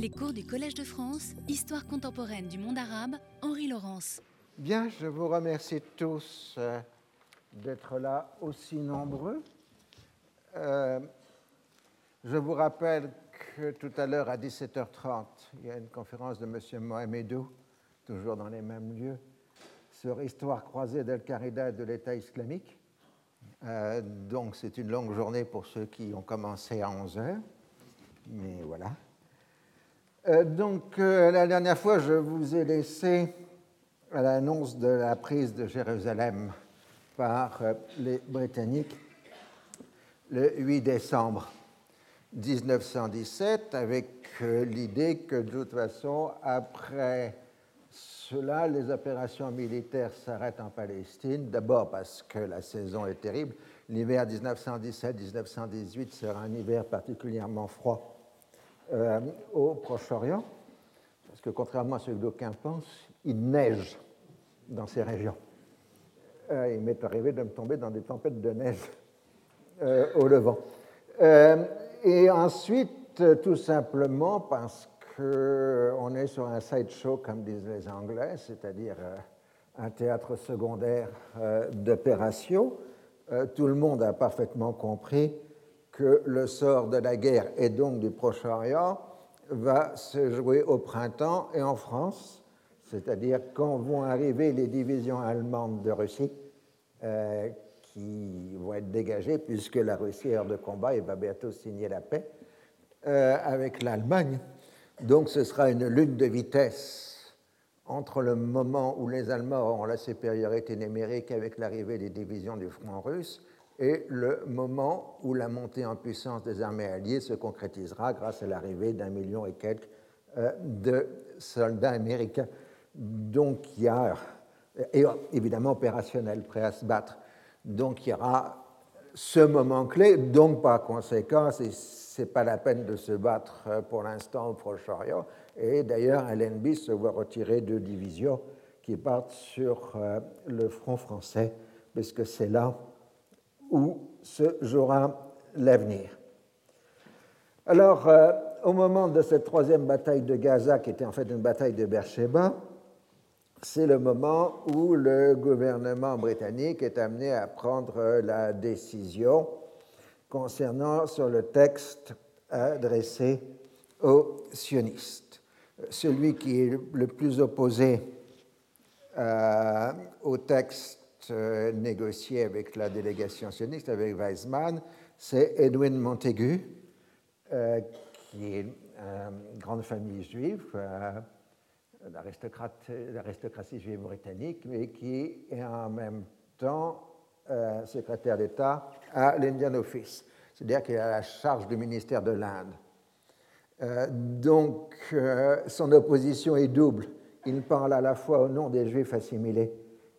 Les cours du Collège de France, Histoire contemporaine du monde arabe, Henri Laurence. Bien, je vous remercie tous euh, d'être là aussi nombreux. Euh, je vous rappelle que tout à l'heure à 17h30, il y a une conférence de M. Mohamedou, toujours dans les mêmes lieux, sur Histoire croisée d'Al-Qaïda et de l'État islamique. Euh, donc c'est une longue journée pour ceux qui ont commencé à 11h, mais voilà. Euh, donc, euh, la dernière fois, je vous ai laissé à l'annonce de la prise de Jérusalem par euh, les Britanniques le 8 décembre 1917, avec l'idée que de toute façon, après cela, les opérations militaires s'arrêtent en Palestine, d'abord parce que la saison est terrible. L'hiver 1917-1918 sera un hiver particulièrement froid euh, au Proche-Orient, parce que contrairement à ce que d'aucuns pensent, il neige dans ces régions. Euh, il m'est arrivé de me tomber dans des tempêtes de neige euh, au Levant. et ensuite, tout simplement parce qu'on est sur un sideshow, comme disent les Anglais, c'est-à-dire un théâtre secondaire d'opération. tout le monde a parfaitement compris que le sort de la guerre et donc du Proche-Orient va se jouer au printemps et en France, c'est-à-dire quand vont arriver les divisions allemandes de Russie euh, qui vont être dégagées puisque la Russie est hors de combat et va bientôt signer la paix euh, avec l'Allemagne. Donc ce sera une lutte de vitesse entre le moment où les Allemands auront la supériorité numérique avec l'arrivée des divisions du front russe et le moment où la montée en puissance des armées alliées se concrétisera grâce à l'arrivée d'un million et quelques euh, de soldats américains. Donc il y a, et évidemment opérationnels, prêts à se battre. Donc il y aura ce moment clé, donc par conséquent, ce n'est pas la peine de se battre euh, pour l'instant au Proche-Orient. Et d'ailleurs, Allenby se voit retirer deux divisions qui partent sur euh, le front français, puisque c'est là où se jouera l'avenir. Alors, euh, au moment de cette troisième bataille de Gaza, qui était en fait une bataille de Beersheba, c'est le moment où le gouvernement britannique est amené à prendre la décision concernant sur le texte adressé aux sionistes. Celui qui est le plus opposé euh, au texte euh, négocié avec la délégation sioniste, avec Weizmann, c'est Edwin Montaigu, euh, qui est une grande famille juive, euh, l'aristocratie juive britannique, mais qui est en même temps secrétaire d'État à l'Indian Office, c'est-à-dire qu'il a la charge du ministère de l'Inde. donc, son opposition est double. Il parle à la fois au nom des Juifs assimilés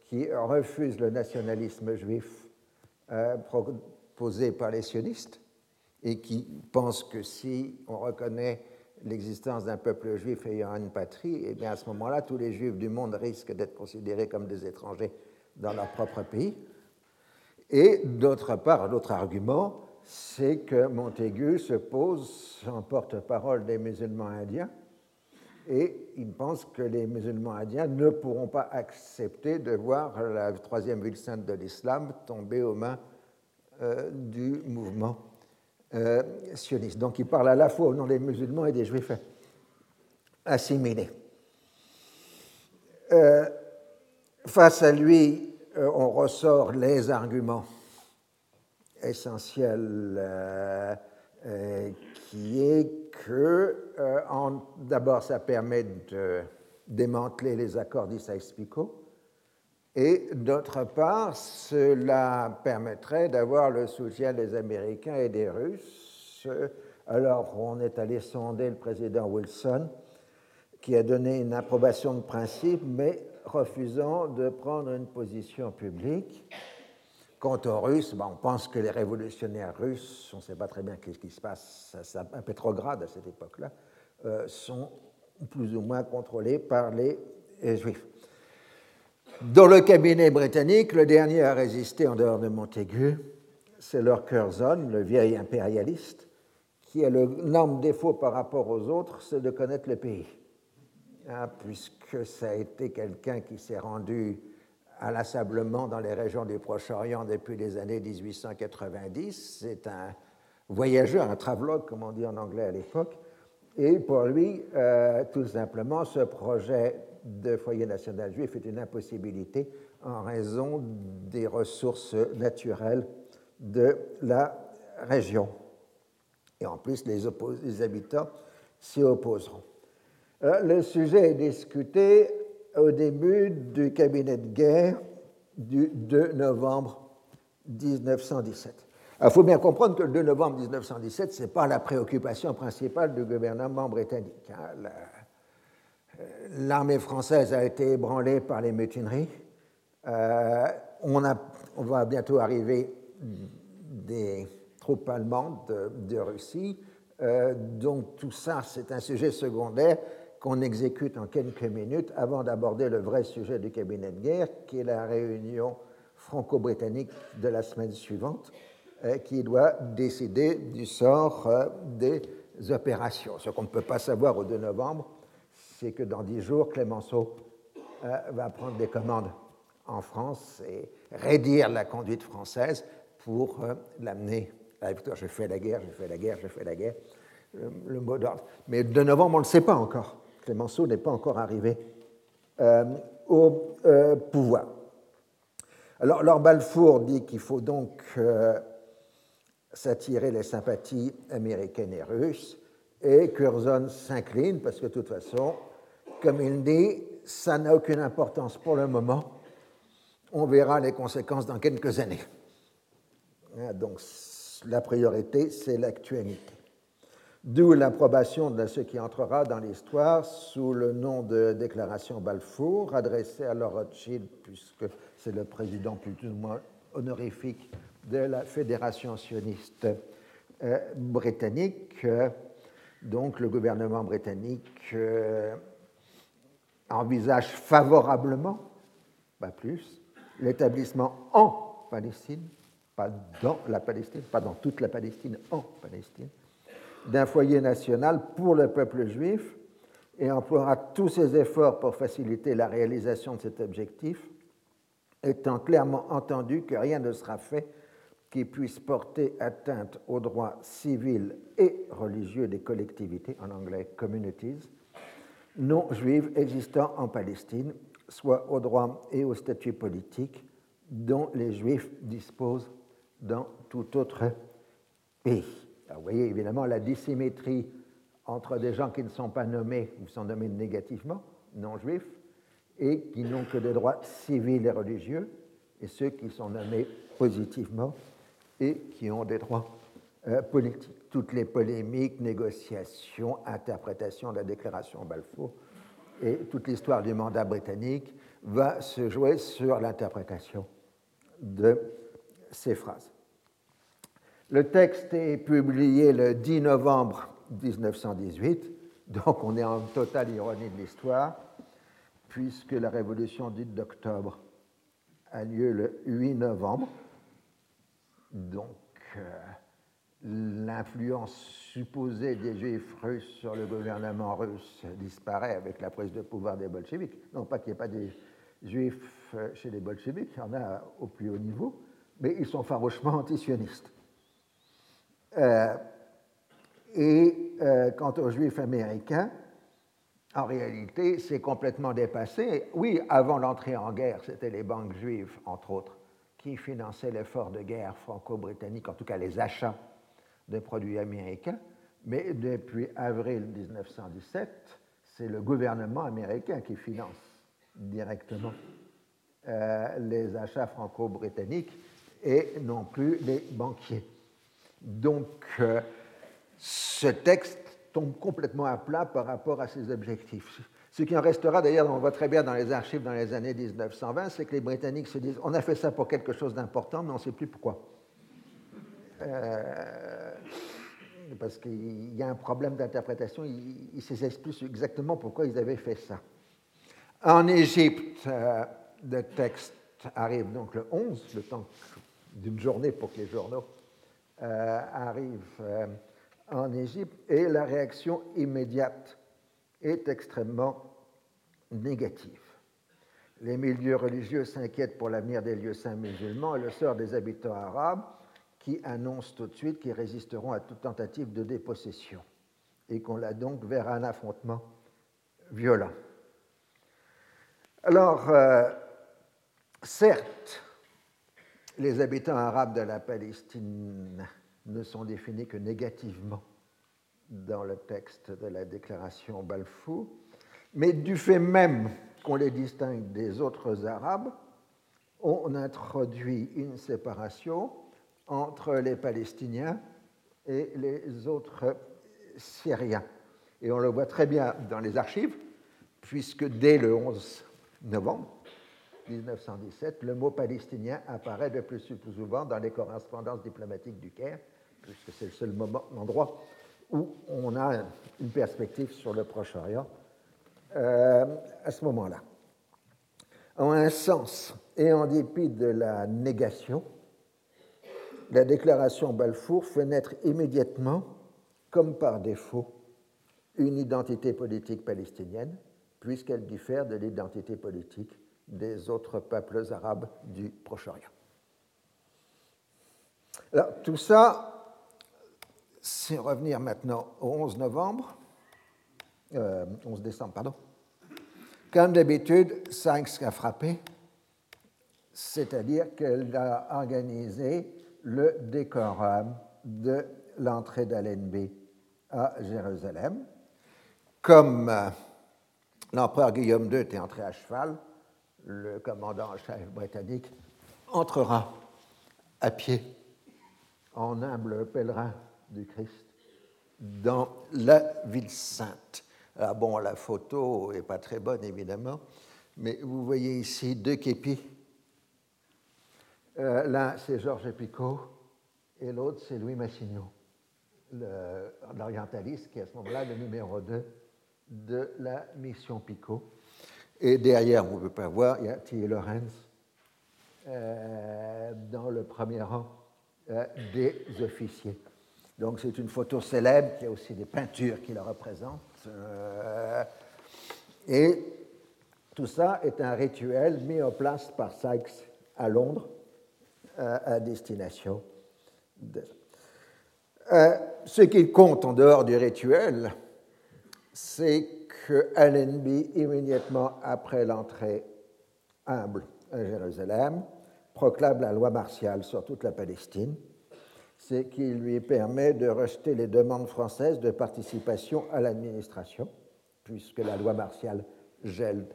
qui refuse le nationalisme juif euh, proposé par les sionistes et qui pense que si on reconnaît l'existence d'un peuple juif ayant une patrie, eh bien à ce moment-là, tous les juifs du monde risquent d'être considérés comme des étrangers dans leur propre pays. Et d'autre part, l'autre argument, c'est que Montaigu se pose en porte-parole des musulmans indiens et il pense que les musulmans indiens ne pourront pas accepter de voir la troisième ville sainte de l'islam tomber aux mains euh, du mouvement euh, sioniste. Donc il parle à la fois au nom des musulmans et des juifs assimilés. Euh, face à lui, on ressort les arguments essentiels qui est que, euh, d'abord, ça permet de démanteler les accords d'Issaïs-Picot, et d'autre part, cela permettrait d'avoir le soutien des Américains et des Russes. Alors, on est allé sonder le président Wilson, qui a donné une approbation de principe, mais refusant de prendre une position publique. Quant aux Russes, ben, on pense que les révolutionnaires russes, on ne sait pas très bien ce qui se passe à Pétrograd à cette époque-là, euh, sont plus ou moins contrôlés par les Juifs. Dans le cabinet britannique, le dernier à résister en dehors de Montaigu, c'est Lord Curzon, le vieil impérialiste, qui est le norme défaut par rapport aux autres, c'est de connaître le pays. Hein, puisque ça a été quelqu'un qui s'est rendu inlassablement dans les régions du Proche-Orient depuis les années 1890. C'est un voyageur, un travelogue, comme on dit en anglais à l'époque. Et pour lui, euh, tout simplement, ce projet de foyer national juif est une impossibilité en raison des ressources naturelles de la région. Et en plus, les, habitants s'y opposeront. Euh, le sujet est discuté au début du cabinet de guerre du 2 novembre 1917. Il faut bien comprendre que le 2 novembre 1917, ce n'est pas la préoccupation principale du gouvernement britannique. Hein. Euh, l'armée française a été ébranlée par les mutineries. Euh, on, va bientôt arriver des troupes allemandes de, Russie. donc tout ça, c'est un sujet secondaire qu'on exécute en quelques minutes avant d'aborder le vrai sujet du cabinet de guerre, qui est la réunion franco-britannique de la semaine suivante, euh, qui doit décider du sort euh, des opérations. Ce qu'on ne peut pas savoir au 2 novembre, c'est que dans dix jours, Clémenceau euh, va prendre des commandes en France et rédire la conduite française pour l'amener à victoire. Je fais la guerre, je fais la guerre, je fais la guerre, le, mot d'ordre. Mais le 2 novembre, on ne le sait pas encore. Clémenceau n'est pas encore arrivé euh, au euh, pouvoir. Alors, Lord Balfour dit qu'il faut donc euh, s'attirer les sympathies américaines et russes, et Curzon s'incline, parce que de toute façon, comme il dit, ça n'a aucune importance pour le moment. On verra les conséquences dans quelques années. Donc, la priorité, c'est l'actualité. D'où l'approbation de ce qui entrera dans l'histoire sous le nom de déclaration Balfour, adressée à Lord Rothschild, puisque c'est le président plus ou moins honorifique de la Fédération sioniste euh, britannique. Donc le gouvernement britannique euh, envisage favorablement, pas plus, l'établissement en Palestine, pas dans la Palestine, pas dans toute la Palestine, en Palestine, d'un foyer national pour le peuple juif et emploiera tous ses efforts pour faciliter la réalisation de cet objectif, étant clairement entendu que rien ne sera fait qui puisse porter atteinte aux droits civils et religieux des collectivités, en anglais communities, non juives existant en Palestine, soit aux droits et aux statuts politiques dont les juifs disposent dans tout autre pays vous voyez évidemment la dissymétrie entre des gens qui ne sont pas nommés ou sont nommés négativement, non juifs, et qui n'ont que des droits civils et religieux, et ceux qui sont nommés positivement et qui ont des droits euh, politiques. Toutes les polémiques, négociations, interprétations de la déclaration Balfour et toute l'histoire du mandat britannique va se jouer sur l'interprétation de ces phrases. Le texte est publié le 10 novembre 1918, donc on est en totale ironie de l'histoire, puisque la révolution dite d'octobre a lieu le 8 novembre. Donc euh, l'influence supposée des juifs russes sur le gouvernement russe disparaît avec la prise de pouvoir des bolcheviks. Non pas qu'il n'y ait pas des juifs euh, chez les bolcheviks, il y en a au plus haut niveau, mais ils sont farouchement antisionistes. Euh, et euh, quant aux juifs américains, en réalité, c'est complètement dépassé. Oui, avant l'entrée en guerre, c'était les banques juives, entre autres, qui finançaient l'effort de guerre franco-britannique, en tout cas les achats de produits américains. Mais depuis avril 1917, c'est le gouvernement américain qui finance directement euh, les achats franco-britanniques et non plus les banquiers. Donc, euh, ce texte tombe complètement à plat par rapport à ses objectifs. Ce qui en restera, d'ailleurs, on voit très bien dans les archives dans les années 1920, c'est que les Britanniques se disent on a fait ça pour quelque chose d'important, mais on ne sait plus pourquoi. Euh, parce qu'il y a un problème d'interprétation, ils ne savent plus exactement pourquoi ils avaient fait ça. En Égypte, euh, le texte arrive donc le 11, le temps d'une journée pour que les journaux arrive euh, en Égypte et la réaction immédiate est extrêmement négative. Les milieux religieux s'inquiètent pour l'avenir des lieux saints musulmans et le sort des habitants arabes qui annoncent tout de suite qu'ils résisteront à toute tentative de dépossession et qu'on l'a donc vers un affrontement violent. Alors, euh, certes, les habitants arabes de la Palestine ne sont définis que négativement dans le texte de la déclaration Balfour, mais du fait même qu'on les distingue des autres Arabes, on introduit une séparation entre les Palestiniens et les autres Syriens. Et on le voit très bien dans les archives, puisque dès le 11 novembre 1917, le mot palestinien apparaît de plus en plus souvent dans les correspondances diplomatiques du Caire, puisque c'est le seul moment, endroit où on a une perspective sur le Proche-Orient euh, à ce moment-là. En un sens, et en dépit de la négation, la déclaration Balfour fait naître immédiatement, comme par défaut, une identité politique palestinienne, puisqu'elle diffère de l'identité politique des autres peuples arabes du Proche-Orient. Alors, tout ça, c'est revenir maintenant au 11 novembre, 11 euh, décembre, pardon. Comme d'habitude, Sykes a frappé, c'est-à-dire qu'elle a organisé le décorum de l'entrée d'Allenby à Jérusalem. Comme euh, l'empereur Guillaume II était entré à cheval, le commandant en chef britannique entrera à pied en humble pèlerin du Christ dans la ville sainte. Alors bon, la photo n'est pas très bonne évidemment, mais vous voyez ici deux képis. Euh, l'un c'est Georges Picot et l'autre c'est Louis Massignon, l'orientaliste qui est à ce moment-là le numéro 2 de la mission Picot. Et derrière, vous ne pouvez pas voir, il y a Thierry Lorenz euh, dans le premier rang euh, des officiers. Donc c'est une photo célèbre, qui a aussi des peintures qui la représentent. Euh, et tout ça est un rituel mis en place par Sykes à Londres à destination de... ce qui compte en dehors du rituel, c'est que Allenby, immédiatement après l'entrée humble à Jérusalem, proclame la loi martiale sur toute la Palestine, ce qui lui permet de rejeter les demandes françaises de participation à l'administration, puisque la loi martiale gèle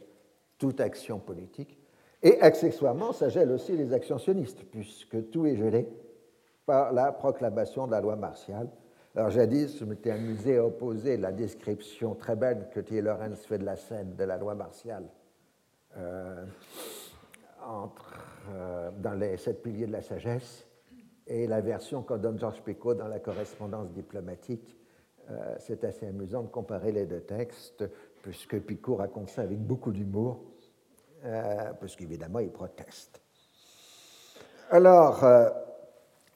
toute action politique, et accessoirement, ça gèle aussi les actions sionistes, puisque tout est gelé par la proclamation de la loi martiale alors jadis, je m'étais amusé à opposer la description très belle que T. Lorenz fait de la scène de la loi martiale euh, euh, dans les sept piliers de la sagesse et la version qu'en donne Georges Picot dans la correspondance diplomatique. Euh, c'est assez amusant de comparer les deux textes, puisque Picot raconte ça avec beaucoup d'humour, parce qu'évidemment, il proteste. Alors,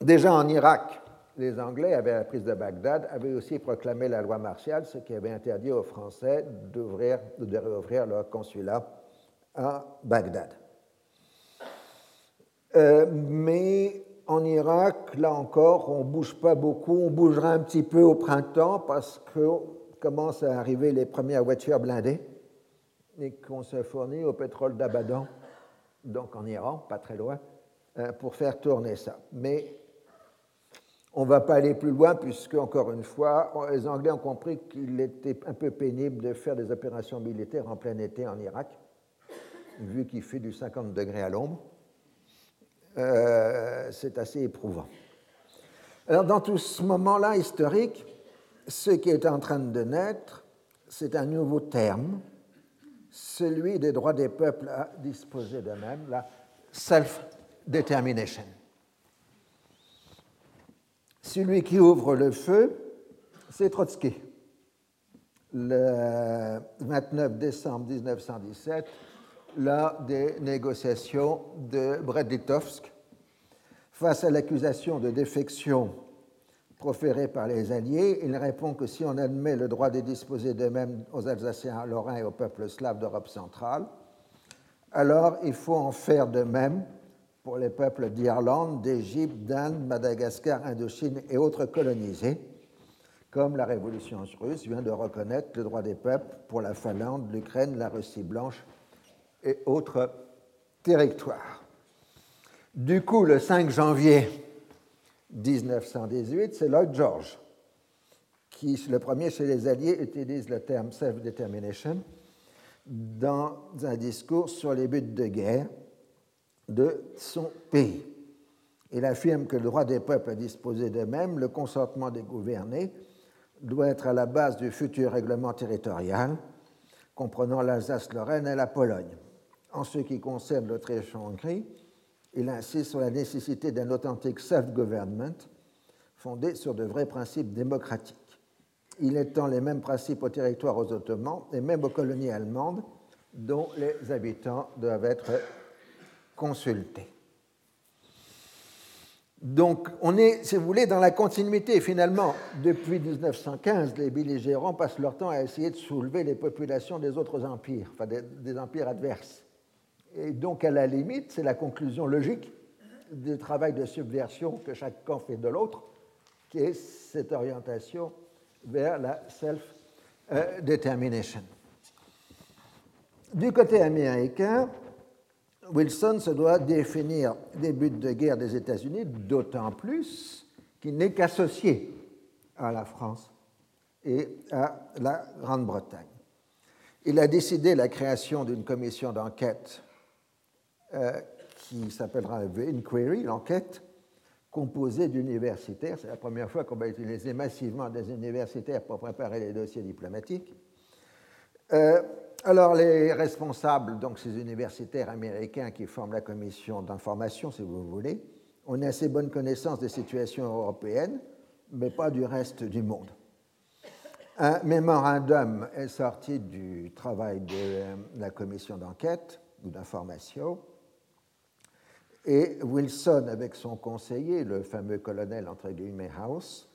déjà en Irak, les Anglais, avaient la prise de Bagdad, avaient aussi proclamé la loi martiale, ce qui avait interdit aux Français d'ouvrir, de réouvrir leur consulat à Bagdad. Euh, mais en Irak, là encore, on ne bouge pas beaucoup. On bougera un petit peu au printemps parce que commencent à arriver les premières voitures blindées et qu'on se fournit au pétrole d'Abadan, donc en Iran, pas très loin, euh, pour faire tourner ça. Mais on ne va pas aller plus loin puisque, encore une fois, les Anglais ont compris qu'il était un peu pénible de faire des opérations militaires en plein été en Irak, vu qu'il fait du 50 degrés à l'ombre. Euh, c'est assez éprouvant. Alors, dans tout ce moment-là historique, ce qui est en train de naître, c'est un nouveau terme, celui des droits des peuples à disposer d'eux-mêmes, la self-determination. Celui qui ouvre le feu, c'est Trotsky. Le 29 décembre 1917, lors des négociations de Brest-Litovsk, face à l'accusation de défection proféré par les Alliés, il répond que si on admet le droit de disposer d'eux-mêmes aux Alsaciens lorrains et aux peuples slaves d'Europe centrale, alors il faut en faire de même pour les peuples d'Irlande, d'Égypte, d'Inde, Madagascar, Indochine et autres colonisés, comme la Révolution russe vient de reconnaître le droit des peuples pour la Finlande, l'Ukraine, la Russie blanche et autres territoires. Du coup, le 5 janvier 1918, c'est Lloyd George qui, le premier chez les Alliés, utilise le terme self-determination dans un discours sur les buts de guerre de son pays. Il affirme que le droit des peuples à disposer d'eux-mêmes, le consentement des gouvernés, doit être à la base du futur règlement territorial comprenant l'Alsace-Lorraine et la Pologne. En ce qui concerne l'Autriche-Hongrie, il insiste sur la nécessité d'un authentique self-government fondé sur de vrais principes démocratiques. Il étend les mêmes principes aux territoires aux Ottomans et même aux colonies allemandes, dont les habitants doivent être Donc, on est, si vous voulez, dans la continuité. Finalement, depuis 1915, les belligérants passent leur temps à essayer de soulever les populations des autres empires, enfin des empires adverses. Et donc, à la limite, c'est la conclusion logique du travail de subversion que chaque camp fait de l'autre, qui est cette orientation vers la self-determination. Du côté américain, Wilson se doit définir des buts de guerre des États-Unis, d'autant plus qu'il n'est qu'associé à la France et à la Grande-Bretagne. Il a décidé la création d'une commission d'enquête euh, qui s'appellera The Inquiry, l'enquête, composée d'universitaires. C'est la première fois qu'on va utiliser massivement des universitaires pour préparer les dossiers diplomatiques. Euh, alors, les responsables, donc ces universitaires américains qui forment la commission d'information, si vous voulez, ont une assez bonne connaissance des situations européennes, mais pas du reste du monde. Un mémorandum est sorti du travail de la commission d'enquête ou d'information et Wilson, avec son conseiller, le fameux colonel entre guillemets House,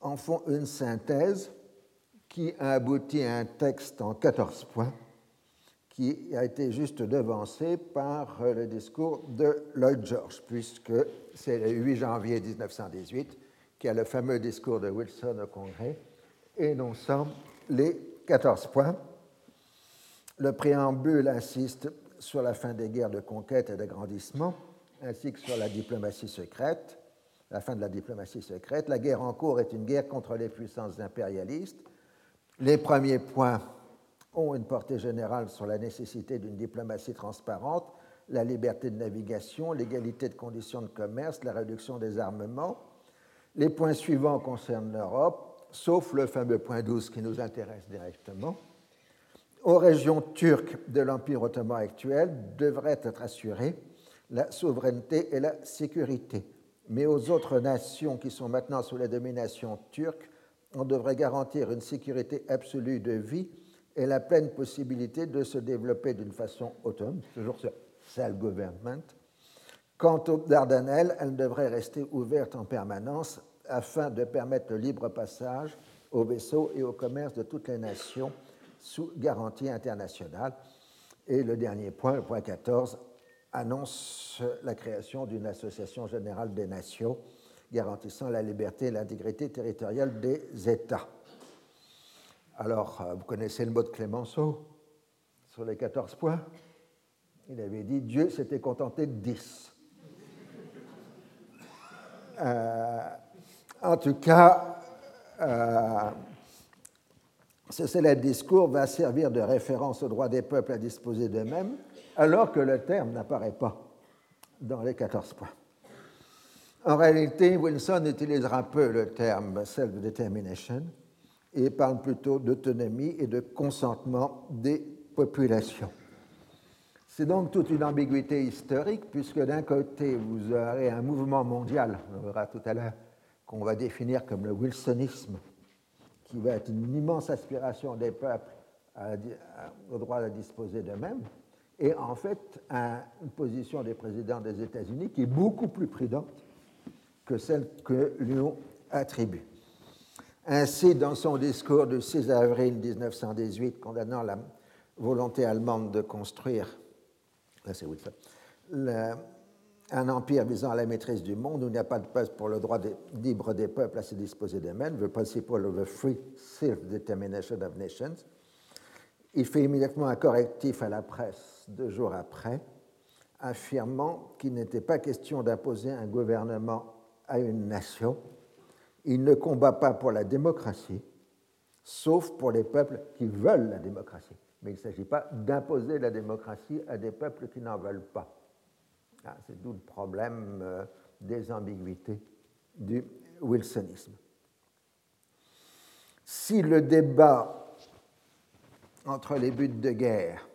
en font une synthèse qui a abouti à un texte en 14 points qui a été juste devancé par le discours de Lloyd George, puisque c'est le 8 janvier 1918 qui a le fameux discours de Wilson au Congrès énonçant les 14 points. Le préambule insiste sur la fin des guerres de conquête et d'agrandissement, ainsi que sur la diplomatie secrète, la fin de la diplomatie secrète. La guerre en cours est une guerre contre les puissances impérialistes. Les premiers points ont une portée générale sur la nécessité d'une diplomatie transparente, la liberté de navigation, l'égalité de conditions de commerce, la réduction des armements. Les points suivants concernent l'Europe, sauf le fameux point 12 qui nous intéresse directement aux régions turques de l'Empire ottoman actuel devrait être assurée la souveraineté et la sécurité. Mais aux autres nations qui sont maintenant sous la domination turque, on devrait garantir une sécurité absolue de vie et la pleine possibilité de se développer d'une façon autonome, toujours ce self-government. Quant aux Dardanelles, elles devraient rester ouvertes en permanence afin de permettre le libre passage aux vaisseaux et au commerce de toutes les nations sous garantie internationale. Et le dernier point, le point 14, annonce la création d'une association générale des nations garantissant la liberté et l'intégrité territoriale des États. Alors, euh, vous connaissez le mot de Clémenceau sur les 14 points? Il avait dit Dieu s'était contenté de 10. Euh, en tout cas, euh, ce célèbre discours va servir de référence au droit des peuples à disposer d'eux-mêmes, alors que le terme n'apparaît pas dans les 14 points. En réalité, Wilson utilisera peu le terme self-determination et parle plutôt d'autonomie et de consentement des populations. C'est donc toute une ambiguïté historique, puisque d'un côté, vous aurez un mouvement mondial, on verra tout à l'heure, qu'on va définir comme le wilsonisme, qui va être une immense aspiration des peuples au droit de disposer d'eux-mêmes, et en fait une position des présidents des États-Unis qui est beaucoup plus prudente que celle que l'Union attribue. Ainsi, dans son discours du 6 avril 1918 condamnant la volonté allemande de construire un empire visant à la maîtrise du monde où il n'y a pas de place pour le droit libre des peuples à se disposer d'eux-mêmes, the principle of the free self-determination of nations. Il fait immédiatement un correctif à la presse deux jours après, affirmant qu'il n'était pas question d'imposer un gouvernement à une nation. Il ne combat pas pour la démocratie, sauf pour les peuples qui veulent la démocratie. Mais il ne s'agit pas d'imposer la démocratie à des peuples qui n'en veulent pas. Ah, c'est d'où le problème euh, des ambiguïtés du wilsonisme. Si le débat entre les buts de guerre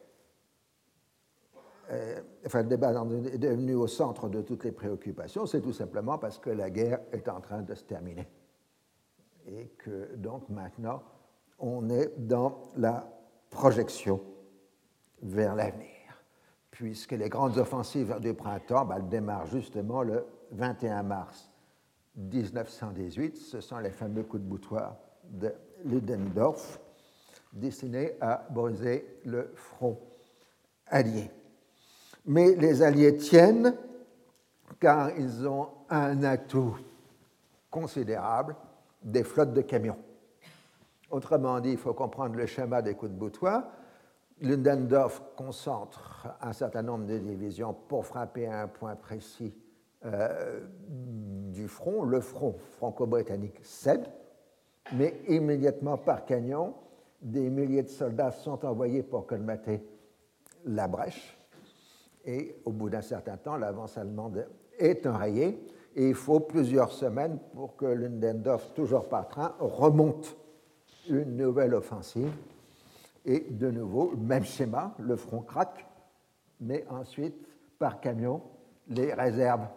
enfin, le débat est devenu au centre de toutes les préoccupations, c'est tout simplement parce que la guerre est en train de se terminer. Et que donc maintenant, on est dans la projection vers l'avenir, puisque les grandes offensives du printemps bah, démarrent justement le 21 mars 1918. Ce sont les fameux coups de boutoir de Ludendorff, destinés à briser le front allié. Mais les Alliés tiennent car ils ont un atout considérable, des flottes de camions. Autrement dit, il faut comprendre le schéma des coups de boutoir. Ludendorff concentre un certain nombre de divisions pour frapper un point précis euh, du front. Le front franco-britannique cède, mais immédiatement par canon, des milliers de soldats sont envoyés pour colmater la brèche et au bout d'un certain temps, l'avance allemande est enrayée et il faut plusieurs semaines pour que Ludendorff, toujours par train, remonte une nouvelle offensive. Et de nouveau, même schéma, le front craque, mais ensuite, par camion, les réserves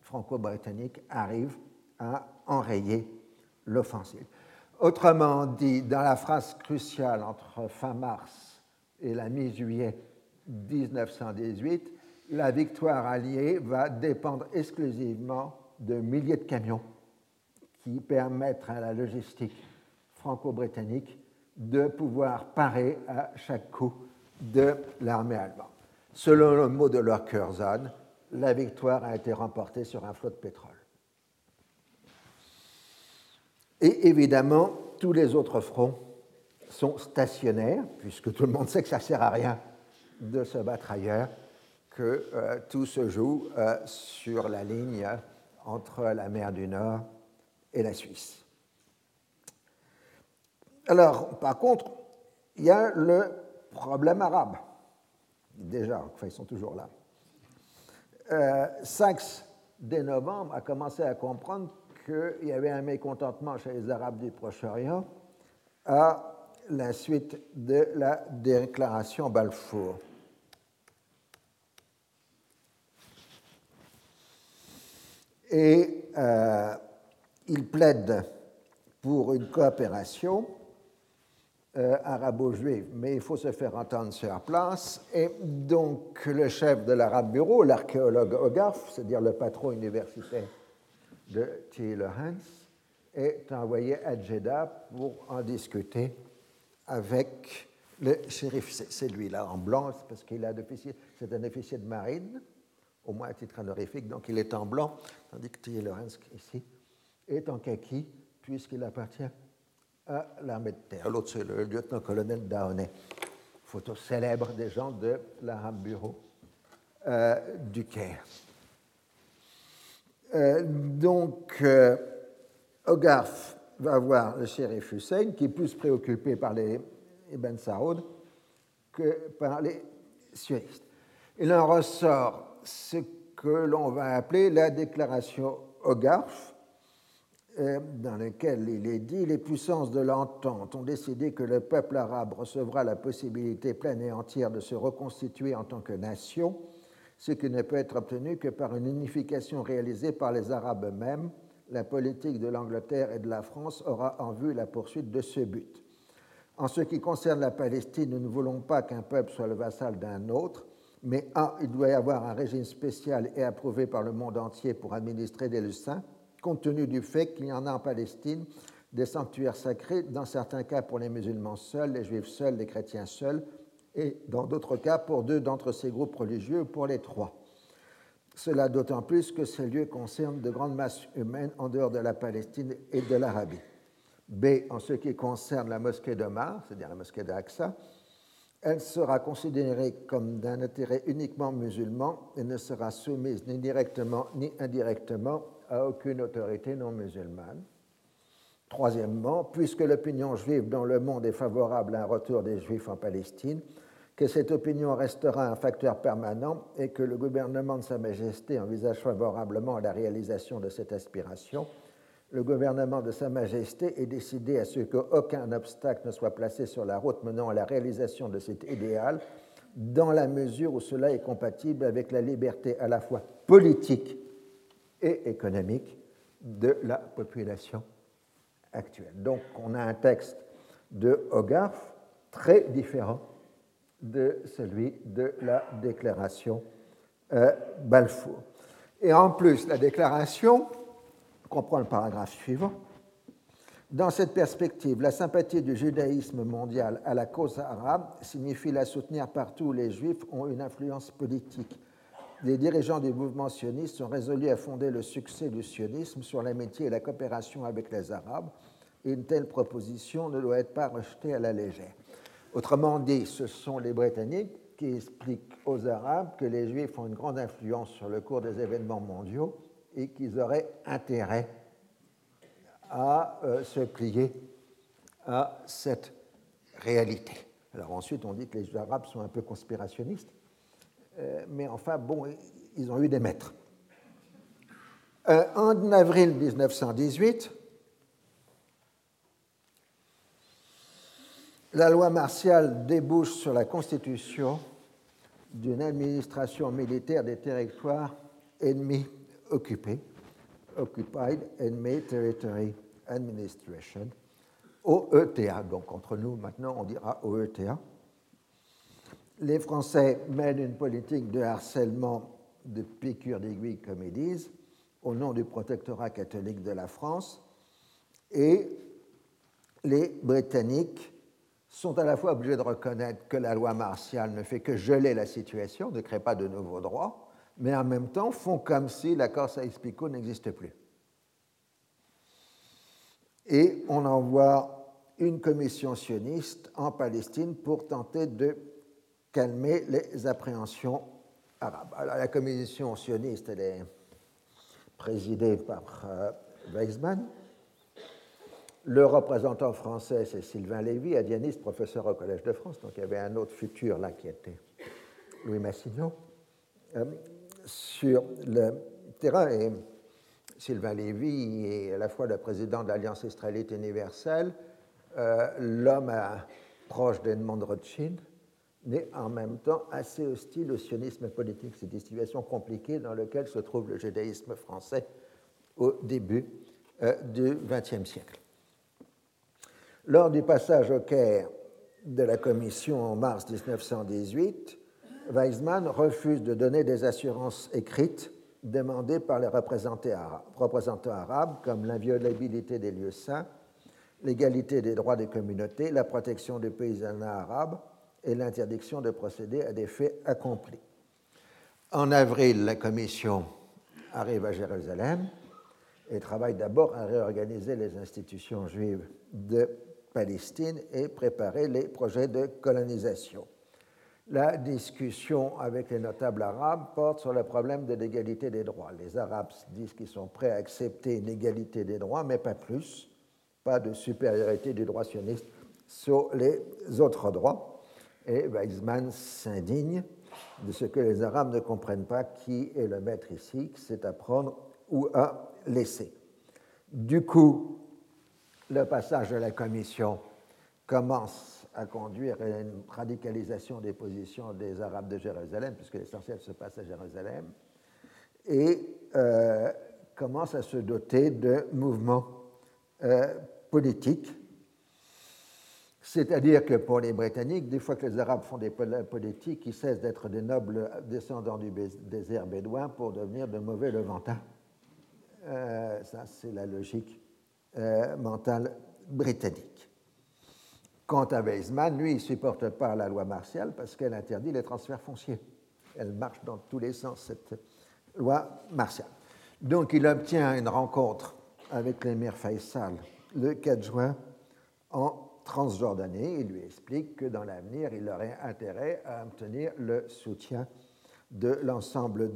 franco-britanniques arrivent à enrayer l'offensive. Autrement dit, dans la phrase cruciale entre fin mars et la mi-juillet 1918, la victoire alliée va dépendre exclusivement de milliers de camions qui permettent à la logistique franco-britannique de pouvoir parer à chaque coup de l'armée allemande. Selon le mot de leur Curzon, la victoire a été remportée sur un flot de pétrole. Et évidemment, tous les autres fronts sont stationnaires, puisque tout le monde sait que ça ne sert à rien de se battre ailleurs, que euh, tout se joue euh, sur la ligne entre la mer du Nord et la Suisse. Alors, par contre, il y a le problème arabe. Déjà, enfin, ils sont toujours là. Euh, Saxe, dès novembre, a commencé à comprendre qu'il y avait un mécontentement chez les Arabes du Proche-Orient à la suite de la déclaration Balfour. Et euh, il plaide pour une coopération euh, arabo-juive, mais il faut se faire entendre sur place. Et donc le chef de l'Arabe Bureau, l'archéologue Hogarth, c'est-à-dire le patron universitaire de T. Lawrence, est envoyé à Jeddah pour en discuter avec le shérif. C'est lui-là en blanc, parce qu'il a c'est un officier de marine au moins à titre honorifique, donc il est en blanc, tandis que Thierry Lorenz, ici, est en kaki, puisqu'il appartient à l'armée de terre. L'autre, c'est le lieutenant-colonel Daonet, photo célèbre des gens de l'Arabe Bureau euh, du Caire. Euh, donc, euh, Hogarth va voir le shérif Hussein, qui est plus préoccupé par les Ibn Saoud que par les sionistes. Il en ressort ce que l'on va appeler la déclaration Hogarth, euh, dans laquelle il est dit Les puissances de l'entente ont décidé que le peuple arabe recevra la possibilité pleine et entière de se reconstituer en tant que nation, ce qui ne peut être obtenu que par une unification réalisée par les Arabes eux-mêmes. La politique de l'Angleterre et de la France aura en vue la poursuite de ce but. En ce qui concerne la Palestine, nous ne voulons pas qu'un peuple soit le vassal d'un autre mais A, il doit y avoir un régime spécial et approuvé par le monde entier pour administrer des leçons, compte tenu du fait qu'il y en a en Palestine des sanctuaires sacrés, dans certains cas pour les musulmans seuls, les juifs seuls, les chrétiens seuls, et dans d'autres cas pour deux d'entre ces groupes religieux ou pour les trois. Cela d'autant plus que ces lieux concernent de grandes masses humaines en dehors de la Palestine et de l'Arabie. B, en ce qui concerne la mosquée d'Omar, c'est-à-dire la mosquée d'Aqsa, elle sera considérée comme d'un intérêt uniquement musulman et ne sera soumise ni directement ni indirectement à aucune autorité non musulmane. Troisièmement, puisque l'opinion juive dans le monde est favorable à un retour des juifs en Palestine, que cette opinion restera un facteur permanent et que le gouvernement de Sa Majesté envisage favorablement la réalisation de cette aspiration, le gouvernement de Sa Majesté est décidé à ce qu'aucun obstacle ne soit placé sur la route menant à la réalisation de cet idéal, dans la mesure où cela est compatible avec la liberté à la fois politique et économique de la population actuelle. Donc on a un texte de Hogarth très différent de celui de la déclaration euh, Balfour. Et en plus, la déclaration comprend le paragraphe suivant. Dans cette perspective, la sympathie du judaïsme mondial à la cause arabe signifie la soutenir partout où les juifs ont une influence politique. Les dirigeants du mouvement sioniste sont résolus à fonder le succès du sionisme sur l'amitié et la coopération avec les Arabes. Et une telle proposition ne doit être pas rejetée à la légère. Autrement dit, ce sont les Britanniques qui expliquent aux Arabes que les Juifs ont une grande influence sur le cours des événements mondiaux et qu'ils auraient intérêt à euh, se plier à cette réalité. Alors ensuite, on dit que les Arabes sont un peu conspirationnistes, euh, mais enfin, bon, ils ont eu des maîtres. Euh, en avril 1918, la loi martiale débouche sur la constitution d'une administration militaire des territoires ennemis occupés, Occupied Enemy Territory Administration, OETA. Donc entre nous, maintenant, on dira OETA. Les Français mènent une politique de harcèlement de piqûres d'aiguille, comme ils disent, au nom du protectorat catholique de la France, et les Britanniques sont à la fois obligés de reconnaître que la loi martiale ne fait que geler la situation, ne crée pas de nouveaux droits, mais en même temps font comme si l'accord Saïs-Picot n'existe plus. Et on envoie une commission sioniste en Palestine pour tenter de calmer les appréhensions arabes. Alors, la commission sioniste, elle est présidée par euh, le représentant français, c'est Sylvain Lévy, adianiste, professeur au Collège de France. Donc il y avait un autre futur là qui était Louis Massignon. Euh, sur le terrain, et Sylvain Lévy est à la fois le président de l'Alliance israélite universelle, euh, l'homme proche d'Edmond Rothschild, mais en même temps assez hostile au sionisme politique. C'est une situation compliquée dans laquelle se trouve le judaïsme français au début euh, du XXe siècle. Lors du passage au Caire de la commission en mars 1918, Weizmann refuse de donner des assurances écrites demandées par les représentants arabes, comme l'inviolabilité des lieux saints, l'égalité des droits des communautés, la protection des paysans arabes et l'interdiction de procéder à des faits accomplis. En avril, la commission arrive à Jérusalem et travaille d'abord à réorganiser les institutions juives de Palestine et préparer les projets de colonisation. La discussion avec les notables arabes porte sur le problème de l'égalité des droits. Les Arabes disent qu'ils sont prêts à accepter une égalité des droits, mais pas plus, pas de supériorité du droit sioniste sur les autres droits. Et Weizmann s'indigne de ce que les Arabes ne comprennent pas qui est le maître ici, c'est à prendre ou à laisser. Du coup, le passage de la Commission commence à conduire à une radicalisation des positions des Arabes de Jérusalem, puisque l'essentiel se passe à Jérusalem, et euh, commence à se doter de mouvements euh, politiques. C'est-à-dire que pour les Britanniques, des fois que les Arabes font des politiques, ils cessent d'être des nobles descendants du désert bédouin pour devenir de mauvais levantins Euh, ça, c'est la logique mentale britannique. Quant à Weizmann, lui, il ne supporte pas la loi martiale parce qu'elle interdit les transferts fonciers. Elle marche dans tous les sens, cette loi martiale. Donc il obtient une rencontre avec l'émir Faisal le 4 juin en Transjordanie. Il lui explique que dans l'avenir, il aurait intérêt à obtenir le soutien de l'ensemble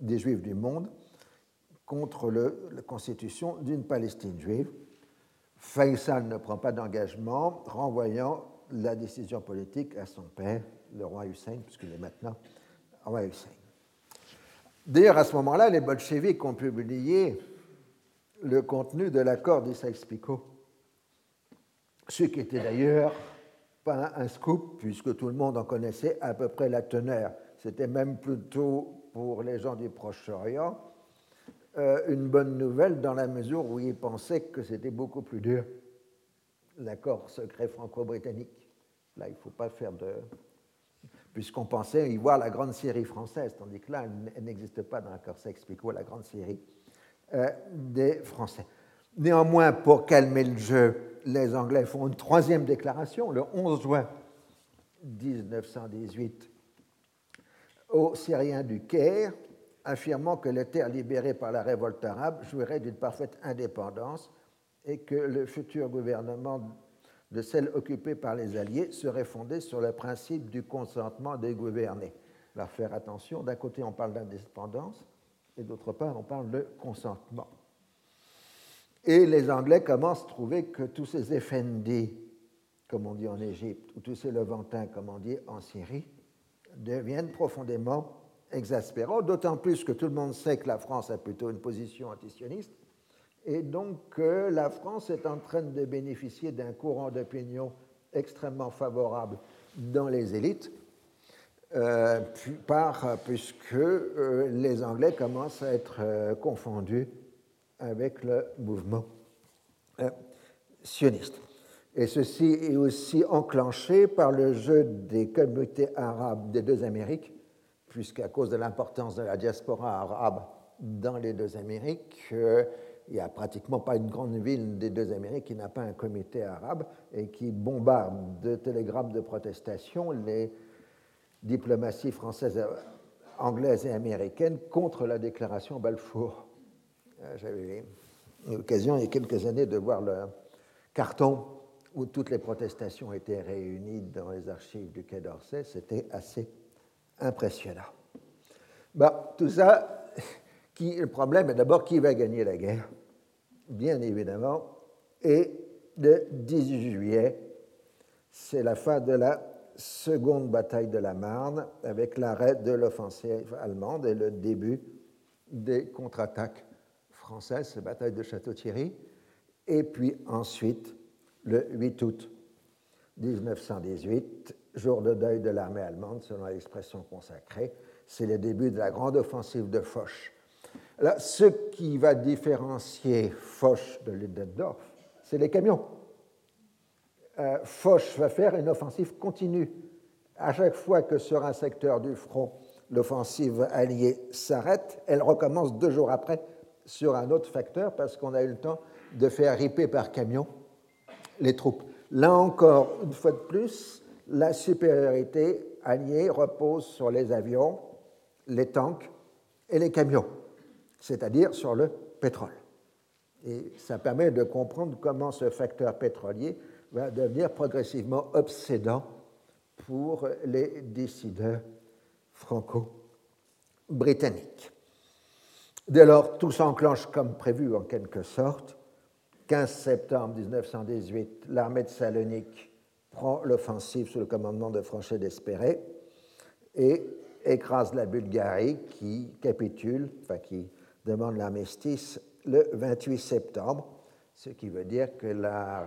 des, Juifs du monde contre la constitution d'une Palestine juive. Faisal ne prend pas d'engagement, renvoyant la décision politique à son père, le roi Hussein, puisqu'il est maintenant roi Hussein. D'ailleurs, à ce moment-là, les bolcheviks ont publié le contenu de l'accord d'Issaïe-Picot, ce qui était d'ailleurs pas un scoop, puisque tout le monde en connaissait à peu près la teneur. C'était même plutôt pour les gens du Proche-Orient une bonne nouvelle dans la mesure où ils pensaient que c'était beaucoup plus dur, l'accord secret franco-britannique. Là, il ne faut pas faire de... Puisqu'on pensait y voir la grande série française, tandis que là, elle n'existe pas dans l'accord Sykes-Picot, la grande série euh, des Français. Néanmoins, pour calmer le jeu, les Anglais font une troisième déclaration le 11 juin 1918 aux Syriens du Caire, affirmant que les terres libérées par la révolte arabe jouiraient d'une parfaite indépendance et que le futur gouvernement de celle occupée par les Alliés serait fondé sur le principe du consentement des gouvernés. Alors faire attention, d'un côté on parle d'indépendance et d'autre part on parle de consentement. Et les Anglais commencent à trouver que tous ces effendis, comme on dit en Égypte, ou tous ces Levantins, comme on dit en Syrie, deviennent profondément exaspérants, d'autant plus que tout le monde sait que la France a plutôt une position antisioniste, et donc que la France est en train de bénéficier d'un courant d'opinion extrêmement favorable dans les élites, euh, puisque euh, les Anglais commencent à être euh, confondus avec le mouvement sioniste. Et ceci est aussi enclenché par le jeu des communautés arabes des deux Amériques, puisqu'à cause de l'importance de la diaspora arabe dans les deux Amériques, euh, il n'y a pratiquement pas une grande ville des deux Amériques qui n'a pas un comité arabe et qui bombarde de télégrammes de protestation les diplomaties françaises, anglaises et américaines contre la déclaration Balfour. Euh, j'avais eu l'occasion il y a quelques années de voir le carton où toutes les protestations étaient réunies dans les archives du Quai d'Orsay, c'était assez impressionnant. Bah, tout ça, qui, le problème est d'abord qui va gagner la guerre, bien évidemment, et le 18 juillet, c'est la fin de la seconde bataille de la Marne, avec l'arrêt de l'offensive allemande et le début des contre-attaques françaises, la bataille de Château-Thierry, et puis ensuite le 8 août 1918, jour de deuil de l'armée allemande, selon l'expression consacrée. C'est le début de la grande offensive de Foch. Là, ce qui va différencier Foch de Ludendorff, c'est les camions. Euh, Foch va faire une offensive continue. À chaque fois que sur un secteur du front, l'offensive alliée s'arrête, elle recommence deux jours après sur un autre facteur parce qu'on a eu le temps de faire riper par camion les troupes. Là encore, une fois de plus, la supériorité alliée repose sur les avions, les tanks et les camions, c'est-à-dire sur le pétrole. Et ça permet de comprendre comment ce facteur pétrolier va devenir progressivement obsédant pour les décideurs franco-britanniques. Dès lors, tout s'enclenche comme prévu en quelque sorte, 15 septembre 1918, l'armée de Salonique prend l'offensive sous le commandement de Franchet d'Espéré et écrase la Bulgarie qui capitule, enfin qui demande l'armistice le 28 septembre, ce qui veut dire que la,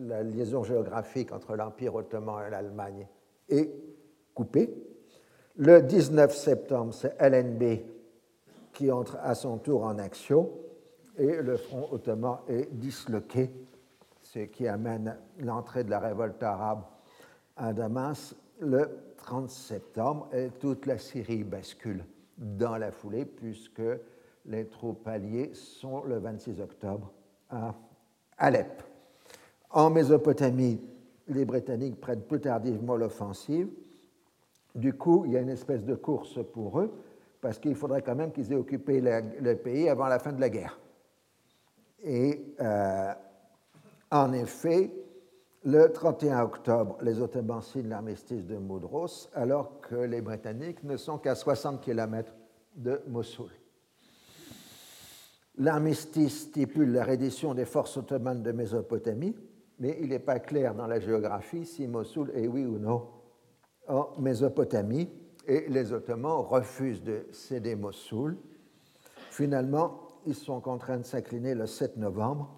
la liaison géographique entre l'Empire ottoman et l'Allemagne est coupée. Le 19 septembre, c'est LNB qui entre à son tour en action et le front ottoman est disloqué, qui amène l'entrée de la révolte arabe à Damas le 30 septembre et toute la Syrie bascule dans la foulée puisque les troupes alliées sont le 26 octobre à Alep. En Mésopotamie, les Britanniques prennent plus tardivement l'offensive. Du coup, il y a une espèce de course pour eux, parce qu'il faudrait quand même qu'ils aient occupé le pays avant la fin de la guerre. Et euh, en effet, le 31 octobre, les Ottomans signent l'armistice de Moudros, alors que les Britanniques ne sont qu'à 60 km de Mossoul. L'armistice stipule la reddition des forces ottomanes de Mésopotamie, mais il n'est pas clair dans la géographie si Mossoul est oui ou non en Mésopotamie, et les Ottomans refusent de céder Mossoul. Finalement, ils sont contraints de s'incliner le 7 novembre,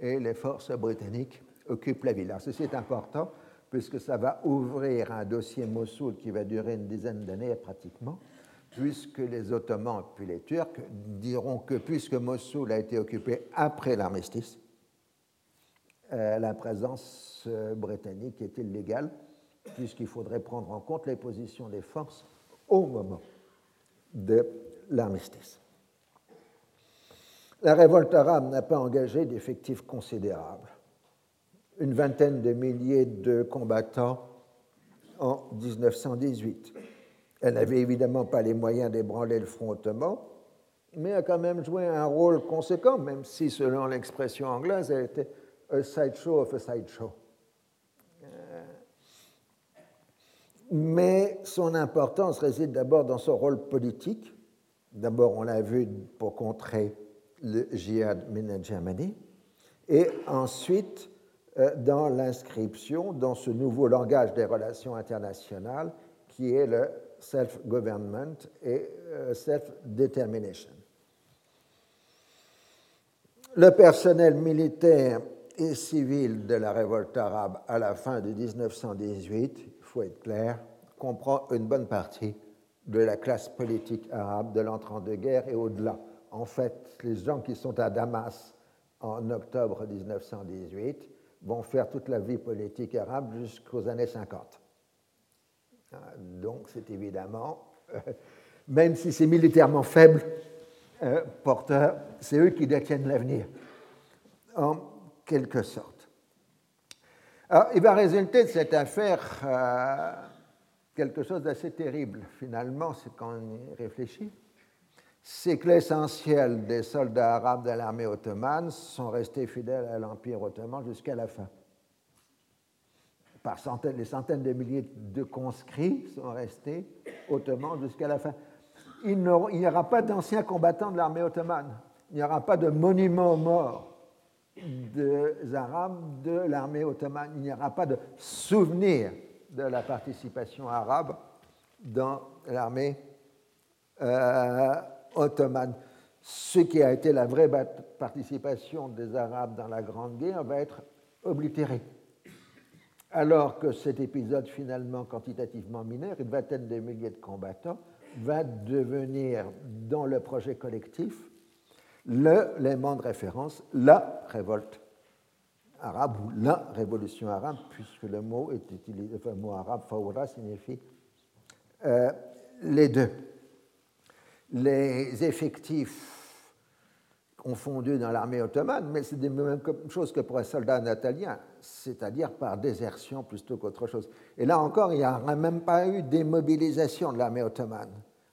et les forces britanniques occupent la ville. Alors, ceci est important, puisque ça va ouvrir un dossier Mossoul qui va durer une dizaine d'années pratiquement puisque les Ottomans puis les Turcs diront que puisque Mossoul a été occupé après l'armistice, euh, la présence euh, britannique est illégale, puisqu'il faudrait prendre en compte les positions des forces au moment de l'armistice. La révolte arabe n'a pas engagé d'effectifs considérables. Une vingtaine de milliers de combattants en 1918 elle n'avait évidemment pas les moyens d'ébranler le front ottoman, mais a quand même joué un rôle conséquent, même si, selon l'expression anglaise, elle était a sideshow of a sideshow. Euh, mais son importance réside d'abord dans son rôle politique. D'abord, on l'a vu pour contrer le djihad Mina Germany, et ensuite euh, dans l'inscription dans ce nouveau langage des relations internationales qui est le self-government et euh, self-determination. Le personnel militaire et civil de la révolte arabe à la fin de 1918, il faut être clair, comprend une bonne partie de la classe politique arabe de l'entre-deux-guerres et au-delà. En fait, les gens qui sont à Damas en octobre 1918 vont faire toute la vie politique arabe jusqu'aux années 50. Ah, donc c'est évidemment, euh, même si c'est militairement faible, euh, c'est eux qui détiennent l'avenir, en quelque sorte. Alors, il va résulter de cette affaire euh, quelque chose d'assez terrible, finalement, c'est quand on y réfléchit. C'est que l'essentiel des soldats arabes de l'armée ottomane sont restés fidèles à l'Empire ottoman jusqu'à la fin par centaines, les centaines de milliers de conscrits sont restés ottomans jusqu'à la fin. Il n'y aura pas d'anciens combattants de l'armée ottomane. Il n'y aura pas de monument aux morts des Arabes de l'armée ottomane. Il n'y aura pas de souvenir de la participation arabe dans l'armée euh, ottomane. Ce qui a été la vraie participation des Arabes dans la Grande Guerre va être oblitéré alors que cet épisode finalement quantitativement mineur, une vingtaine de milliers de combattants, va devenir dans le projet collectif l'élément de référence, la révolte arabe ou la révolution arabe, puisque le mot est utilisé, mot arabe fawra signifie euh, les deux. Les effectifs confondu dans l'armée ottomane, mais c'est la même chose que pour un soldat natalien, c'est-à-dire par désertion plutôt qu'autre chose. Et là encore, il n'y a même pas eu démobilisation de l'armée ottomane.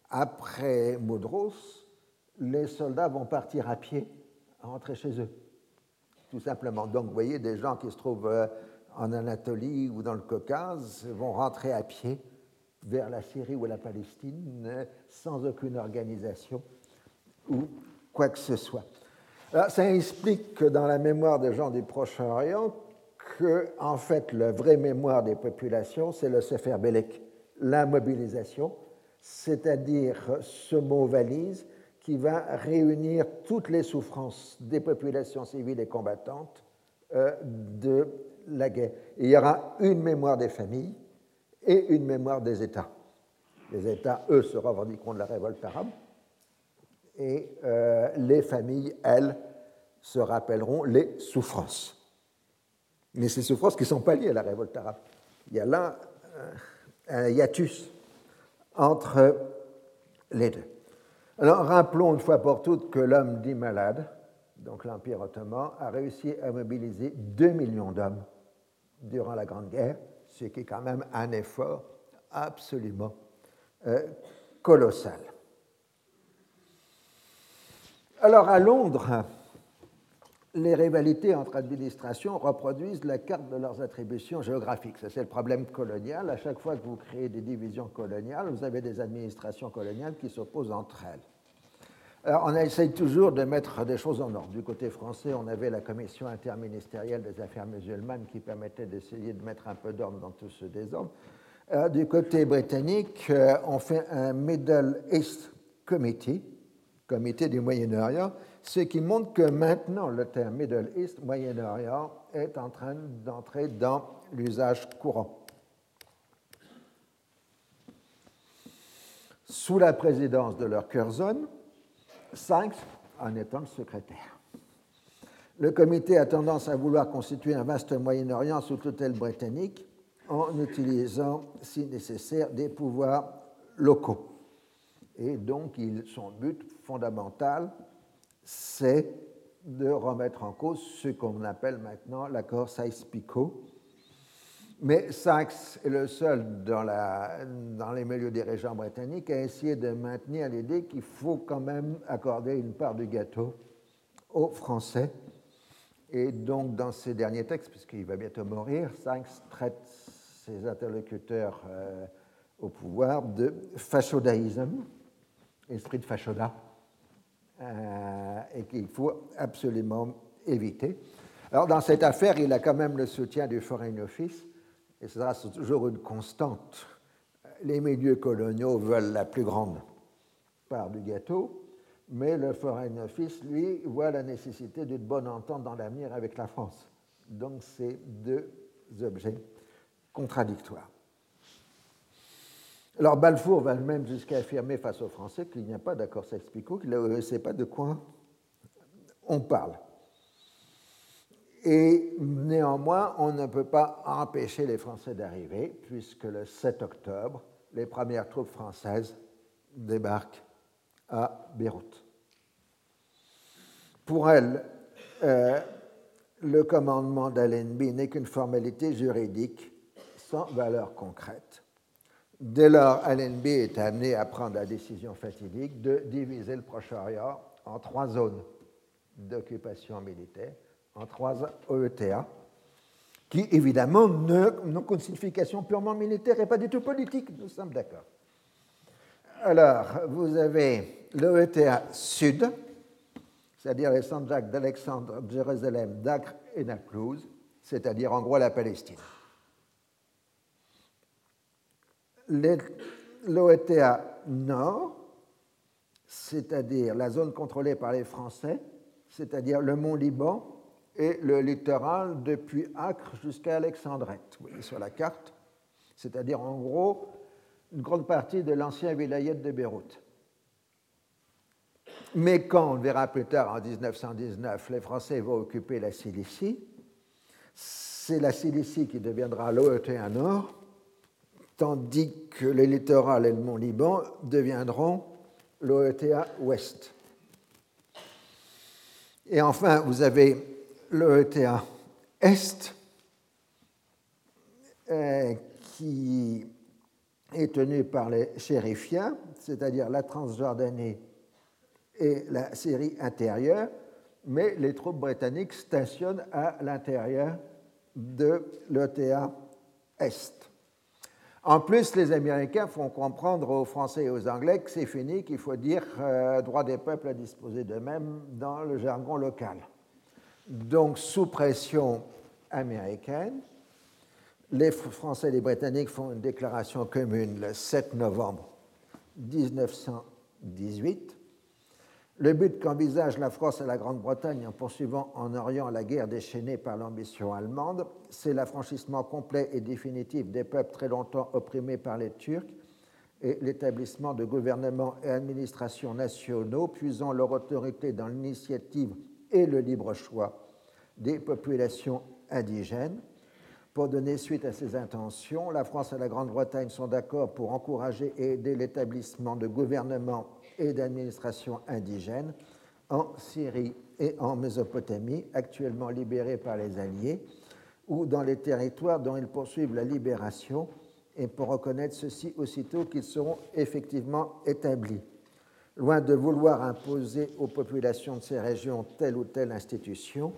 Après Moudros, les soldats vont partir à pied, rentrer chez eux, tout simplement. Donc, vous voyez, des gens qui se trouvent euh, en Anatolie ou dans le Caucase vont rentrer à pied vers la Syrie ou la Palestine sans aucune organisation ou quoi que ce soit ça explique que dans la mémoire des gens du Proche-Orient, que, en fait, la vraie mémoire des populations, c'est le Sefer Belek, la mobilisation, c'est-à-dire ce mot valise qui va réunir toutes les souffrances des populations civiles et combattantes euh, de la guerre. il y aura une mémoire des familles et une mémoire des États. Les États, eux, se revendiqueront de la révolte arabe, et euh, les familles, elles, se rappelleront les souffrances. Mais ces souffrances qui ne sont pas liées à la révolte arabe. Il y a là euh, un hiatus entre les deux. Alors rappelons une fois pour toutes que l'homme dit malade, donc l'Empire ottoman, a réussi à mobiliser 2 millions d'hommes durant la Grande Guerre, ce qui est quand même un effort absolument euh, colossal. Alors à Londres, les rivalités entre administrations reproduisent la carte de leurs attributions géographiques. c'est le problème colonial. À chaque fois que vous créez des divisions coloniales, vous avez des administrations coloniales qui s'opposent entre elles. Alors, on essaye toujours de mettre des choses en ordre. Du côté français, on avait la commission interministérielle des affaires musulmanes qui permettait d'essayer de mettre un peu d'ordre dans tout ce désordre. Euh, du côté britannique, euh, on fait un Middle East Committee, comité du Moyen-Orient, ce qui montre que maintenant le terme Middle East, Moyen-Orient, est en train d'entrer dans l'usage courant. Sous la présidence de leur Curzon, Sykes en étant le secrétaire. Le comité a tendance à vouloir constituer un vaste Moyen-Orient sous tutelle britannique en utilisant, si nécessaire, des pouvoirs locaux. Et donc, son but fondamental, c'est de remettre en cause ce qu'on appelle maintenant l'accord Sykes-Picot. Mais Sykes est le seul dans, les milieux dirigeants britanniques à essayer de maintenir l'idée qu'il faut quand même accorder une part du gâteau aux Français. Et donc, dans ses derniers textes, puisqu'il va bientôt mourir, Sykes traite ses interlocuteurs euh, au pouvoir de fashodaïsme, esprit de fashoda, euh, et qu'il faut absolument éviter. Alors, dans cette affaire, il a quand même le soutien du Foreign Office, et ce sera toujours une constante. Les milieux coloniaux veulent la plus grande part du gâteau, mais le Foreign Office, lui, voit la nécessité d'une bonne entente dans l'avenir avec la France. Donc, c'est deux objets contradictoires. Alors Balfour va même jusqu'à affirmer face aux Français qu'il n'y a pas d'accord Sykes-Picot, qu'il ne sait pas de quoi on parle. Et néanmoins, on ne peut pas empêcher les Français d'arriver, puisque le 7 octobre, les premières troupes françaises débarquent à Beyrouth. Pour elles, euh, le commandement d'Allenby n'est qu'une formalité juridique sans valeur concrète. Dès lors, Allenby est amené à prendre la décision fatidique de diviser le Proche-Orient en trois zones d'occupation militaire, en trois OETA, qui évidemment n'ont qu'une signification purement militaire et pas du tout politique, nous sommes d'accord. Alors, vous avez l'OETA Sud, c'est-à-dire les Sanjaks d'Alexandre, Jérusalem, d'Acre et Naplouse, c'est-à-dire en gros la Palestine l'OETA Nord, c'est-à-dire la zone contrôlée par les Français, c'est-à-dire le mont Liban et le littoral depuis Acre jusqu'à Alexandrette, vous voyez sur la carte, c'est-à-dire en gros une grande partie de l'ancien vilayet de Beyrouth. Mais quand, on verra plus tard en 1919, les Français vont occuper la Cilicie, c'est la Cilicie qui deviendra l'OETA Nord, tandis que les littorales et le Mont Liban deviendront l'OETA Ouest. Et enfin, vous avez l'OETA Est, euh, qui est tenu par les chérifiens, c'est-à-dire la Transjordanie et la Syrie intérieure, mais les troupes britanniques stationnent à l'intérieur de l'OTA Est. En plus, les Américains font comprendre aux Français et aux Anglais que c'est fini, qu'il faut dire euh, droit des peuples à disposer d'eux-mêmes dans le jargon local. Donc, sous pression américaine, les Français et les Britanniques font une déclaration commune le 7 novembre 1918 le but qu'envisage la France et la Grande-Bretagne en poursuivant en Orient la guerre déchaînée par l'ambition allemande, c'est l'affranchissement complet et définitif des peuples très longtemps opprimés par les Turcs et l'établissement de gouvernements et administrations nationaux puisant leur autorité dans l'initiative et le libre choix des populations indigènes. Pour donner suite à ces intentions, la France et la Grande-Bretagne sont d'accord pour encourager et aider l'établissement de gouvernements et d'administration indigène en Syrie et en Mésopotamie, actuellement libérés par les Alliés, ou dans les territoires dont ils poursuivent la libération, et pour reconnaître ceci aussitôt qu'ils seront effectivement établis. Loin de vouloir imposer aux populations de ces régions telle ou telle institution,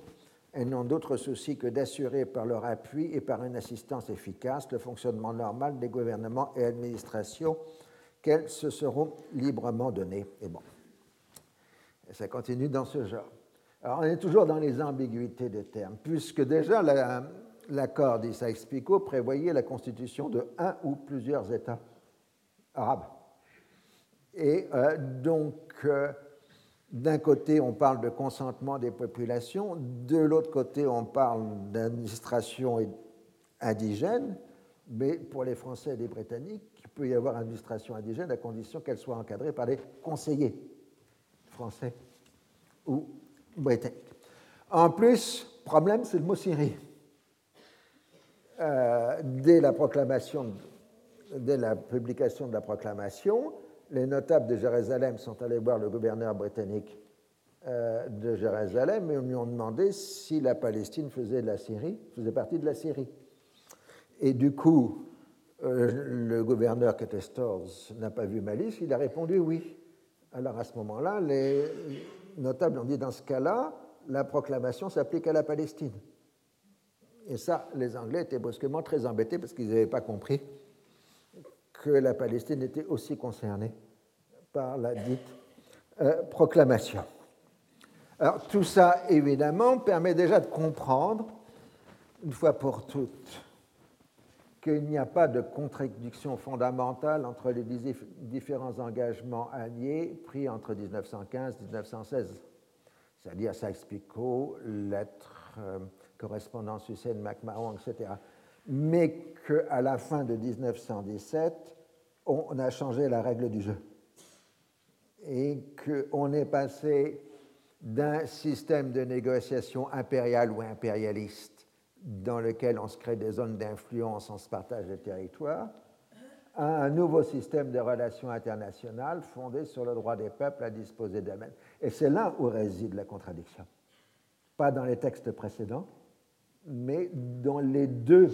elles n'ont d'autre souci que d'assurer par leur appui et par une assistance efficace le fonctionnement normal des gouvernements et administrations qu'elles se seront librement données. Et bon, ça continue dans ce genre. Alors, on est toujours dans les ambiguïtés des termes, puisque déjà l'accord d'Issaïx-Picot prévoyait la constitution de un ou plusieurs États arabes. Et euh, donc, euh, d'un côté, on parle de consentement des populations, de l'autre côté, on parle d'administration indigène, mais pour les Français et les Britanniques, il peut y avoir administration indigène à condition qu'elle soit encadrée par des conseillers français ou britanniques. En plus, problème, c'est le mot Syrie. Euh, dès la proclamation, dès la publication de la proclamation, les notables de Jérusalem sont allés voir le gouverneur britannique euh, de Jérusalem et lui ont demandé si la Palestine faisait de la Syrie, faisait partie de la Syrie. Et du coup, euh, le gouverneur qui n'a pas vu malice, il a répondu oui. Alors à ce moment-là, les notables ont dit dans ce cas-là, la proclamation s'applique à la Palestine. Et ça, les Anglais étaient brusquement très embêtés parce qu'ils n'avaient pas compris que la Palestine était aussi concernée par la dite euh, proclamation. Alors tout ça, évidemment, permet déjà de comprendre, une fois pour toutes, qu'il n'y a pas de contradiction fondamentale entre les différents engagements alliés pris entre 1915 et 1916, c'est-à-dire Sykes-Picot, lettres, euh, correspondance Hussein, McMahon, etc. Mais qu'à la fin de 1917, on a changé la règle du jeu et qu'on est passé d'un système de négociation impérial ou impérialiste dans lequel on se crée des zones d'influence, on se partage des territoires, à un nouveau système de relations internationales fondé sur le droit des peuples à disposer d'eux-mêmes. Et c'est là où réside la contradiction. Pas dans les textes précédents, mais dans les deux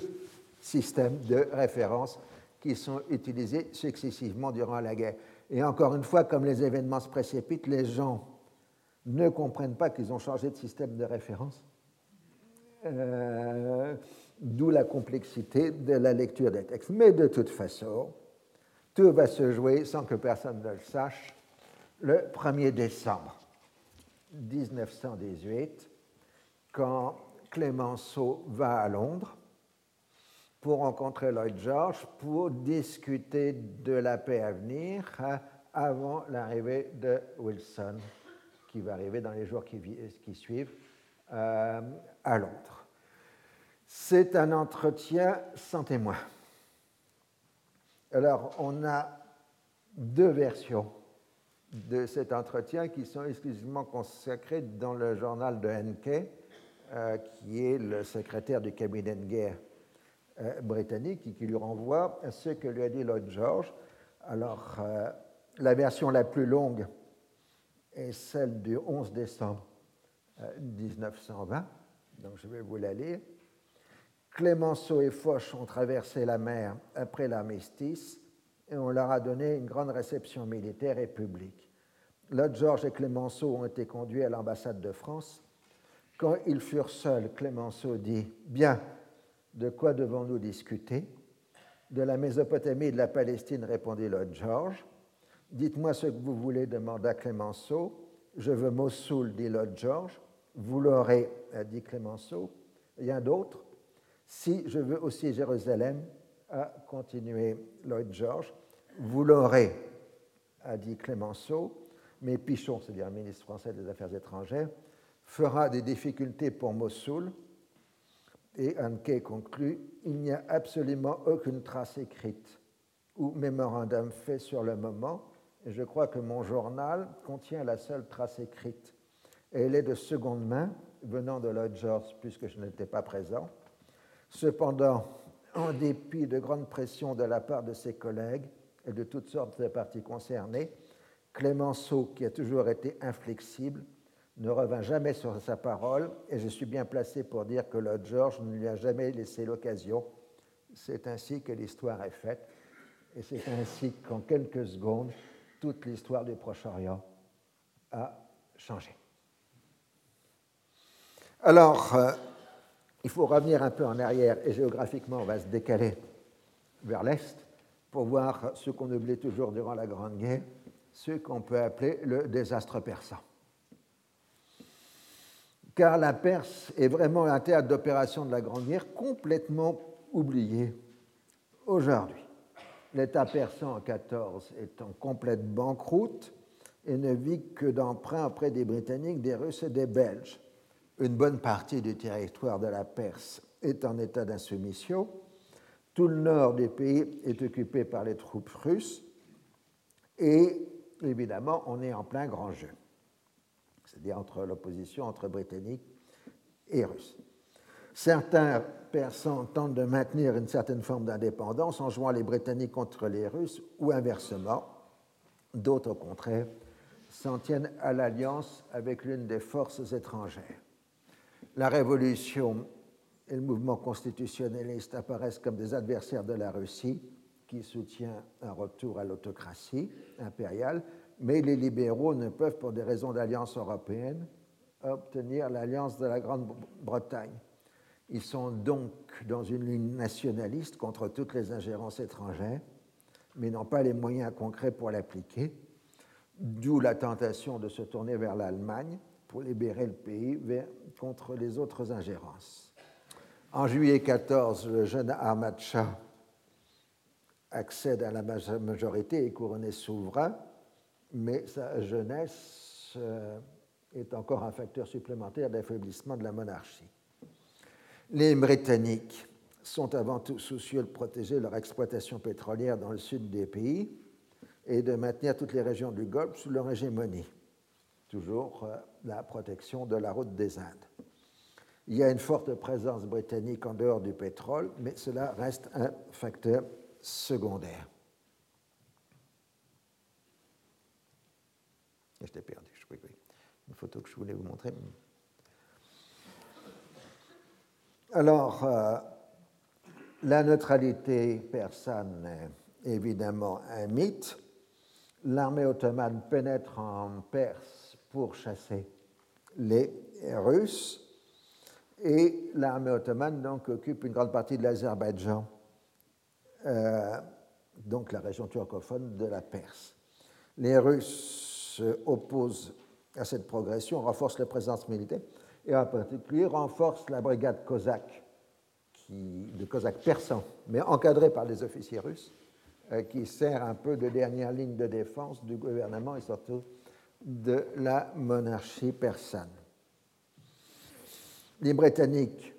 systèmes de référence qui sont utilisés successivement durant la guerre. Et encore une fois, comme les événements se précipitent, les gens ne comprennent pas qu'ils ont changé de système de référence euh, d'où la complexité de la lecture des textes. Mais de toute façon, tout va se jouer sans que personne ne le sache le 1er décembre 1918, quand Clémenceau va à Londres pour rencontrer Lloyd George pour discuter de la paix à venir hein, avant l'arrivée de Wilson, qui va arriver dans les jours qui, suivent euh, à Londres. C'est un entretien sans témoin. Alors, on a deux versions de cet entretien qui sont exclusivement consacrées dans le journal de Henke, euh, qui est le secrétaire du cabinet de guerre britannique, et qui lui renvoie à ce que lui a dit Lloyd George. Alors, la version la plus longue est celle du 11 décembre 1920 donc je vais vous la lire. Clémenceau et Foch ont traversé la mer après l'armistice et on leur a donné une grande réception militaire et publique. Lord George et Clémenceau ont été conduits à l'ambassade de France. Quand ils furent seuls, Clémenceau dit Bien, de quoi devons-nous discuter? De la Mésopotamie et de la Palestine, répondit Lord George. Dites-moi ce que vous voulez, demanda Clémenceau. Je veux Mossoul, dit Lord George. Vous l'aurez, a dit Clémenceau. Rien d'autre. Si je veux aussi Jérusalem, a continué Lloyd George. Vous l'aurez, a dit Clémenceau. Mais Pichon, c'est-à-dire ministre français des Affaires étrangères, fera des difficultés pour Mossoul. Et Hanke conclut il n'y a absolument aucune trace écrite ou mémorandum fait sur le moment. Et je crois que mon journal contient la seule trace écrite elle est de seconde main, venant de Lloyd George, puisque je n'étais pas présent. Cependant, en dépit de grandes pressions de la part de ses collègues et de toutes sortes de parties concernées, Clémenceau, qui a toujours été inflexible, ne revint jamais sur sa parole, et je suis bien placé pour dire que Lord George ne lui a jamais laissé l'occasion. C'est ainsi que l'histoire est faite, et c'est ainsi qu'en quelques secondes, toute l'histoire du Proche-Orient a changé. Alors, euh, il faut revenir un peu en arrière, et géographiquement, on va se décaler vers l'Est pour voir ce qu'on oublie toujours durant la Grande Guerre, ce qu'on peut appeler le désastre persan. Car la Perse est vraiment un théâtre d'opération de la Grande Guerre complètement oublié aujourd'hui. L'État persan en 14 est en complète banqueroute et ne vit que d'emprunts auprès des Britanniques, des Russes et des Belges. Une bonne partie du territoire de la Perse est en état d'insoumission. Tout le nord du pays est occupé par les troupes russes et évidemment, on est en plein grand jeu, c'est-à-dire entre l'opposition entre Britanniques et Russes. Certains Persans tentent de maintenir une certaine forme d'indépendance en jouant les Britanniques contre les Russes ou inversement. D'autres, au contraire, s'en tiennent à l'alliance avec l'une des forces étrangères. La Révolution et le mouvement constitutionnaliste apparaissent comme des adversaires de la Russie qui soutient un retour à l'autocratie impériale, mais les libéraux ne peuvent, pour des raisons d'alliance européenne, obtenir l'alliance de la Grande-Bretagne. Ils sont donc dans une ligne nationaliste contre toutes les ingérences étrangères, mais n'ont pas les moyens concrets pour l'appliquer, d'où la tentation de se tourner vers l'Allemagne pour libérer le pays contre les autres ingérences. En juillet 14, le jeune Ahmad Shah accède à la majorité et couronné souverain, mais sa jeunesse euh, est encore un facteur supplémentaire d'affaiblissement de la monarchie. Les Britanniques sont avant tout soucieux de protéger leur exploitation pétrolière dans le sud des pays et de maintenir toutes les régions du Golfe sous leur hégémonie. Toujours euh, la protection de la route des Indes. Il y a une forte présence britannique en dehors du pétrole, mais cela reste un facteur secondaire. Je t'ai perdu, oui. Une photo que je voulais vous montrer. Alors, euh, la neutralité persane est évidemment un mythe. L'armée ottomane pénètre en Perse pour chasser les Russes et l'armée ottomane donc occupe une grande partie de l'Azerbaïdjan euh, donc la région turcophone de la Perse. Les Russes s'opposent à cette progression, renforcent la présence militaire et en particulier renforcent la brigade cosaque, de cosaques persans, mais encadrée par les officiers russes, euh, qui sert un peu de dernière ligne de défense du gouvernement et surtout de la monarchie persane. Les Britanniques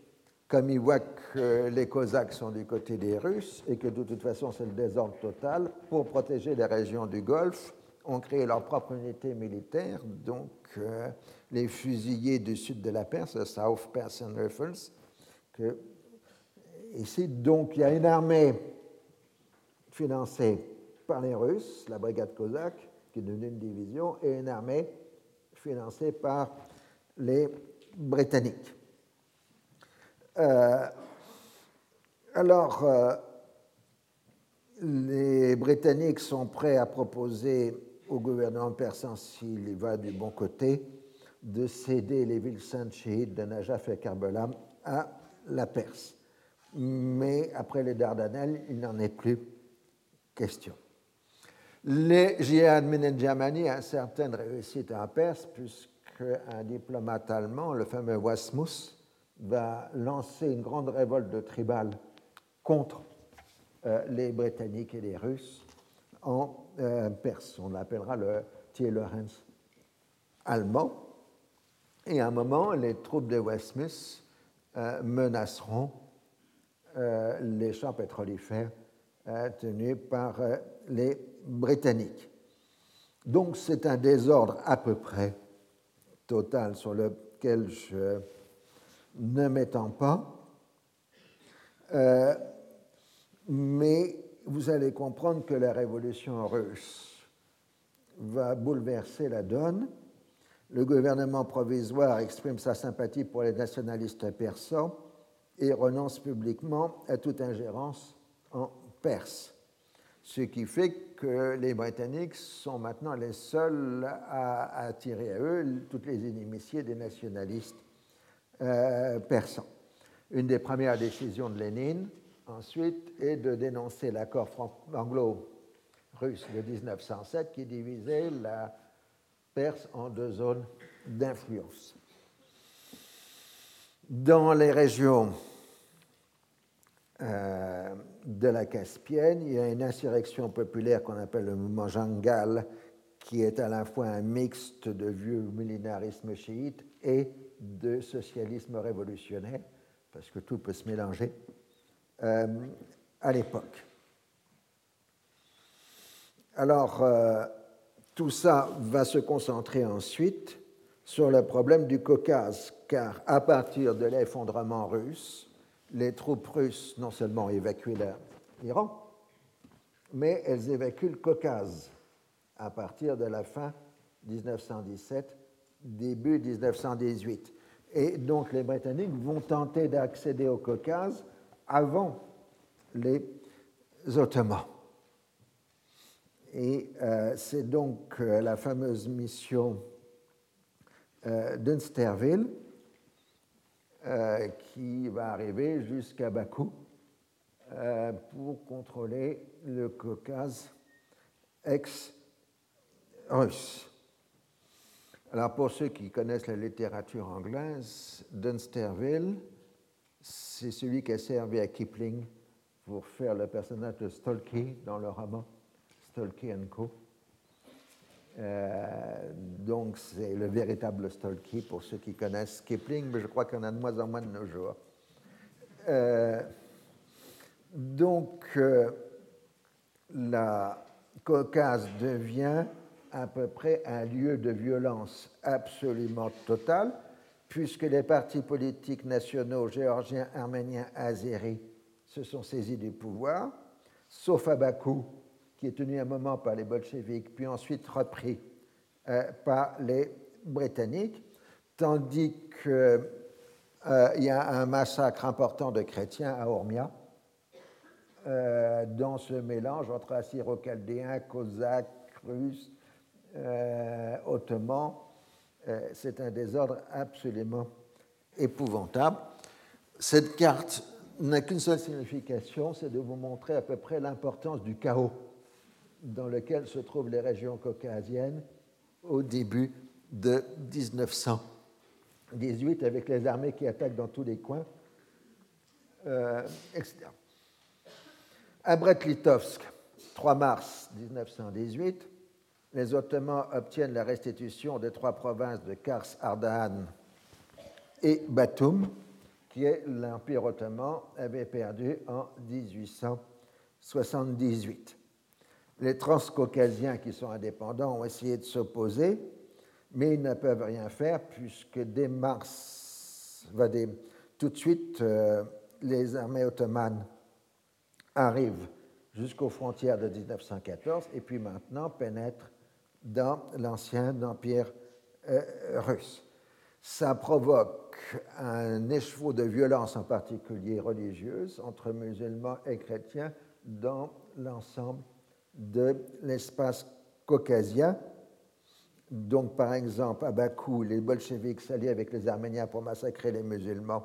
comme ils voient que les Cosaques sont du côté des Russes et que de toute façon c'est le désordre total, pour protéger les régions du Golfe, ont créé leur propre unité militaire, donc euh, les fusiliers du sud de la Perse, le South Persian Rifles. Que, ici, donc, il y a une armée financée par les Russes, la brigade cosaque, qui est devenue une division, et une armée financée par les Britanniques. Euh, alors, euh, les Britanniques sont prêts à proposer au gouvernement persan, s'il y va du bon côté, de céder les villes saintes chiites de Najaf et Karbala à la Perse. Mais après les Dardanelles, il n'en est plus question. Les djihad Minenjamani a certaines réussites en Perse, puisqu'un diplomate allemand, le fameux Wasmus, va lancer une grande révolte de tribal contre euh, les Britanniques et les Russes en euh. On l'appellera le Thiel-Lorenz allemand. Et à un moment, les troupes de Westmouth euh, menaceront les champs pétrolifères tenus par les Britanniques. Donc c'est un désordre à peu près total sur lequel je ne m'étend pas, euh, mais vous allez comprendre que la révolution russe va bouleverser la donne. Le gouvernement provisoire exprime sa sympathie pour les nationalistes persans et renonce publiquement à toute ingérence en Perse. Ce qui fait que les Britanniques sont maintenant les seuls à attirer à eux toutes les inimitiés des nationalistes euh, persans. Une des premières décisions de Lénine, ensuite, est de dénoncer l'accord anglo-russe de 1907 qui divisait la Perse en deux zones d'influence. Dans les régions euh, de la Caspienne, il y a une insurrection populaire qu'on appelle le mouvement Jangal, qui est à la fois un mixte de vieux millénarisme chiite et de socialisme révolutionnaire, parce que tout peut se mélanger, euh, à l'époque. Alors, euh, tout ça va se concentrer ensuite sur le problème du Caucase, car à partir de l'effondrement russe, les troupes russes non seulement évacuent l'Iran, mais elles évacuent le Caucase à partir de la fin 1917, début 1918. Et donc les Britanniques vont tenter d'accéder au Caucase avant les Ottomans. Et euh, c'est donc euh, la fameuse mission euh, d'Unsterville qui va arriver jusqu'à Bakou pour contrôler le Caucase ex-russe. Alors pour ceux qui connaissent la littérature anglaise, Dunsterville, c'est celui qui a servi à Kipling pour faire le personnage de Stolky dans le roman Stolky Co. Euh, donc c'est le véritable Stolky pour ceux qui connaissent Kipling, mais je crois qu'il y en a de moins en moins de nos jours. Euh, donc euh, la Caucase devient à peu près un lieu de violence absolument totale, puisque les partis politiques nationaux géorgiens, arméniens, azéris se sont saisis du pouvoir, sauf à Bakou, qui est tenu un moment par les bolcheviks, puis ensuite repris euh, par les Britanniques, tandis qu'il euh, y a un massacre important de chrétiens à Ormia, euh, dans ce mélange entre assyro-chaldéens, cosaques, russes, ottoman, euh, c'est un désordre absolument épouvantable. Cette carte n'a qu'une seule signification, c'est de vous montrer à peu près l'importance du chaos dans lequel se trouvent les régions caucasiennes au début de 1918, avec les armées qui attaquent dans tous les coins, euh, etc. À Brest-Litovsk, 3 mars 1918, les Ottomans obtiennent la restitution des trois provinces de Kars, Ardahan et Batum, qui l'Empire ottoman avait perdu en 1878. Les transcaucasiens qui sont indépendants ont essayé de s'opposer, mais ils ne peuvent rien faire puisque dès mars, tout de suite, euh, les armées ottomanes arrivent jusqu'aux frontières de 1914 et puis maintenant pénètrent dans l'ancien empire euh, russe. Ça provoque un écheveau de violence, en particulier religieuse, entre musulmans et chrétiens dans l'ensemble de l'espace caucasien. Donc, par exemple, à Bakou, les bolcheviks s'allient avec les Arméniens pour massacrer les musulmans.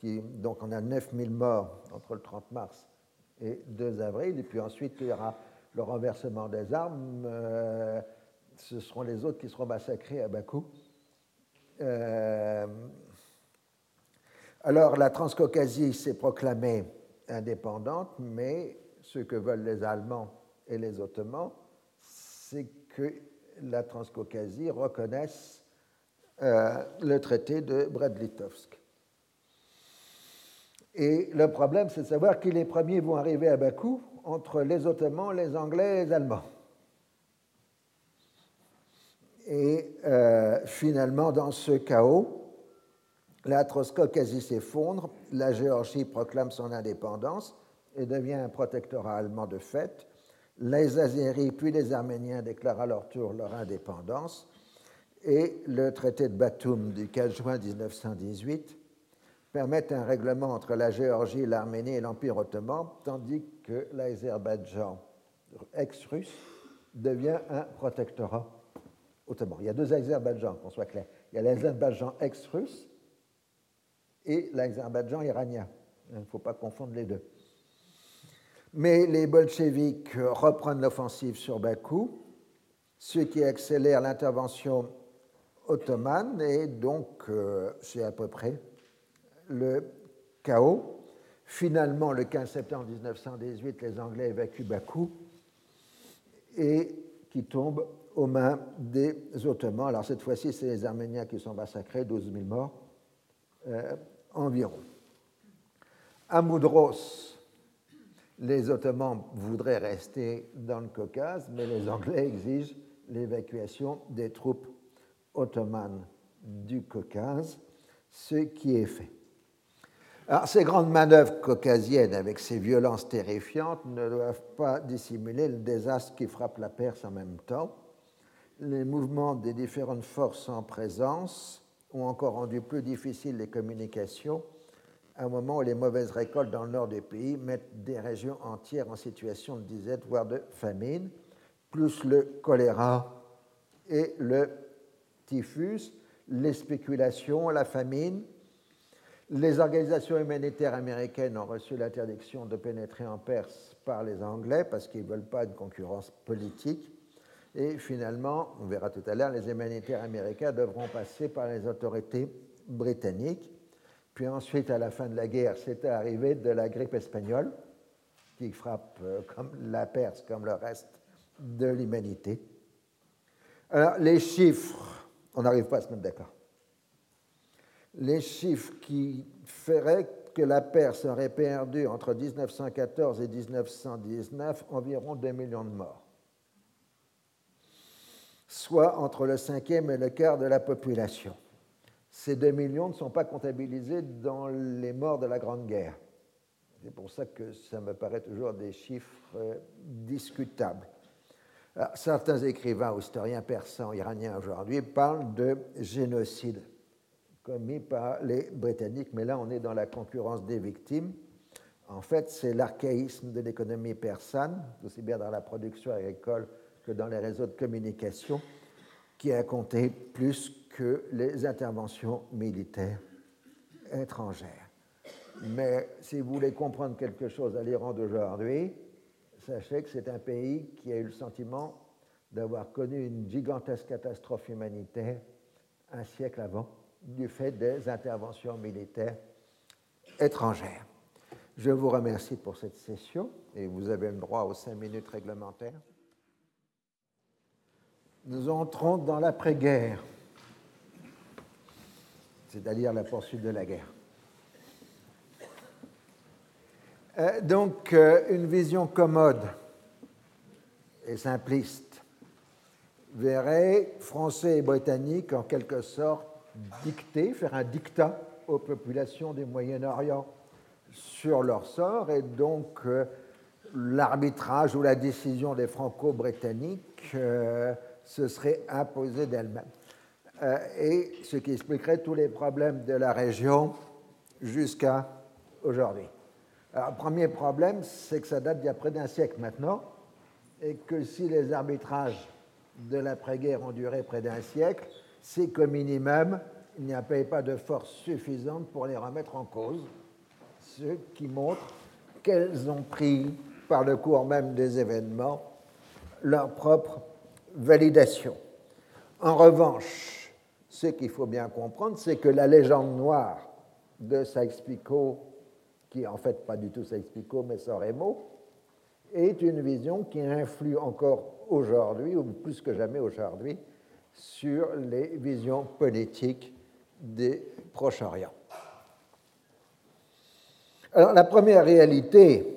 Qui, donc, on a 9000 morts entre le 30 mars et 2 avril. Et puis ensuite, il y aura le renversement des armes, euh, ce seront les autres qui seront massacrés à Bakou. Euh, alors la Transcaucasie s'est proclamée indépendante, mais ce que veulent les Allemands et les Ottomans, c'est que la Transcaucasie reconnaisse euh, le traité de Brest-Litovsk. Et le problème, c'est de savoir qui les premiers vont arriver à Bakou entre les Ottomans, les Anglais et les Allemands. Et euh, finalement, dans ce chaos, la quasi s'effondre, la Géorgie proclame son indépendance et devient un protectorat allemand de fait, Les Azéris puis les Arméniens déclarent à leur tour leur indépendance et le traité de Batum du 4 juin 1918 permet un règlement entre la Géorgie, l'Arménie et l'Empire ottoman, tandis que l'Azerbaïdjan ex-russe devient un protectorat ottoman. Il y a deux Azerbaïdjans, qu'on soit clair. Il y a l'Azerbaïdjan ex-russe et l'Azerbaïdjan iranien. Il ne faut pas confondre les deux. Mais les bolcheviks reprennent l'offensive sur Bakou, ce qui accélère l'intervention ottomane et donc euh, c'est à peu près le chaos. Finalement, le 15 septembre 1918, les Anglais évacuent Bakou et qui tombe aux mains des Ottomans. Alors cette fois-ci, c'est les Arméniens qui sont massacrés, 12 000 morts euh, environ. À Moudros, les Ottomans voudraient rester dans le Caucase, mais les Anglais exigent l'évacuation des troupes ottomanes du Caucase, ce qui est fait. Alors, ces grandes manœuvres caucasiennes, avec ces violences terrifiantes, ne doivent pas dissimuler le désastre qui frappe la Perse en même temps. Les mouvements des différentes forces en présence ont encore rendu plus difficiles les communications à un moment où les mauvaises récoltes dans le nord du pays mettent des régions entières en situation de disette, voire de famine, plus le choléra et le typhus, les spéculations, la famine, les organisations humanitaires américaines ont reçu l'interdiction de pénétrer en Perse par les Anglais parce qu'ils ne veulent pas de concurrence politique. Et finalement, on verra tout à l'heure, les humanitaires américains devront passer par les autorités britanniques. Puis ensuite, à la fin de la guerre, c'était arrivé de la grippe espagnole, qui frappe euh, comme la Perse comme le reste de l'humanité. Alors, les chiffres, on n'arrive pas à se mettre d'accord les chiffres qui feraient que la Perse aurait perdu entre 1914 et 1919 environ 2 millions de morts, soit entre le cinquième et le quart de la population. Ces 2 millions ne sont pas comptabilisés dans les morts de la Grande Guerre. C'est pour ça que ça me paraît toujours des chiffres euh, discutables. certains écrivains ou historiens persans iraniens aujourd'hui parlent de génocide commis par les Britanniques, mais là on est dans la concurrence des victimes. En fait, c'est l'archaïsme de l'économie persane, aussi bien dans la production agricole que dans les réseaux de communication, qui a compté plus que les interventions militaires étrangères. Mais si vous voulez comprendre quelque chose à l'Iran d'aujourd'hui, sachez que c'est un pays qui a eu le sentiment d'avoir connu une gigantesque catastrophe humanitaire un siècle avant du fait des interventions militaires étrangères. Je vous remercie pour cette session et vous avez le droit aux cinq minutes réglementaires. Nous entrons dans l'après-guerre, c'est-à-dire la poursuite de la guerre. Euh, donc, euh, une vision commode et simpliste verrait Français et Britanniques en quelque sorte dicter, faire un dictat aux populations du Moyen-Orient sur leur sort et donc euh, l'arbitrage ou la décision des franco-britanniques euh, se serait imposé d'elle-même. Euh, et ce qui expliquerait tous les problèmes de la région jusqu'à aujourd'hui. Alors, premier problème, c'est que ça date d'il y a près d'un siècle maintenant, et que si les arbitrages de l'après-guerre ont duré près d'un siècle, c'est qu'au minimum, il n'y a pas de force suffisante pour les remettre en cause, ce qui montre qu'elles ont pris, par le cours même des événements, leur propre validation. En revanche, ce qu'il faut bien comprendre, c'est que la légende noire de Sykes-Picot, qui en fait pas du tout Sykes-Picot, mais Soremo, est une vision qui influe encore aujourd'hui, ou plus que jamais aujourd'hui, sur les visions politiques des Proche-Orient. Alors la première réalité,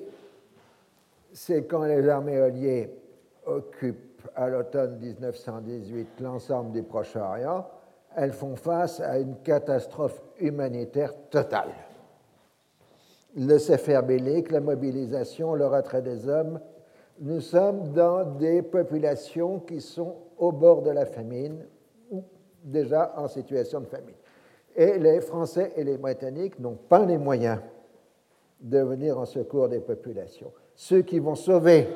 c'est quand les armées alliées occupent à l'automne 1918 l'ensemble du Proche-Orient, elles font face à une catastrophe humanitaire totale. Le céphère bélique, la mobilisation, le retrait des hommes, nous sommes dans des populations qui sont au bord de la famine ou déjà en situation de famine. Et les Français et les Britanniques n'ont pas les moyens de venir en secours des populations. Ceux qui vont sauver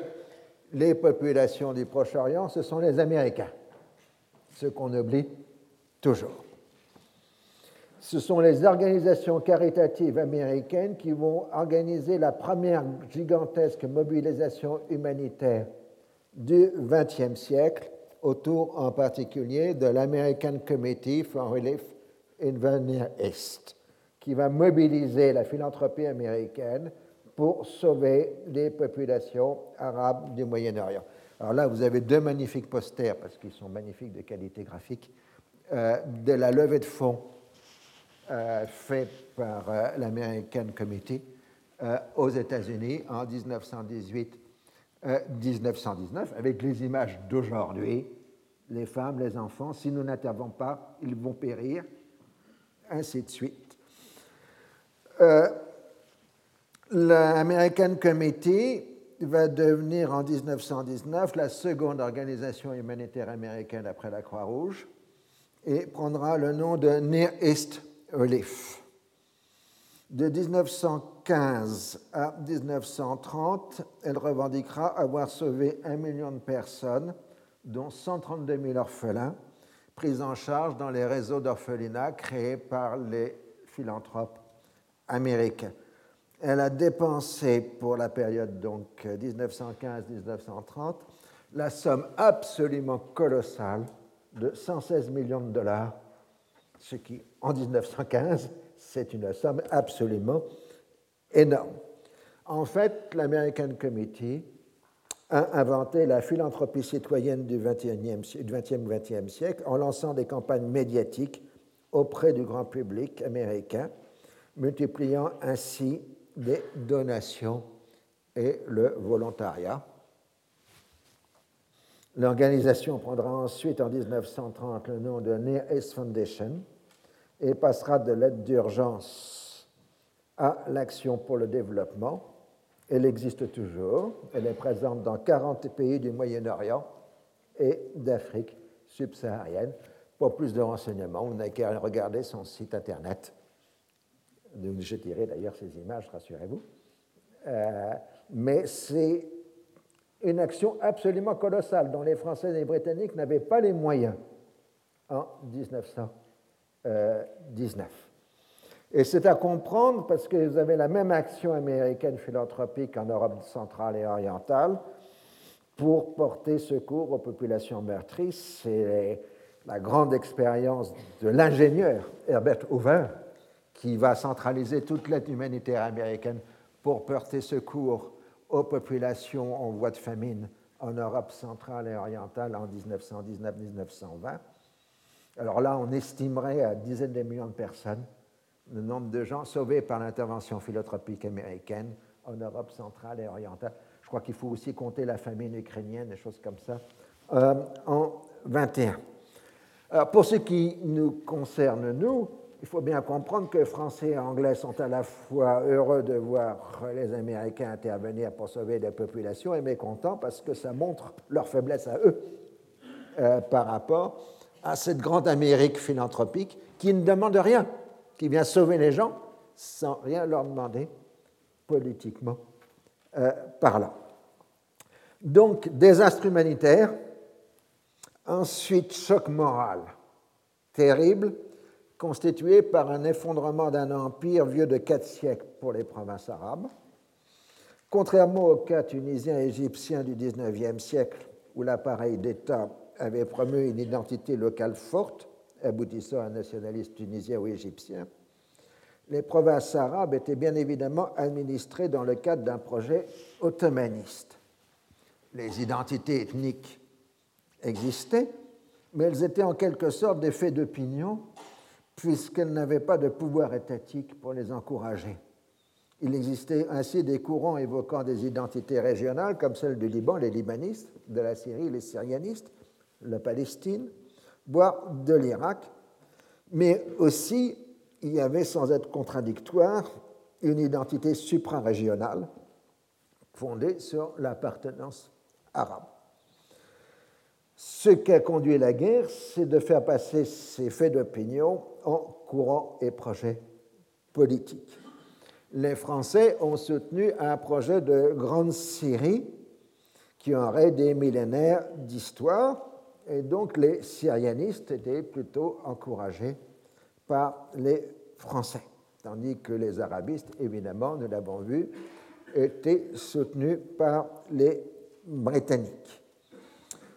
les populations du Proche-Orient, ce sont les Américains, ce qu'on oublie toujours. Ce sont les organisations caritatives américaines qui vont organiser la première gigantesque mobilisation humanitaire du XXe siècle, autour en particulier de l'American Committee for Relief in the Near East qui va mobiliser la philanthropie américaine pour sauver les populations arabes du Moyen-Orient. Alors là, vous avez deux magnifiques posters, parce qu'ils sont magnifiques de qualité graphique, euh, de la levée de fonds euh, faite par euh, l'American Committee aux États-Unis en 1918-1919, avec les images d'aujourd'hui. Les femmes, les enfants, si nous n'intervenons pas, ils vont périr, ainsi de suite. Euh, L'American Committee va devenir en 1919 la seconde organisation humanitaire américaine après la Croix-Rouge et prendra le nom de Near East Relief. De 1915 à 1930, elle revendiquera avoir sauvé un million de personnes, dont 132 000 orphelins, pris en charge dans les réseaux d'orphelinat créés par les philanthropes américain. Elle a dépensé pour la période donc 1915-1930 la somme absolument colossale de 116 millions de dollars, ce qui, en 1915, c'est une somme absolument énorme. En fait, l'American Committee a inventé la philanthropie citoyenne du XXe siècle en lançant des campagnes médiatiques auprès du grand public américain multipliant ainsi les donations et le volontariat. L'organisation prendra ensuite en 1930 le nom de Near East Foundation et passera de l'aide d'urgence à l'action pour le développement. Elle existe toujours. Elle est présente dans 40 pays du Moyen-Orient et d'Afrique subsaharienne. Pour plus de renseignements, vous n'avez qu'à regarder son site internet je tirerai d'ailleurs ces images, rassurez-vous. Euh, mais c'est une action absolument colossale dont les Français et les Britanniques n'avaient pas les moyens en 1919. Et c'est à comprendre parce que vous avez la même action américaine philanthropique en Europe centrale et orientale pour porter secours aux populations meurtries. C'est la grande expérience de l'ingénieur Herbert Hoover qui va centraliser toute l'aide humanitaire américaine pour porter secours aux populations en voie de famine en Europe centrale et orientale en 1919-1920. Alors là, on estimerait à dizaines de millions de personnes le nombre de gens sauvés par l'intervention philanthropique américaine en Europe centrale et orientale. Je crois qu'il faut aussi compter la famine ukrainienne, des choses comme ça, euh, en 21. Alors pour ce qui nous concerne, nous, il faut bien comprendre que Français et Anglais sont à la fois heureux de voir les Américains intervenir pour sauver des populations et mécontents parce que ça montre leur faiblesse à eux euh, par rapport à cette grande Amérique philanthropique qui ne demande rien, qui vient sauver les gens sans rien leur demander politiquement euh, parlant. Donc, désastre humanitaire, ensuite choc moral terrible, constitué par un effondrement d'un empire vieux de quatre siècles pour les provinces arabes. Contrairement au cas tunisien et égyptien du XIXe siècle, où l'appareil d'État avait promu une identité locale forte, aboutissant à un nationalisme tunisien ou égyptien, les provinces arabes étaient bien évidemment administrées dans le cadre d'un projet ottomaniste. Les identités ethniques existaient, mais elles étaient en quelque sorte des faits d'opinion puisqu'elles n'avaient pas de pouvoir étatique pour les encourager. Il existait ainsi des courants évoquant des identités régionales comme celle du Liban, les libanistes, de la Syrie, les syrianistes, la Palestine, voire de l'Irak, mais aussi il y avait, sans être contradictoire, une identité suprarégionale fondée sur l'appartenance arabe. Ce qui a conduit la guerre, c'est de faire passer ces faits d'opinion en courants et projets politiques. Les Français ont soutenu un projet de grande Syrie qui aurait des millénaires d'histoire, et donc les syrianistes étaient plutôt encouragés par les Français, tandis que les arabistes, évidemment, nous l'avons vu, étaient soutenus par les Britanniques.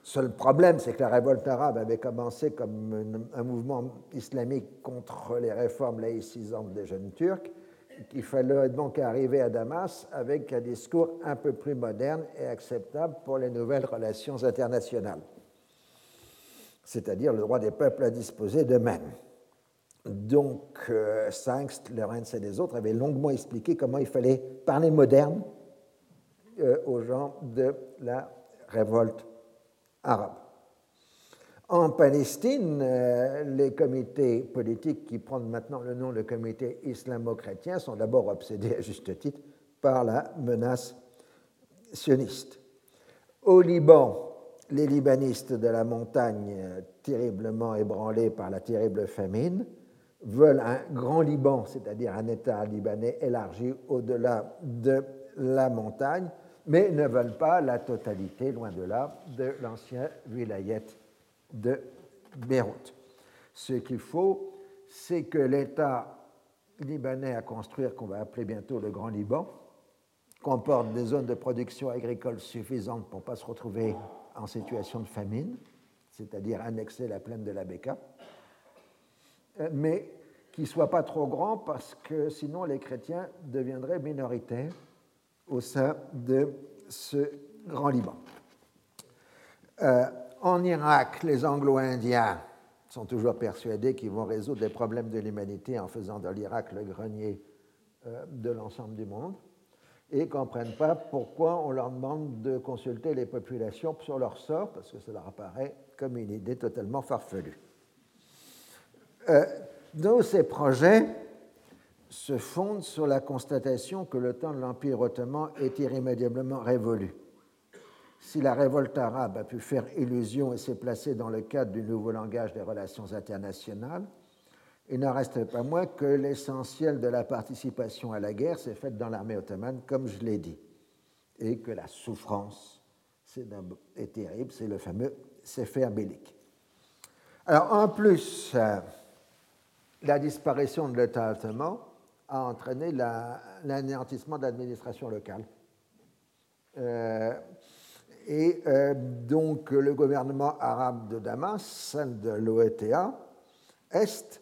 Seul problème, c'est que la révolte arabe avait commencé comme un mouvement islamique contre les réformes laïcisantes des jeunes Turcs, qu'il fallait donc arriver à Damas avec un discours un peu plus moderne et acceptable pour les nouvelles relations internationales, c'est-à-dire le droit des peuples à disposer d'eux-mêmes. Donc, euh, Sangst, Lorenz et les autres avaient longuement expliqué comment il fallait parler moderne euh, aux gens de la révolte arabe. En Palestine, euh, les comités politiques qui prennent maintenant le nom de comité islamo-chrétien sont d'abord obsédés à juste titre par la menace sioniste. Au Liban, les libanistes de la montagne, terriblement ébranlés par la terrible famine, veulent un grand Liban, c'est-à-dire un État libanais élargi au-delà de la montagne, mais ne veulent pas la totalité, loin de là, de l'ancien vilayet de Beyrouth. Ce qu'il faut, c'est que l'État libanais à construire, qu'on va appeler bientôt le Grand Liban, comporte des zones de production agricole suffisantes pour ne pas se retrouver en situation de famine, c'est-à-dire annexer la plaine de la Beka, mais qui ne soit pas trop grand parce que sinon les chrétiens deviendraient minoritaires au sein de ce grand Liban. Euh, en Irak, les Anglo-Indiens sont toujours persuadés qu'ils vont résoudre les problèmes de l'humanité en faisant de l'Irak le grenier euh, de l'ensemble du monde et ne comprennent pas pourquoi on leur demande de consulter les populations sur leur sort, parce que ça leur apparaît comme une idée totalement farfelue. Euh, donc ces projets se fondent sur la constatation que le temps de l'Empire ottoman est irrémédiablement révolu. Si la révolte arabe a pu faire illusion et s'est placée dans le cadre du nouveau langage des relations internationales, il n'en reste pas moins que l'essentiel de la participation à la guerre s'est fait dans l'armée ottomane, comme je l'ai dit, et que la souffrance est, terrible, c'est le fameux Sefer bellique. Alors, en plus, euh, la disparition de l'État ottoman a entraîné l'anéantissement de l'administration locale. Euh, et euh, donc le gouvernement arabe de Damas, celle de l'OETA, Est,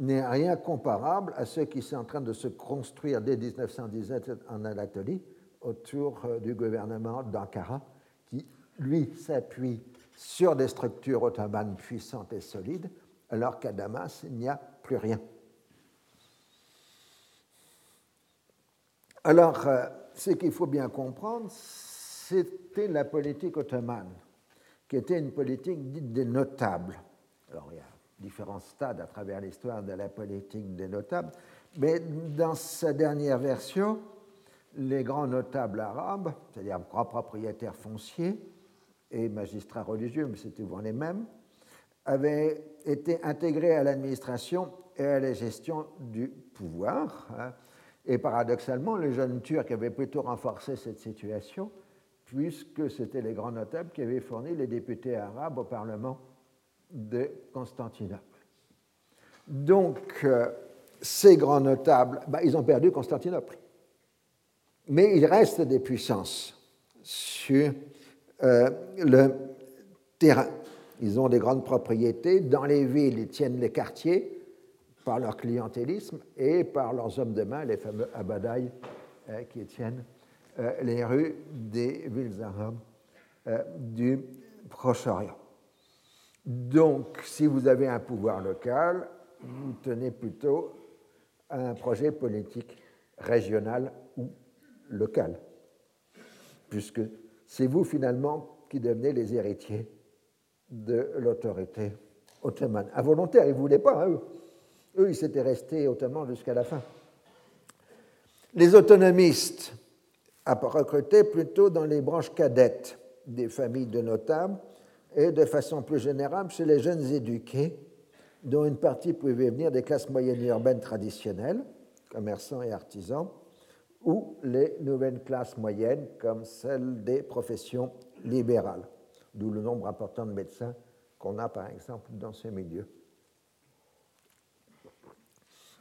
n'est rien comparable à ce qui est en train de se construire dès 1917 en Anatolie autour euh, du gouvernement d'Ankara, qui, lui, s'appuie sur des structures ottomanes puissantes et solides, alors qu'à Damas, il n'y a plus rien. Alors, euh, ce qu'il faut bien comprendre, c'était la politique ottomane, qui était une politique dite des notables. Différents stades à travers l'histoire de la politique des notables, mais dans sa dernière version, les grands notables arabes, c'est-à-dire grands propriétaires fonciers et magistrats religieux, mais c'était souvent les mêmes, avaient été intégrés à l'administration et à la gestion du pouvoir. Hein. Et paradoxalement, les jeunes Turcs avaient plutôt renforcé cette situation, puisque c'était les grands notables qui avaient fourni les députés arabes au Parlement de Constantinople. Donc, euh, ces grands notables, bah, ils ont perdu Constantinople. Mais il reste des puissances sur euh, le terrain. Ils ont des grandes propriétés. Dans les villes, ils tiennent les quartiers par leur clientélisme et par leurs hommes de main, les fameux abadaïs euh, qui tiennent les rues des villes arabes du Proche-Orient. Donc, si vous avez un pouvoir local, vous tenez plutôt à un projet politique régional ou local, puisque c'est vous finalement qui devenez les héritiers de l'autorité ottomane. Involontaire, ils ne voulaient pas, hein, eux. Eux, ils s'étaient restés ottomans jusqu'à la fin. Les autonomistes recrutaient plutôt dans les branches cadettes des familles de notables et de façon plus générale chez les jeunes éduqués, dont une partie pouvait venir des classes moyennes urbaines traditionnelles, commerçants et artisans, ou les nouvelles classes moyennes comme celles des professions libérales, d'où le nombre important de médecins qu'on a par exemple dans ces milieux.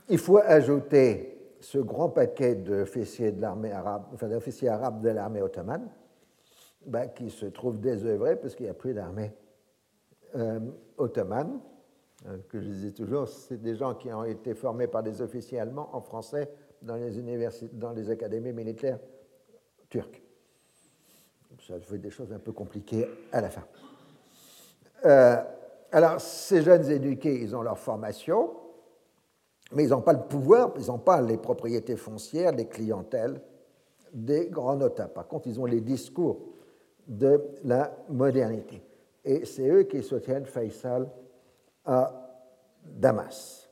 Il faut ajouter ce grand paquet d'officiers de l'armée arabe, enfin d'officiers arabes de l'armée ottomane, ben, qui se trouve désœuvré parce qu'il n'y a plus d'armée euh, ottomane. Euh, que je disais toujours, c'est des gens qui ont été formés par des officiers allemands en français dans les, universités, dans les académies militaires turques. Ça fait des choses un peu compliquées à la fin. Euh, alors, ces jeunes éduqués, ils ont leur formation, mais ils n'ont pas le pouvoir, ils n'ont pas les propriétés foncières, les clientèles des grands notables. Par contre, ils ont les discours de la modernité. Et c'est eux qui soutiennent Faisal à Damas.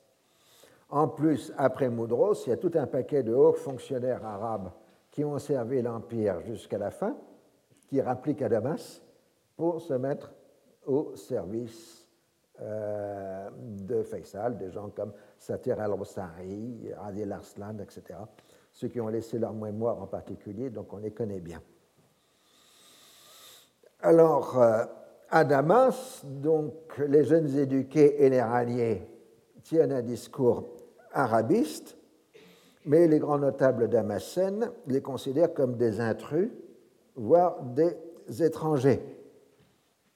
En plus, après Moudros, il y a tout un paquet de hauts fonctionnaires arabes qui ont servi l'Empire jusqu'à la fin, qui rappliquent à Damas pour se mettre au service euh, de Faisal, des gens comme Satir al-Rossari, Adil Arslan, etc. Ceux qui ont laissé leur mémoire en particulier, donc on les connaît bien. Alors, euh, à Damas, donc, les jeunes éduqués et les ralliés tiennent un discours arabiste, mais les grands notables damascènes les considèrent comme des intrus, voire des étrangers.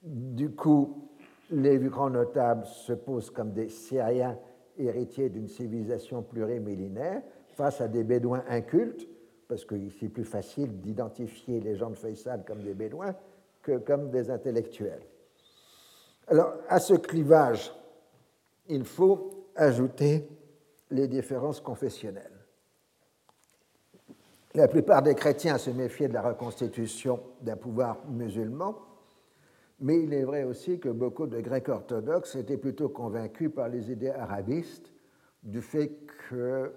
Du coup, les grands notables se posent comme des Syriens héritiers d'une civilisation plurimillénaire face à des Bédouins incultes, parce que c'est plus facile d'identifier les gens de Faisal comme des Bédouins que comme des intellectuels. Alors, à ce clivage, il faut ajouter les différences confessionnelles. La plupart des chrétiens se méfiaient de la reconstitution d'un pouvoir musulman, mais il est vrai aussi que beaucoup de Grecs orthodoxes étaient plutôt convaincus par les idées arabistes du fait que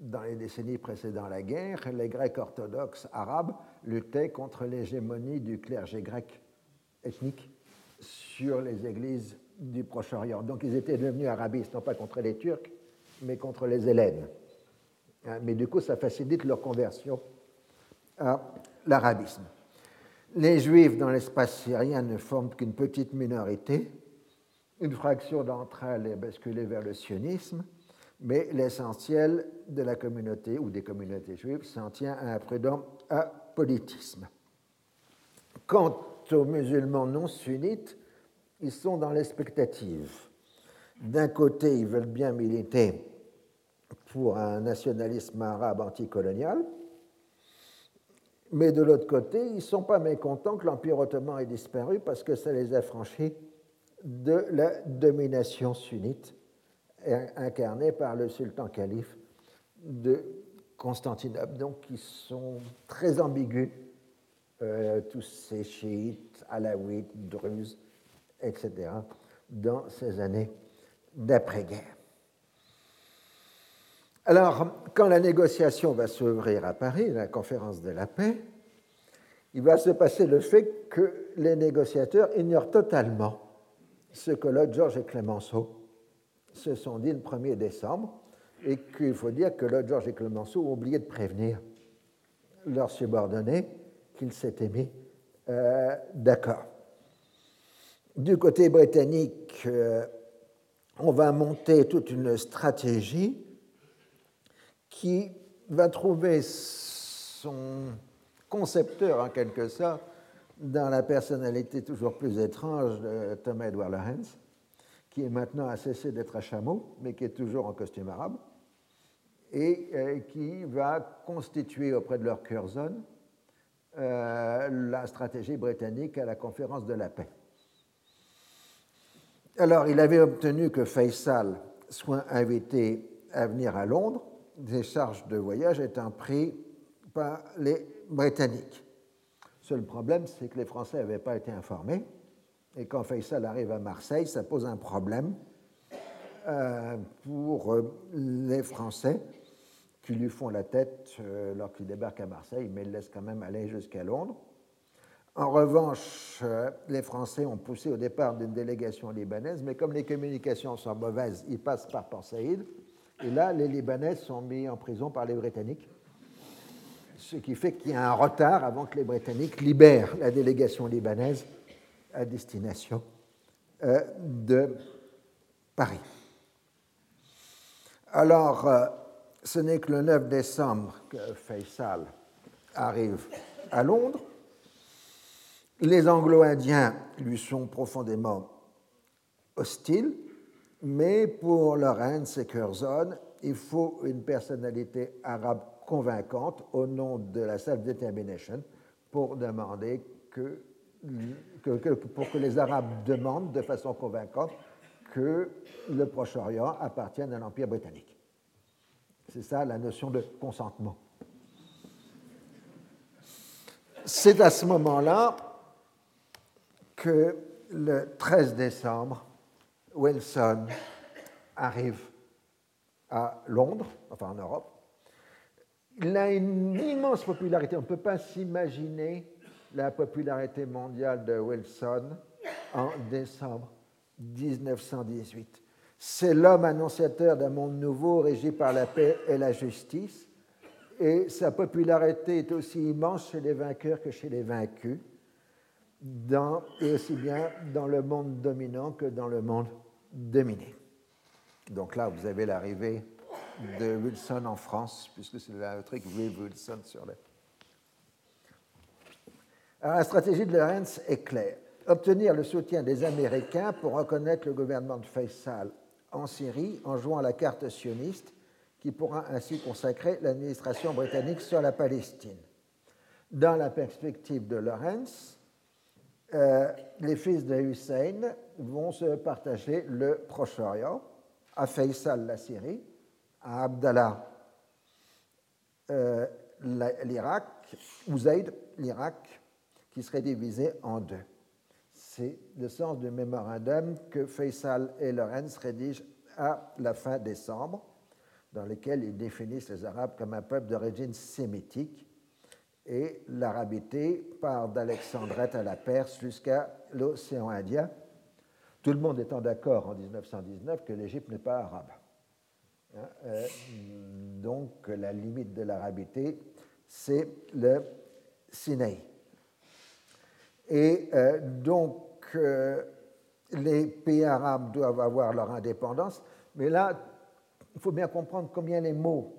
dans les décennies précédant la guerre, les Grecs orthodoxes arabes luttaient contre l'hégémonie du clergé grec ethnique sur les églises du Proche-Orient. Donc ils étaient devenus arabistes, non pas contre les Turcs, mais contre les Hélènes. Hein, mais du coup, ça facilite leur conversion à l'arabisme. Les Juifs dans l'espace syrien ne forment qu'une petite minorité. Une fraction d'entre elles est basculée vers le sionisme mais l'essentiel de la communauté ou des communautés juives s'en tient à un prudent apolitisme. Quant aux musulmans non sunnites, ils sont dans l'expectative. D'un côté, ils veulent bien militer pour un nationalisme arabe anticolonial, mais de l'autre côté, ils ne sont pas mécontents que l'Empire ottoman ait disparu parce que ça les a franchis de la domination sunnite incarné par le sultan calife de Constantinople. Donc, ils sont très ambigus, euh, tous ces chiites, alaouites, druzes, etc., dans ces années d'après-guerre. Alors, quand la négociation va s'ouvrir à Paris, la conférence de la paix, il va se passer le fait que les négociateurs ignorent totalement ce que Lord George et Clémenceau se sont dit le 1er décembre et qu'il faut dire que Lord George et Clemenceau ont oublié de prévenir leurs subordonnés qu'ils s'étaient mis euh, d'accord. Du côté britannique, euh, on va monter toute une stratégie qui va trouver son concepteur en quelque sorte dans la personnalité toujours plus étrange de Thomas Edward Lawrence, qui est maintenant a cessé d'être à chameau, mais qui est toujours en costume arabe, et euh, qui va constituer auprès de leur Curzon euh, la stratégie britannique à la conférence de la paix. Alors, il avait obtenu que Faisal soit invité à venir à Londres, des charges de voyage étant prises par les Britanniques. Seul problème, c'est que les Français n'avaient pas été informés et quand Faisal arrive à Marseille, ça pose un problème euh, pour les Français qui lui font la tête euh, lorsqu'il débarque à Marseille, mais il laisse quand même aller jusqu'à Londres. En revanche, euh, les Français ont poussé au départ d'une délégation libanaise, mais comme les communications sont mauvaises, ils passent par Port Saïd. Et là, les Libanais sont mis en prison par les Britanniques, ce qui fait qu'il y a un retard avant que les Britanniques libèrent la délégation libanaise à destination euh, de Paris. Alors, ce n'est que le 9 décembre que Faisal arrive à Londres. Les Anglo-Indiens lui sont profondément hostiles, mais pour Lawrence et Curzon, il faut une personnalité arabe convaincante au nom de la self-determination pour demander que, pour que les Arabes demandent de façon convaincante que le Proche-Orient appartienne à l'Empire britannique. C'est ça la notion de consentement. C'est à ce moment-là que le 13 décembre, Wilson arrive à Londres, enfin en Europe. Il a une immense popularité. On ne peut pas s'imaginer la popularité mondiale de Wilson en décembre 1918. C'est l'homme annonciateur d'un monde nouveau régi par la paix et la justice. Et sa popularité est aussi immense chez les vainqueurs que chez les vaincus et aussi bien dans le monde dominant que dans le monde dominé. Donc là, vous avez l'arrivée de Wilson en France, puisque c'est le truc Wilson sur les. Alors, la stratégie de Lorenz est claire. Obtenir le soutien des Américains pour reconnaître le gouvernement de Faisal en Syrie en jouant la carte sioniste, qui pourra ainsi consacrer l'administration britannique sur la Palestine. Dans la perspective de Lorenz, euh, les fils de Hussein vont se partager le Proche-Orient, à Faisal la Syrie, à Abdallah euh, l'Irak, ou Zayd l'Irak, qui serait divisé en deux. C'est le sens du mémorandum que Faisal et Lorenz rédigent à la fin décembre, dans lequel ils définissent les Arabes comme un peuple d'origine sémitique et l'arabité part d'Alexandrette à la Perse jusqu'à l'océan Indien, tout le monde étant d'accord en 1919 que l'Égypte n'est pas arabe. Hein, euh, donc la limite de l'arabité, c'est le Sinaï. Et euh, donc euh, les pays arabes doivent avoir leur indépendance, mais là, il faut bien comprendre combien les mots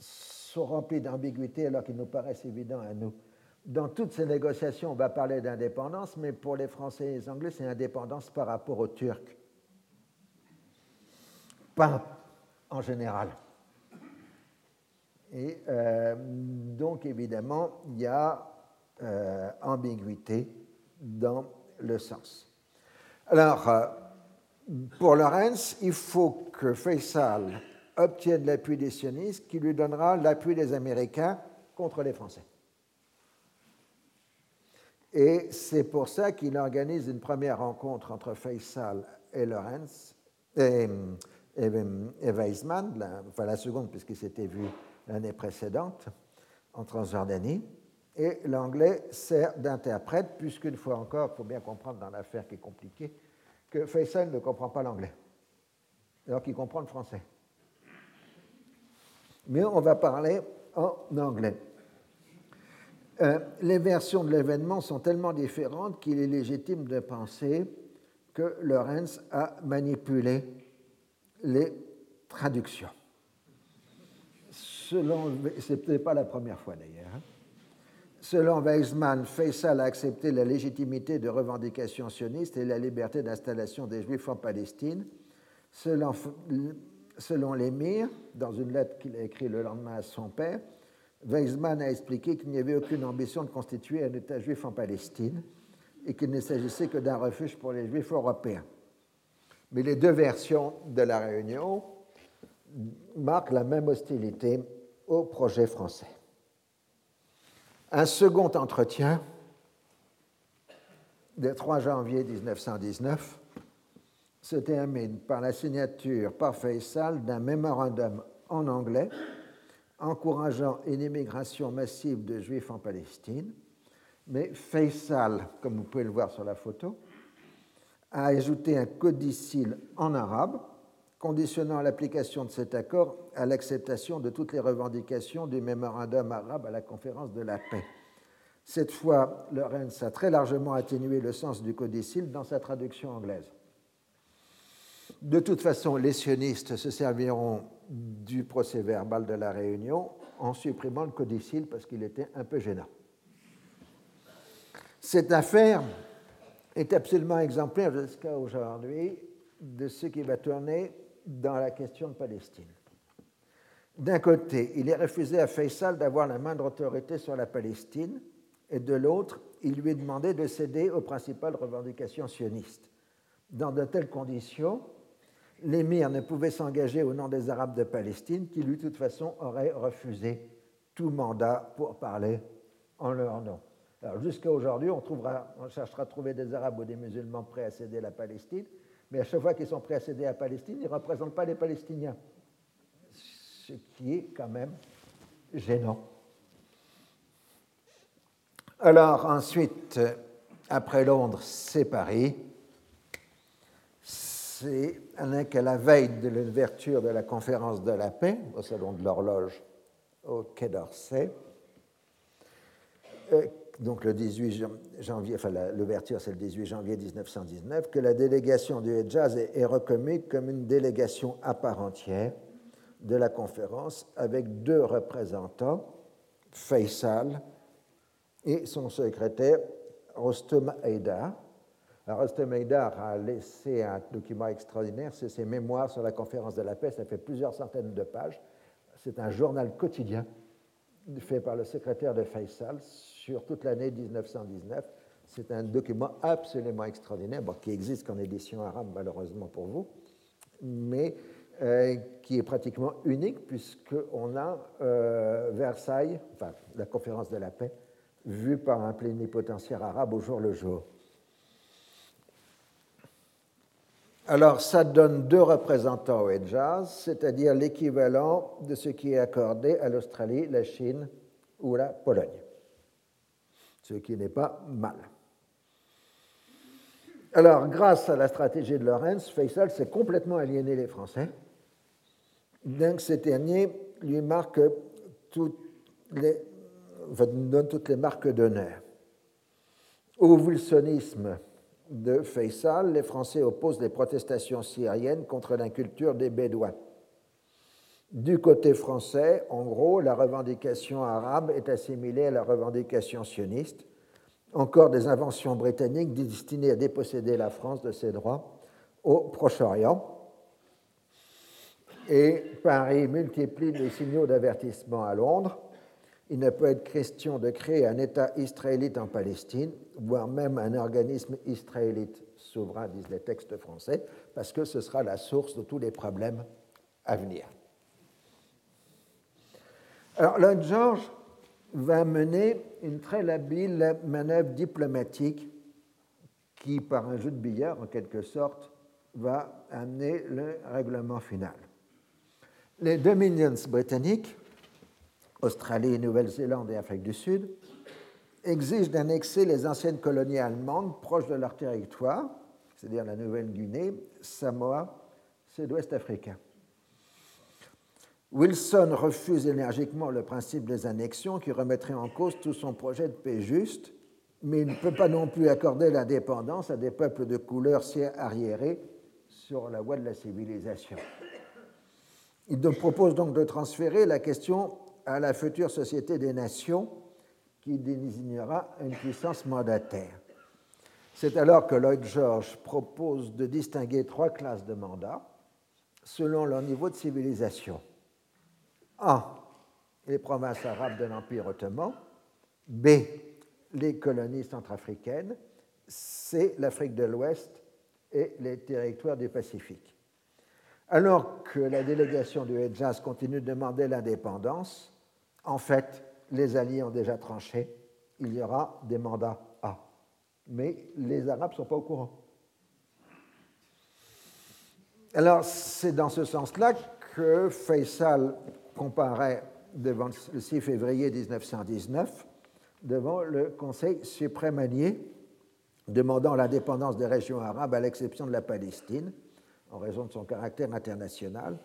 sont remplis d'ambiguïté alors qu'ils nous paraissent évidents à nous. Dans toutes ces négociations, on va parler d'indépendance, mais pour les Français et les Anglais, c'est indépendance par rapport aux Turcs. Pas en général. Et euh, donc, évidemment, il y a euh, ambiguïté dans le sens. Alors, euh, pour Lorenz, il faut que Faisal obtienne l'appui des sionistes qui lui donnera l'appui des Américains contre les Français. Et c'est pour ça qu'il organise une première rencontre entre Faisal et Lorenz, et, Weizmann, enfin la seconde puisqu'il s'était vu l'année précédente en Transjordanie. Et l'anglais sert d'interprète, puisqu'une fois encore, il faut bien comprendre dans l'affaire qui est compliquée, que Faisal ne comprend pas l'anglais, alors qu'il comprend le français mais on va parler en anglais. Euh, les versions de l'événement sont tellement différentes qu'il est légitime de penser que Lorenz a manipulé les traductions. C'est peut-être pas la première fois d'ailleurs. Selon Weizmann, Faisal a accepté la légitimité de revendications sionistes et la liberté d'installation des Juifs en Palestine. Selon selon l'émir, dans une lettre qu'il a écrite le lendemain à son père, Weizmann a expliqué qu'il n'y avait aucune ambition de constituer un État juif en Palestine et qu'il ne s'agissait que d'un refuge pour les juifs européens. Mais les deux versions de la réunion marquent la même hostilité au projet français. Un second entretien, le 3 janvier 1919, se termine par la signature par Faisal d'un mémorandum en anglais encourageant une immigration massive de juifs en Palestine. Mais Faisal, comme vous pouvez le voir sur la photo, a ajouté un codicile en arabe, conditionnant l'application de cet accord à l'acceptation de toutes les revendications du mémorandum arabe à la conférence de la paix. Cette fois, Lorenz a très largement atténué le sens du codicile dans sa traduction anglaise. De toute façon, les sionistes se serviront du procès verbal de la réunion en supprimant le codicile parce qu'il était un peu gênant. Cette affaire est absolument exemplaire jusqu'à aujourd'hui de ce qui va tourner dans la question de Palestine. D'un côté, il est refusé à Faisal d'avoir la moindre autorité sur la Palestine, et de l'autre, il lui est demandé de céder aux principales revendications sionistes. Dans de telles conditions, l'émir ne pouvait s'engager au nom des Arabes de Palestine, qui lui, de toute façon, auraient refusé tout mandat pour parler en leur nom. Alors, jusqu'à aujourd'hui, on, on cherchera à trouver des Arabes ou des musulmans prêts à céder la Palestine, mais à chaque fois qu'ils sont prêts à céder la Palestine, ils ne représentent pas les Palestiniens, ce qui est quand même gênant. Alors ensuite, après Londres, c'est Paris. C'est qu'à la veille de l'ouverture de la conférence de la paix au Salon de l'Horloge au Quai d'Orsay, euh, donc le 18 janvier, enfin l'ouverture c'est le 18 janvier 1919, que la délégation du Hejaz est, est reconnue comme une délégation à part entière de la conférence avec deux représentants, Faisal et son secrétaire Rostom Haidar. Rostom Haidar a laissé un document extraordinaire, c'est ses mémoires sur la conférence de la paix, ça fait plusieurs centaines de pages. C'est un journal quotidien fait par le secrétaire de Faisal sur toute l'année 1919. C'est un document absolument extraordinaire, qui existe qu'en édition arabe malheureusement pour vous, mais euh, qui est pratiquement unique puisqu'on a euh, Versailles, enfin la conférence de la paix, vue par un plénipotentiaire arabe au jour le jour. Alors, ça donne deux représentants au Hejaz, c'est-à-dire l'équivalent de ce qui est accordé à l'Australie, la Chine ou la Pologne ce qui n'est pas mal. Alors, grâce à la stratégie de Lorenz, Faisal s'est complètement aliéné les Français. Donc, ces derniers lui marque toutes les, toutes marques d'honneur. Au wilsonisme de Faisal, les Français opposent les protestations syriennes contre l'inculture des Bédouins. Du côté français, en gros, la revendication arabe est assimilée à la revendication sioniste, encore des inventions britanniques destinées à déposséder la France de ses droits au Proche-Orient. Et Paris multiplie les signaux d'avertissement à Londres. Il ne peut être question de créer un État israélite en Palestine, voire même un organisme israélite souverain, disent les textes français, parce que ce sera la source de tous les problèmes à venir. Alors, Lloyd George va mener une très habile manœuvre diplomatique qui, par un jeu de billard, en quelque sorte, va amener le règlement final. Les Dominions britanniques, Australie, Nouvelle-Zélande et Afrique du Sud, exigent d'annexer les anciennes colonies allemandes proches de leur territoire, c'est-à-dire la Nouvelle-Guinée, Samoa, sud-ouest africain. Wilson refuse énergiquement le principe des annexions qui remettrait en cause tout son projet de paix juste, mais il ne peut pas non plus accorder l'indépendance à des peuples de couleur si arriérés sur la voie de la civilisation. Il propose donc de transférer la question à la future Société des Nations qui désignera une puissance mandataire. C'est alors que Lloyd George propose de distinguer trois classes de mandats selon leur niveau de civilisation. A. Les provinces arabes de l'Empire ottoman. B. Les colonies centrafricaines. C. L'Afrique de l'Ouest et les territoires du Pacifique. Alors que la délégation du Hejaz continue de demander l'indépendance, en fait, les Alliés ont déjà tranché. Il y aura des mandats A. Mais les Arabes ne sont pas au courant. Alors, c'est dans ce sens-là que Faisal comparaît devant le 6 février 1919 devant le Conseil suprême allié, demandant l'indépendance des régions arabes à l'exception de la Palestine, en raison de son caractère international,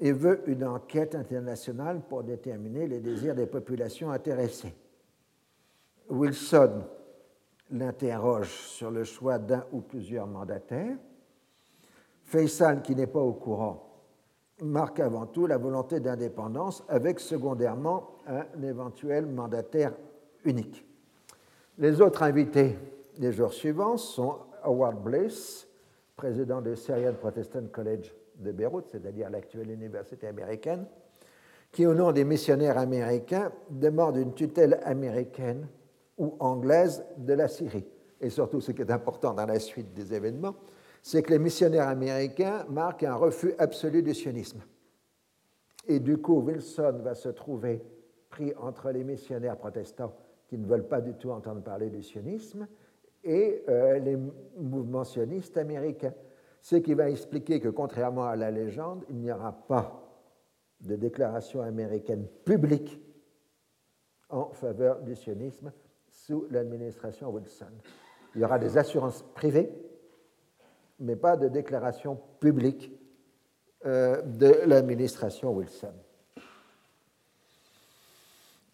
et veut une enquête internationale pour déterminer les désirs des populations intéressées. Wilson l'interroge sur le choix d'un ou plusieurs mandataires. Faisal, qui n'est pas au courant, marque avant tout la volonté d'indépendance avec secondairement un éventuel mandataire unique. Les autres invités des jours suivants sont Howard Bliss, président du Syrian Protestant College de Beyrouth, c'est-à-dire l'actuelle université américaine, qui, au nom des missionnaires américains, demande une tutelle américaine ou anglaise de la Syrie. Et surtout, ce qui est important dans la suite des événements, c'est que les missionnaires américains marquent un refus absolu du sionisme. Et du coup, Wilson va se trouver pris entre les missionnaires protestants qui ne veulent pas du tout entendre parler du sionisme et euh, les mouvements sionistes américains. Ce qui va expliquer que, contrairement à la légende, il n'y aura pas de déclaration américaine publique en faveur du sionisme sous l'administration Wilson. Il y aura des assurances privées, mais pas de déclaration publique euh, de l'administration Wilson.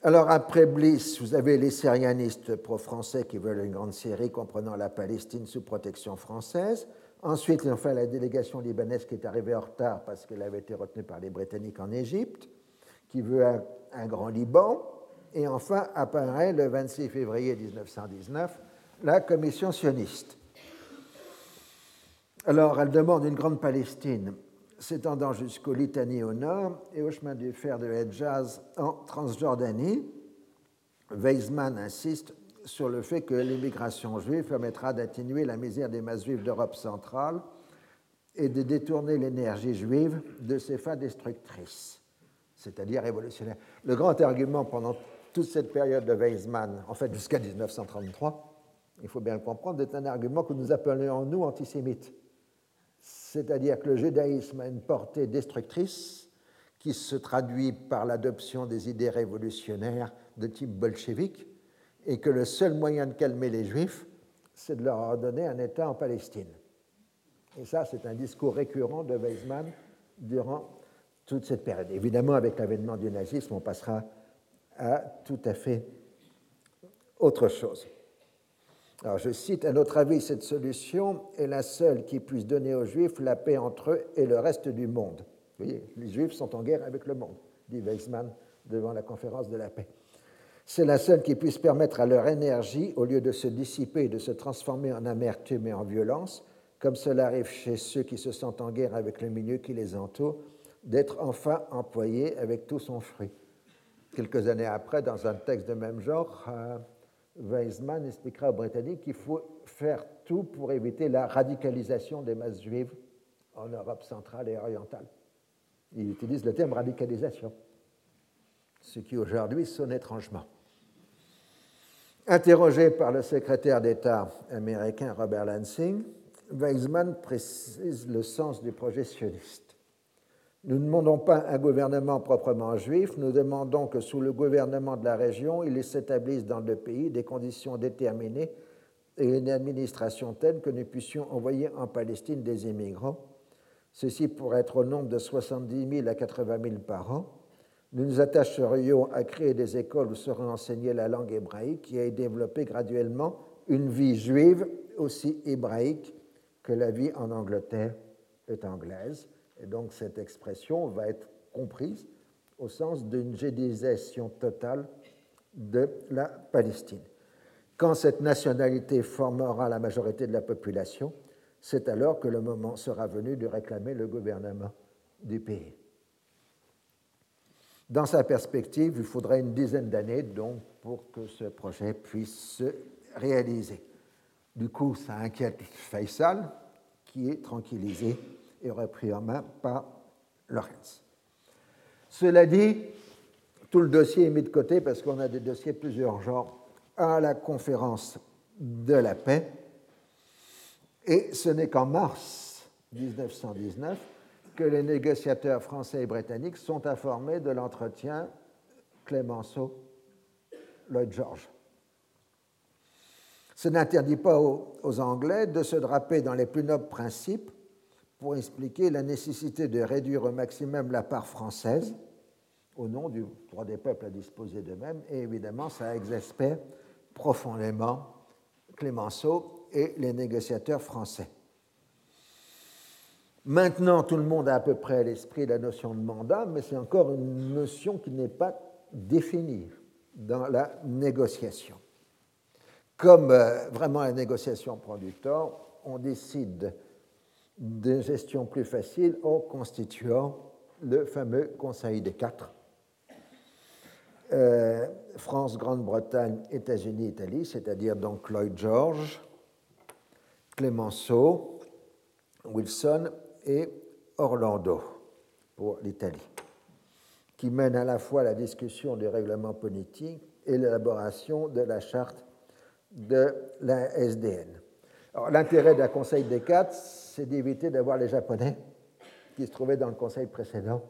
Alors après Bliss, vous avez les syrianistes pro-français qui veulent une grande série comprenant la Palestine sous protection française. Ensuite, fait la délégation libanaise qui est arrivée en retard parce qu'elle avait été retenue par les Britanniques en Égypte, qui veut un, grand Liban. Et enfin apparaît le 26 février 1919 la commission sioniste. Alors, elle demande une grande Palestine s'étendant jusqu'au Litanie au nord et au chemin du fer de Hedjaz en Transjordanie. Weizmann insiste sur le fait que l'immigration juive permettra d'atténuer la misère des masses juives d'Europe centrale et de détourner l'énergie juive de ses fins destructrices, c'est-à-dire révolutionnaires. Le grand argument pendant toute cette période de Weizmann, en fait jusqu'à 1933, il faut bien le comprendre, est un argument que nous appelons nous antisémites c'est-à-dire que le judaïsme a une portée destructrice qui se traduit par l'adoption des idées révolutionnaires de type bolchevique, et que le seul moyen de calmer les juifs, c'est de leur ordonner un État en Palestine. Et ça, c'est un discours récurrent de Weizmann durant toute cette période. Évidemment, avec l'avènement du nazisme, on passera à tout à fait autre chose. Alors je cite, à notre avis, cette solution est la seule qui puisse donner aux Juifs la paix entre eux et le reste du monde. Vous voyez, les Juifs sont en guerre avec le monde, dit Weizmann devant la conférence de la paix. C'est la seule qui puisse permettre à leur énergie, au lieu de se dissiper et de se transformer en amertume et en violence, comme cela arrive chez ceux qui se sentent en guerre avec le milieu qui les entoure, d'être enfin employée avec tout son fruit. Quelques années après, dans un texte de même genre, euh, Weizmann expliquera aux Britanniques qu'il faut faire tout pour éviter la radicalisation des masses juives en Europe centrale et orientale. Il utilise le terme radicalisation, ce qui aujourd'hui sonne étrangement. Interrogé par le secrétaire d'État américain Robert Lansing, Weizmann précise le sens du projet sioniste. Nous ne demandons pas un gouvernement proprement juif, nous demandons que sous le gouvernement de la région, il s'établisse dans le pays des conditions déterminées et une administration telle que nous puissions envoyer en Palestine des immigrants, ceci pourrait être au nombre de 70 000 à 80 000 par an. Nous nous attacherions à créer des écoles où serait enseignée la langue hébraïque et à y développer graduellement une vie juive aussi hébraïque que la vie en Angleterre est anglaise. Et donc cette expression va être comprise au sens d'une gédisation totale de la Palestine. Quand cette nationalité formera la majorité de la population, c'est alors que le moment sera venu de réclamer le gouvernement du pays. Dans sa perspective, il faudrait une dizaine d'années donc pour que ce projet puisse se réaliser. Du coup, ça inquiète Faisal, qui est tranquillisé et repris en main par Lorenz. Cela dit, tout le dossier est mis de côté parce qu'on a des dossiers plus urgents à la conférence de la paix. Et ce n'est qu'en mars 1919 que les négociateurs français et britanniques sont informés de l'entretien Clémenceau Lloyd George. Ce n'interdit pas aux, Anglais de se draper dans les plus nobles principes pour expliquer la nécessité de réduire au maximum la part française au nom du droit des peuples à disposer d'eux-mêmes. Et évidemment, ça exaspère profondément Clémenceau et les négociateurs français. Maintenant, tout le monde a à peu près à l'esprit la notion de mandat, mais c'est encore une notion qui n'est pas définie dans la négociation. Comme euh, vraiment la négociation prend du on décide de gestion plus facile en constituant le fameux Conseil des quatre. Euh, France, Grande-Bretagne, États-Unis, Italie, c'est-à-dire donc Lloyd George, Clemenceau, Wilson et Orlando pour l'Italie, qui mène à la fois la discussion du règlement politique et l'élaboration de la charte de la SDN. L'intérêt d'un Conseil des quatre, c'est d'éviter d'avoir les Japonais qui se trouvaient dans le Conseil précédent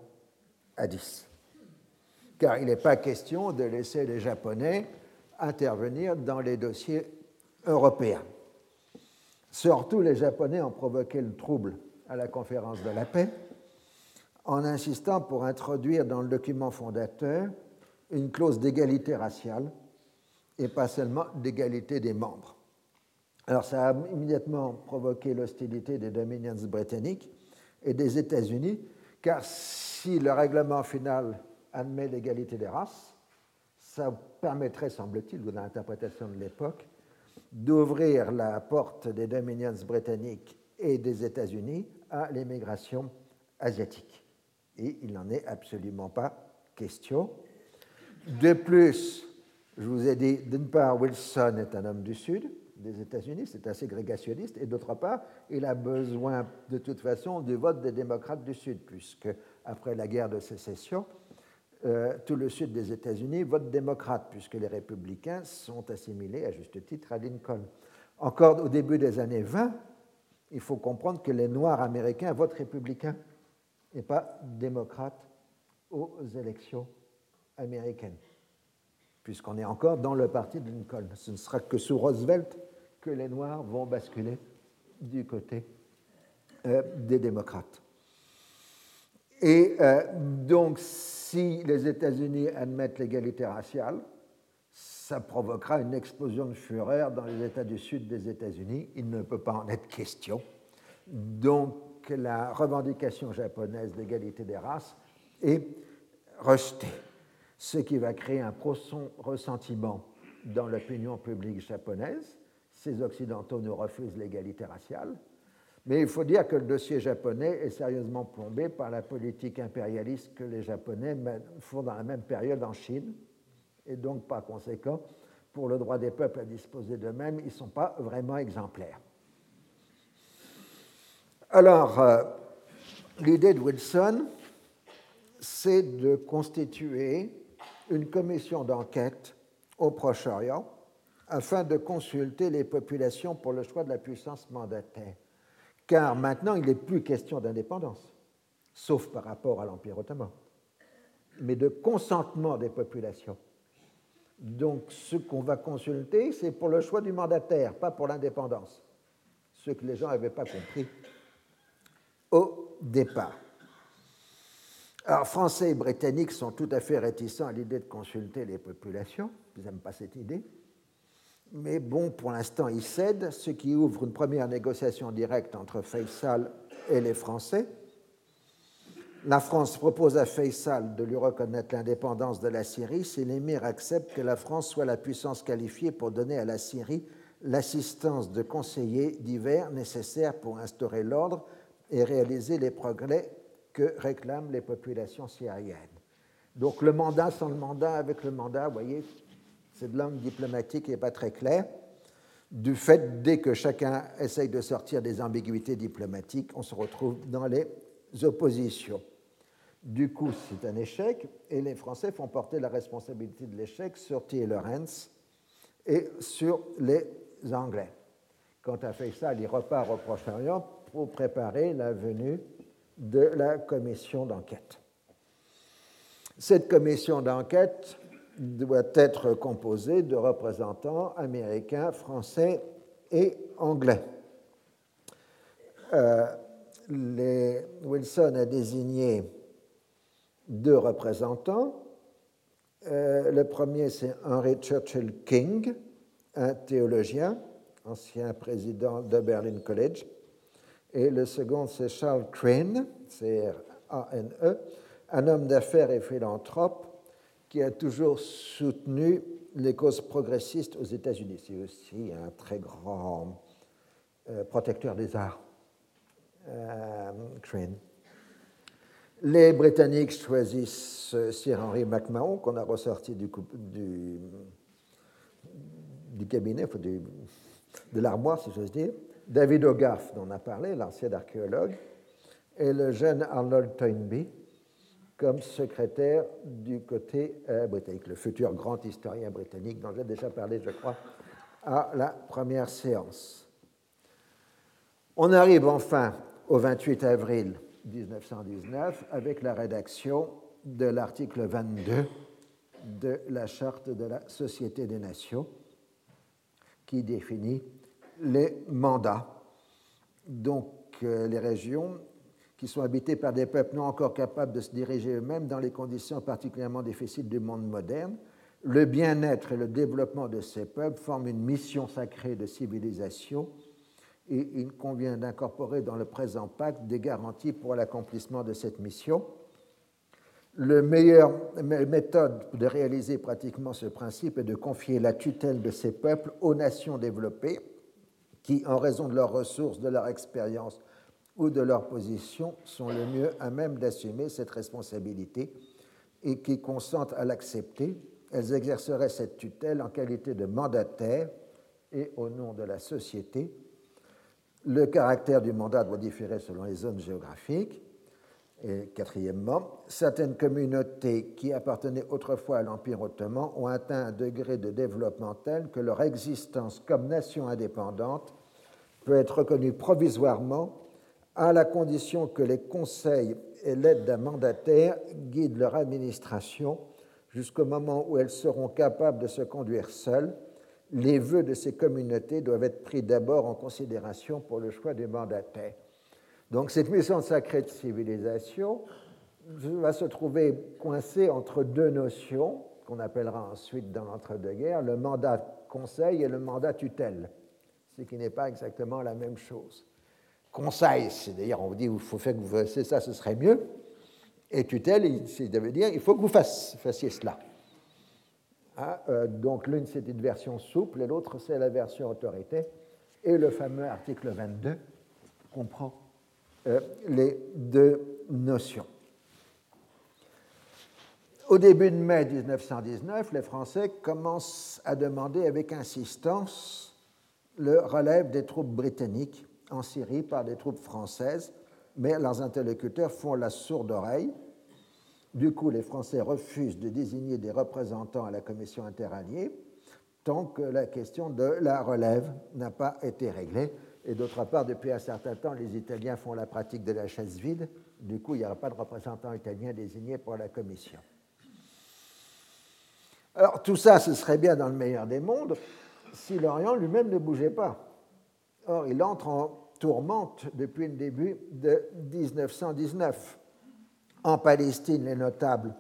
à 10. Car il n'est pas question de laisser les Japonais intervenir dans les dossiers européens. Surtout, les Japonais ont provoqué le trouble à la conférence de la paix en insistant pour introduire dans le document fondateur une clause d'égalité raciale et pas seulement d'égalité des membres. Alors ça a immédiatement provoqué l'hostilité des Dominions britanniques et des États-Unis, car si le règlement final admet l'égalité des races, ça permettrait, semble-t-il, dans l'interprétation de l'époque, d'ouvrir la porte des Dominions britanniques et des États-Unis à l'immigration asiatique. Et il n'en est absolument pas question. De plus, je vous ai dit, d'une part, Wilson est un homme du Sud des États-Unis, c'est assez grégationniste, et d'autre part, il a besoin de toute façon du vote des démocrates du Sud, puisque après la guerre de sécession, euh, tout le sud des États-Unis vote démocrate, puisque les républicains sont assimilés à juste titre à Lincoln. Encore au début des années 20, il faut comprendre que les Noirs américains votent républicains et pas démocrates aux élections américaines puisqu'on est encore dans le parti de Lincoln. Ce ne sera que sous Roosevelt que les Noirs vont basculer du côté euh, des démocrates. Et euh, donc, si les États-Unis admettent l'égalité raciale, ça provoquera une explosion de fureur dans les États du Sud des États-Unis. Il ne peut pas en être question. Donc, la revendication japonaise d'égalité des races est rejetée ce qui va créer un profond ressentiment dans l'opinion publique japonaise. Ces Occidentaux nous refusent l'égalité raciale. Mais il faut dire que le dossier japonais est sérieusement plombé par la politique impérialiste que les Japonais font dans la même période en Chine. Et donc, par conséquent, pour le droit des peuples à disposer d'eux-mêmes, ils ne sont pas vraiment exemplaires. Alors, euh, l'idée de Wilson, c'est de constituer une commission d'enquête au Proche-Orient afin de consulter les populations pour le choix de la puissance mandataire. Car maintenant, il n'est plus question d'indépendance, sauf par rapport à l'Empire ottoman, mais de consentement des populations. Donc, ce qu'on va consulter, c'est pour le choix du mandataire, pas pour l'indépendance. Ce que les gens n'avaient pas compris au départ. Alors, Français et Britanniques sont tout à fait réticents à l'idée de consulter les populations. Ils n'aiment pas cette idée. Mais bon, pour l'instant, ils cèdent, ce qui ouvre une première négociation directe entre Faisal et les Français. La France propose à Faisal de lui reconnaître l'indépendance de la Syrie si l'émir accepte que la France soit la puissance qualifiée pour donner à la Syrie l'assistance de conseillers divers nécessaires pour instaurer l'ordre et réaliser les progrès que réclament les populations syriennes. Donc le mandat sans le mandat avec le mandat, vous voyez, cette langue diplomatique n'est pas très claire. Du fait, dès que chacun essaye de sortir des ambiguïtés diplomatiques, on se retrouve dans les oppositions. Du coup, c'est un échec et les Français font porter la responsabilité de l'échec sur T. Lawrence et sur les Anglais. Quant à Faisal, il repart au Proche-Orient pour préparer la venue de la commission d'enquête. Cette commission d'enquête doit être composé de représentants américains, français et anglais. Euh, Wilson a désigné deux représentants. Euh, le premier, c'est Henry Churchill King, un théologien, ancien président de Berlin College. Et le second, c'est Charles Crane, C-R-A-N-E, un homme d'affaires et philanthrope qui a toujours soutenu les causes progressistes aux États-Unis. C'est aussi un très grand euh, protecteur des arts, euh, Crane. Les Britanniques choisissent Sir Henry McMahon, qu'on a ressorti du, cabinet, de l'armoire, si j'ose dire. David Hogarth, dont on a parlé, l'ancien archéologue, et le jeune Arnold Toynbee comme secrétaire du côté euh, britannique, le futur grand historien britannique dont j'ai déjà parlé, je crois, à la première séance. On arrive enfin au 28 avril 1919 avec la rédaction de l'article 22 de la Charte de la Société des Nations qui définit les mandats. Donc euh, les régions qui sont habitées par des peuples non encore capables de se diriger eux-mêmes dans les conditions particulièrement difficiles du monde moderne, le bien-être et le développement de ces peuples forment une mission sacrée de civilisation et il convient d'incorporer dans le présent pacte des garanties pour l'accomplissement de cette mission. La meilleure méthode de réaliser pratiquement ce principe est de confier la tutelle de ces peuples aux nations développées qui, en raison de leurs ressources, de leur expérience ou de leur position, sont le mieux à même d'assumer cette responsabilité et qui consentent à l'accepter. Elles exerceraient cette tutelle en qualité de mandataires et au nom de la société le caractère du mandat doit différer selon les zones géographiques. Et quatrièmement, certaines communautés qui appartenaient autrefois à l'Empire ottoman ont atteint un degré de développement tel que leur existence comme nation indépendante peut être reconnue provisoirement à la condition que les conseils et l'aide d'un mandataire guident leur administration jusqu'au moment où elles seront capables de se conduire seules les vœux de ces communautés doivent être pris d'abord en considération pour le choix des mandataires. Donc cette mission sacrée de civilisation va se trouver coincée entre deux notions qu'on appellera ensuite dans l'entre-deux-guerres le mandat conseil et le mandat tutelle, ce qui n'est pas exactement la même chose. C'est d'ailleurs on vous dit il faut faire que vous fassiez ça, ce serait mieux. Et tutelle, ça veut dire il faut que vous fassiez cela. Hein, euh, donc l'une c'est une version souple et l'autre c'est la version autorité. Et le fameux article 22 comprend euh, les deux notions. Au début de mai 1919, les Français commencent à demander avec insistance le relève des troupes britanniques en Syrie par des troupes françaises, mais leurs interlocuteurs font la sourde oreille du coup, les Français refusent de désigner des représentants à la commission interalliée tant que la question de la relève n'a pas été réglée. Et d'autre part, depuis un certain temps, les Italiens font la pratique de la chaise vide. Du coup, il n'y aura pas de représentant italien désigné pour la commission. Alors, tout ça, ce serait bien dans le meilleur des mondes si l'Orient lui-même ne bougeait pas. Or, il entre en tourmente depuis le début de 1919. En Palestine, les notables,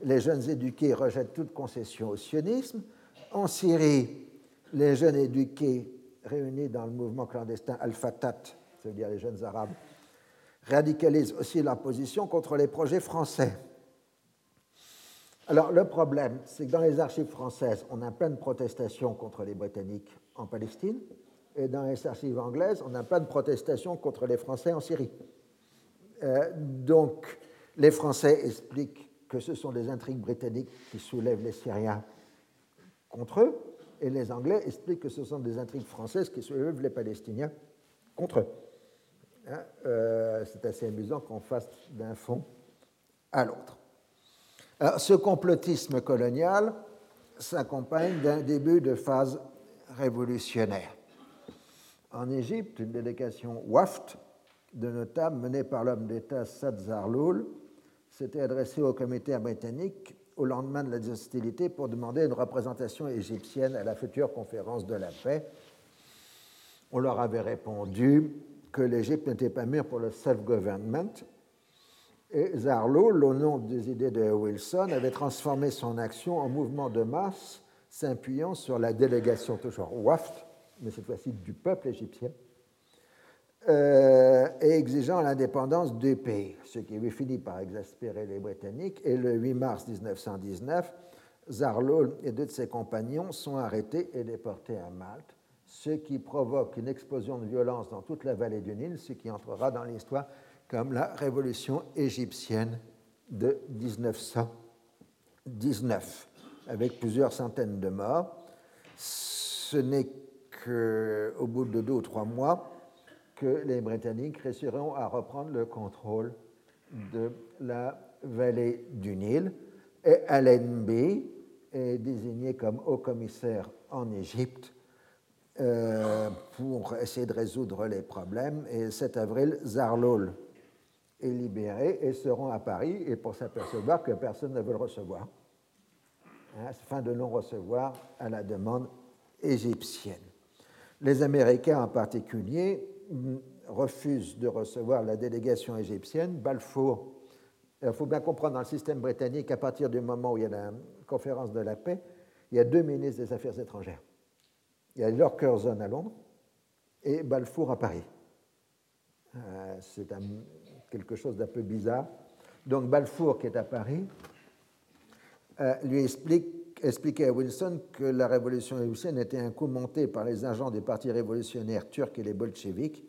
les jeunes éduqués rejettent toute concession au sionisme. En Syrie, les jeunes éduqués réunis dans le mouvement clandestin Al-Fatat, c'est-à-dire les jeunes arabes, radicalisent aussi leur position contre les projets français. Alors le problème, c'est que dans les archives françaises, on a plein de protestations contre les Britanniques en Palestine, et dans les archives anglaises, on a plein de protestations contre les Français en Syrie. Euh, donc, les Français expliquent que ce sont des intrigues britanniques qui soulèvent les Syriens contre eux, et les Anglais expliquent que ce sont des intrigues françaises qui soulèvent les Palestiniens contre eux. Hein, euh, c'est assez amusant qu'on fasse d'un fond à l'autre. ce complotisme colonial s'accompagne d'un début de phase révolutionnaire. En Égypte, une délégation WAFT de notables menée par l'homme d'État Sad Zarloul s'était adressé au comité britannique au lendemain de la hostilités pour demander une représentation égyptienne à la future conférence de la paix. On leur avait répondu que l'Égypte n'était pas mûre pour le self-government. Et Zarloul, au nom des idées de Wilson, avait transformé son action en mouvement de masse, s'appuyant sur la délégation toujours WAFT, mais cette fois-ci du peuple égyptien, euh, et exigeant l'indépendance du pays, ce qui avait fini par exaspérer les Britanniques. Et le 8 mars 1919, Zarloul et deux de ses compagnons sont arrêtés et déportés à Malte, ce qui provoque une explosion de violence dans toute la vallée du Nil, ce qui entrera dans l'histoire comme la révolution égyptienne de 1919, avec plusieurs centaines de morts. Ce n'est qu'au bout de deux ou trois mois que les Britanniques réussiront à reprendre le contrôle de la vallée du Nil. Et Allenby est désigné comme haut commissaire en Égypte euh, pour essayer de résoudre les problèmes. Et 7 avril, Zarloul est libéré et se rend à Paris et pour s'apercevoir que personne ne veut le recevoir. Hein, fin de non-recevoir à la demande égyptienne. Les Américains en particulier refusent de recevoir la délégation égyptienne. Balfour, il faut bien comprendre dans le système britannique, à partir du moment où il y a la conférence de la paix, il y a deux ministres des Affaires étrangères. Il y a Lord Curzon à Londres et Balfour à Paris. Euh, c'est quelque chose d'un peu bizarre. Donc Balfour, qui est à Paris, euh, lui explique, expliquait à Wilson que la révolution égyptienne était un coup monté par les agents des partis révolutionnaires turcs et les bolcheviks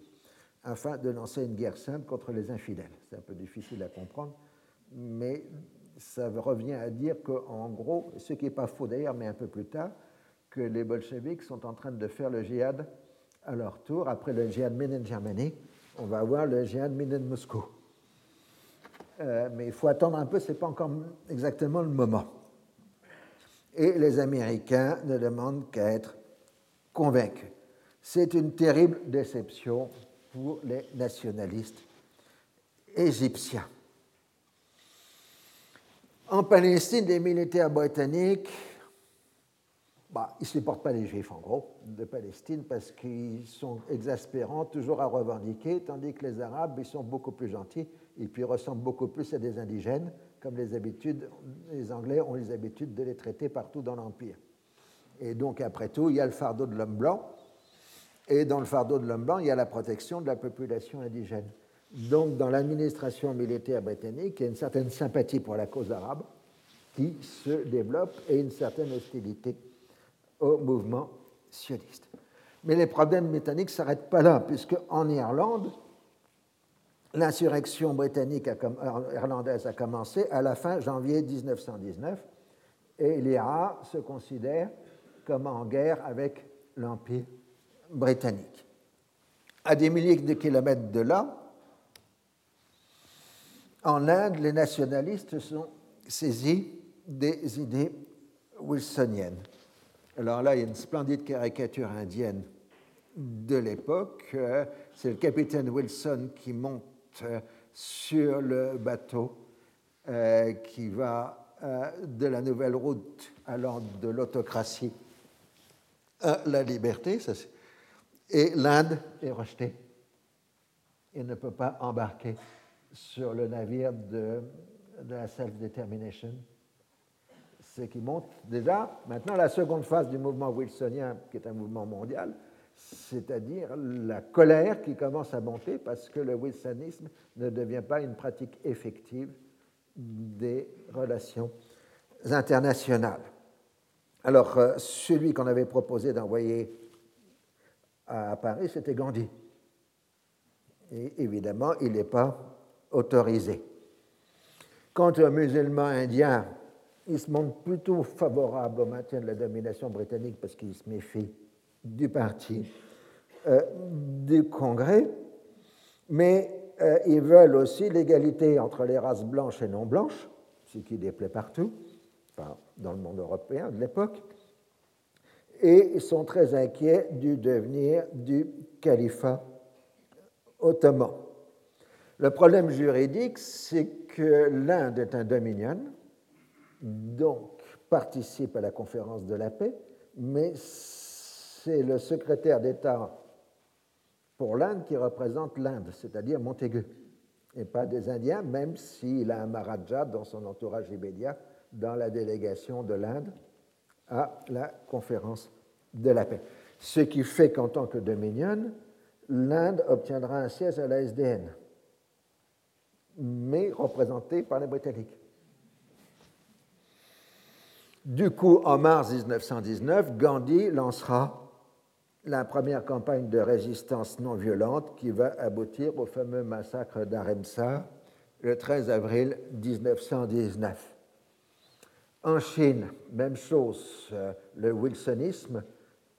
afin de lancer une guerre sainte contre les infidèles. C'est un peu difficile à comprendre, mais ça revient à dire qu'en gros, ce qui n'est pas faux d'ailleurs, mais un peu plus tard, que les bolcheviks sont en train de faire le djihad à leur tour. Après le djihad Minen Germany, on va avoir le djihad Minen Moscou. Euh, mais il faut attendre un peu, ce n'est pas encore exactement le moment. Et les Américains ne demandent qu'à être convaincus. C'est une terrible déception pour les nationalistes égyptiens. En Palestine, des militaires britanniques, bah, ils ne supportent pas les juifs, en gros, de Palestine, parce qu'ils sont exaspérants, toujours à revendiquer, tandis que les Arabes, ils sont beaucoup plus gentils, et puis ressemblent beaucoup plus à des indigènes, comme les habitudes, les Anglais ont les habitudes de les traiter partout dans l'Empire. Et donc, après tout, il y a le fardeau de l'homme blanc, et dans le fardeau de l'homme blanc, il y a la protection de la population indigène. Donc, dans l'administration militaire britannique, il y a une certaine sympathie pour la cause arabe qui se développe et une certaine hostilité au mouvement sioniste. Mais les problèmes britanniques ne s'arrêtent pas là, puisque en Irlande, l'insurrection britannique irlandaise a commencé à la fin janvier 1919 et l'IRA se considère comme en guerre avec l'Empire britannique. À des milliers de kilomètres de là, en Inde, les nationalistes sont saisis des idées wilsoniennes. Alors là, il y a une splendide caricature indienne de l'époque. Euh, c'est le capitaine Wilson qui monte sur le bateau euh, qui va de la nouvelle route allant de l'autocratie à la liberté. Et l'Inde est rejetée et ne peut pas embarquer sur le navire de, la self-determination. Ce qui montre déjà maintenant la seconde phase du mouvement wilsonien, qui est un mouvement mondial, c'est-à-dire la colère qui commence à monter parce que le wilsonisme ne devient pas une pratique effective des relations internationales. Alors, euh, celui qu'on avait proposé d'envoyer à Paris, c'était Gandhi. Et évidemment, il n'est pas autorisé. Quant aux musulmans indiens, ils se montrent plutôt favorables au maintien de la domination britannique parce qu'ils se méfient du parti euh, du Congrès, mais euh, ils veulent aussi l'égalité entre les races blanches et non blanches, ce qui déplaît partout, enfin, dans le monde européen de l'époque, et sont très inquiets du devenir du califat ottoman. Le problème juridique, c'est que l'Inde est un dominion, donc participe à la conférence de la paix, mais c'est le secrétaire d'État pour l'Inde qui représente l'Inde, c'est-à-dire Montaigu, et pas des Indiens, même s'il a un Maharaja dans son entourage immédiat dans la délégation de l'Inde à la conférence de la paix. Ce qui fait qu'en tant que dominion, l'Inde obtiendra un siège à la SDN, mais représenté par les Britanniques. Du coup, en mars 1919, Gandhi lancera la première campagne de résistance non violente qui va aboutir au fameux massacre d'Aremsa le 13 avril 1919. En Chine, même chose, euh, le wilsonisme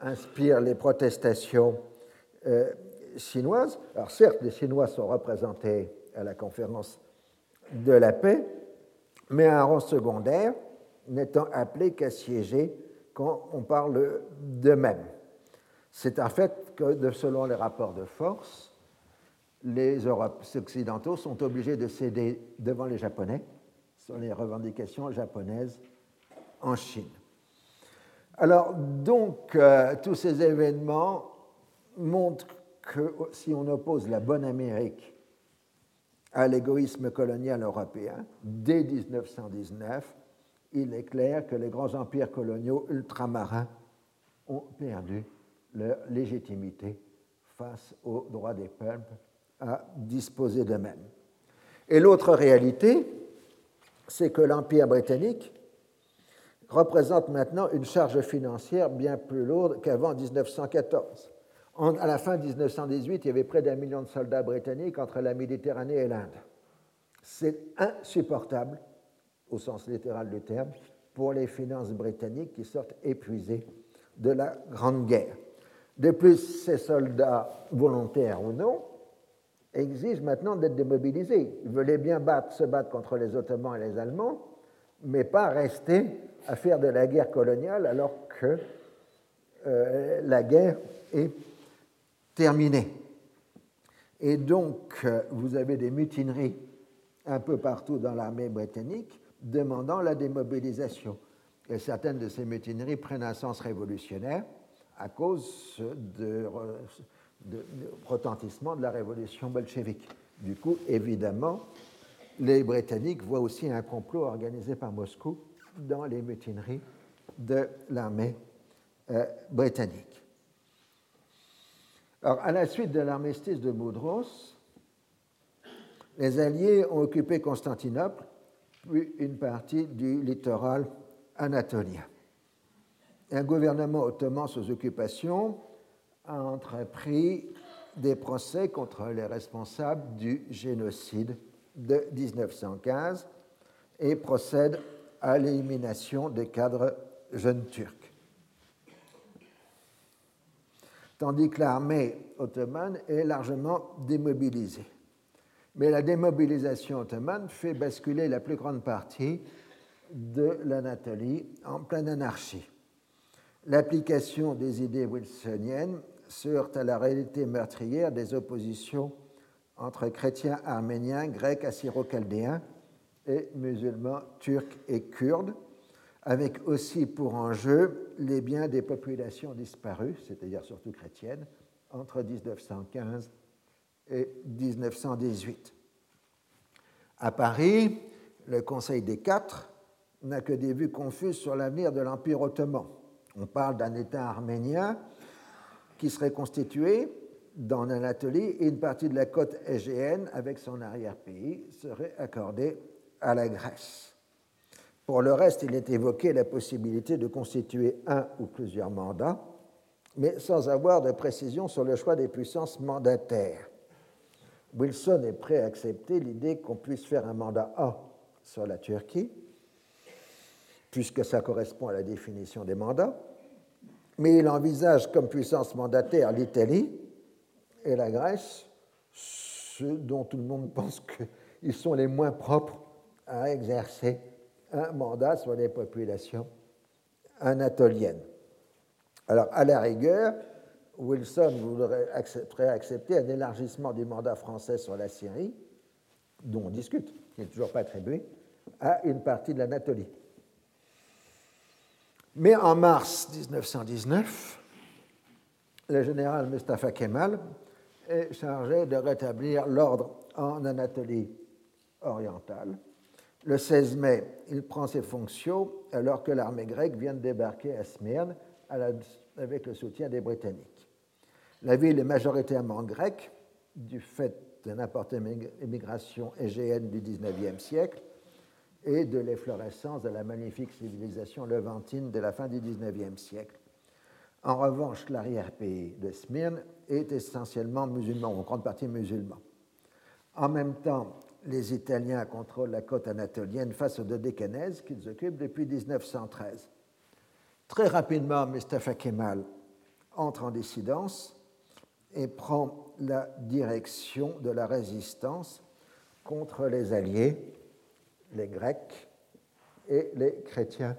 inspire les protestations euh, chinoises. Alors certes, les Chinois sont représentés à la conférence de la paix, mais un rang secondaire, n'étant appelé qu'à siéger quand on parle d'eux-mêmes. C'est un fait que, selon les rapports de force, les Occidentaux sont obligés de céder devant les Japonais sur les revendications japonaises en Chine. Alors, donc, euh, tous ces événements montrent que si on oppose la bonne Amérique à l'égoïsme colonial européen, dès 1919, il est clair que les grands empires coloniaux ultramarins ont perdu leur légitimité face au droit des peuples à disposer d'eux-mêmes. Et l'autre réalité, c'est que l'Empire britannique représente maintenant une charge financière bien plus lourde qu'avant 1914. à la fin de 1918, il y avait près d'un million de soldats britanniques entre la Méditerranée et l'Inde. C'est insupportable, au sens littéral du terme, pour les finances britanniques qui sortent épuisées de la Grande Guerre. De plus, ces soldats, volontaires ou non, exigent maintenant d'être démobilisés. Ils veulent bien se battre contre les Ottomans et les Allemands, mais pas rester à faire de la guerre coloniale alors que euh, la guerre est terminée. Et donc, euh, vous avez des mutineries un peu partout dans l'armée britannique demandant la démobilisation. Et certaines de ces mutineries prennent un sens révolutionnaire à cause de, retentissement de la révolution bolchevique. Du coup, évidemment, les Britanniques voient aussi un complot organisé par Moscou dans les mutineries de l'armée euh, britannique. Alors, à la suite de l'armistice de Boudros, les Alliés ont occupé Constantinople, puis une partie du littoral anatolien un gouvernement ottoman sous occupation a entrepris des procès contre les responsables du génocide de 1915 et procède à l'élimination des cadres jeunes turcs. Tandis que l'armée ottomane est largement démobilisée. Mais la démobilisation ottomane fait basculer la plus grande partie de l'Anatolie en pleine anarchie l'application des idées wilsoniennes se à la réalité meurtrière des oppositions entre chrétiens arméniens, grecs, assyro-chaldéens et musulmans turcs et kurdes, avec aussi pour enjeu les biens des populations disparues, c'est-à-dire surtout chrétiennes, entre 1915 et 1918. À Paris, le Conseil des Quatre n'a que des vues confuses sur l'avenir de l'Empire ottoman on parle d'un État arménien qui serait constitué dans l'Anatolie et une partie de la côte égéenne avec son arrière-pays serait accordée à la Grèce. Pour le reste, il est évoqué la possibilité de constituer un ou plusieurs mandats, mais sans avoir de précision sur le choix des puissances mandataires. Wilson est prêt à accepter l'idée qu'on puisse faire un mandat A sur la Turquie, puisque ça correspond à la définition des mandats, mais il envisage comme puissance mandataire l'Italie et la Grèce, ceux dont tout le monde pense qu'ils sont les moins propres à exercer un mandat sur les populations anatoliennes. Alors, à la rigueur, Wilson voudrait accepter un élargissement du mandat français sur la Syrie, dont on discute, qui n'est toujours pas attribué, à une partie de l'Anatolie Mais en mars 1919, le général Mustafa Kemal est chargé de rétablir l'ordre en Anatolie orientale. Le 16 mai, il prend ses fonctions alors que l'armée grecque vient de débarquer à Smyrne avec le soutien des Britanniques. La ville est majoritairement grecque du fait de l'importante immigration égéenne du XIXe siècle et de l'efflorescence de la magnifique civilisation levantine de la fin du XIXe siècle. En revanche, l'arrière-pays de Smyrne est essentiellement musulman, en grande partie musulman. En même temps, les Italiens contrôlent la côte anatolienne face aux Dodécanèses qu'ils occupent depuis 1913. Très rapidement, Mustafa Kemal entre en dissidence et prend la direction de la résistance contre les Alliés, les Grecs et les chrétiens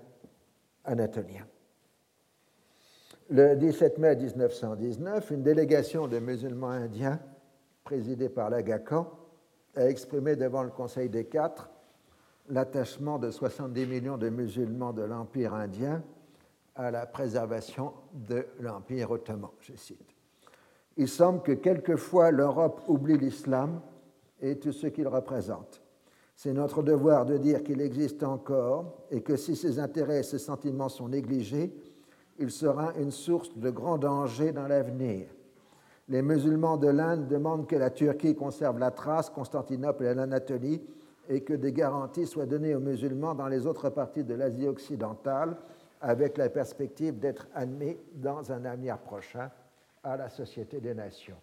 anatoliens. Le 17 mai 1919, une délégation de musulmans indiens, présidée par l'Agacan, a exprimé devant le Conseil des Quatre l'attachement de 70 millions de musulmans de l'Empire indien à la préservation de l'Empire ottoman, je cite. Il semble que quelquefois l'Europe oublie l'islam et tout ce qu'il représente. C'est notre devoir de dire qu'il existe encore et que si ses intérêts et ses sentiments sont négligés, il sera une source de grand danger dans l'avenir. Les musulmans de l'Inde demandent que la Turquie conserve la trace, Constantinople et l'Anatolie, et que des garanties soient données aux musulmans dans les autres parties de l'Asie occidentale, avec la perspective d'être admis dans un avenir prochain à la Société des Nations.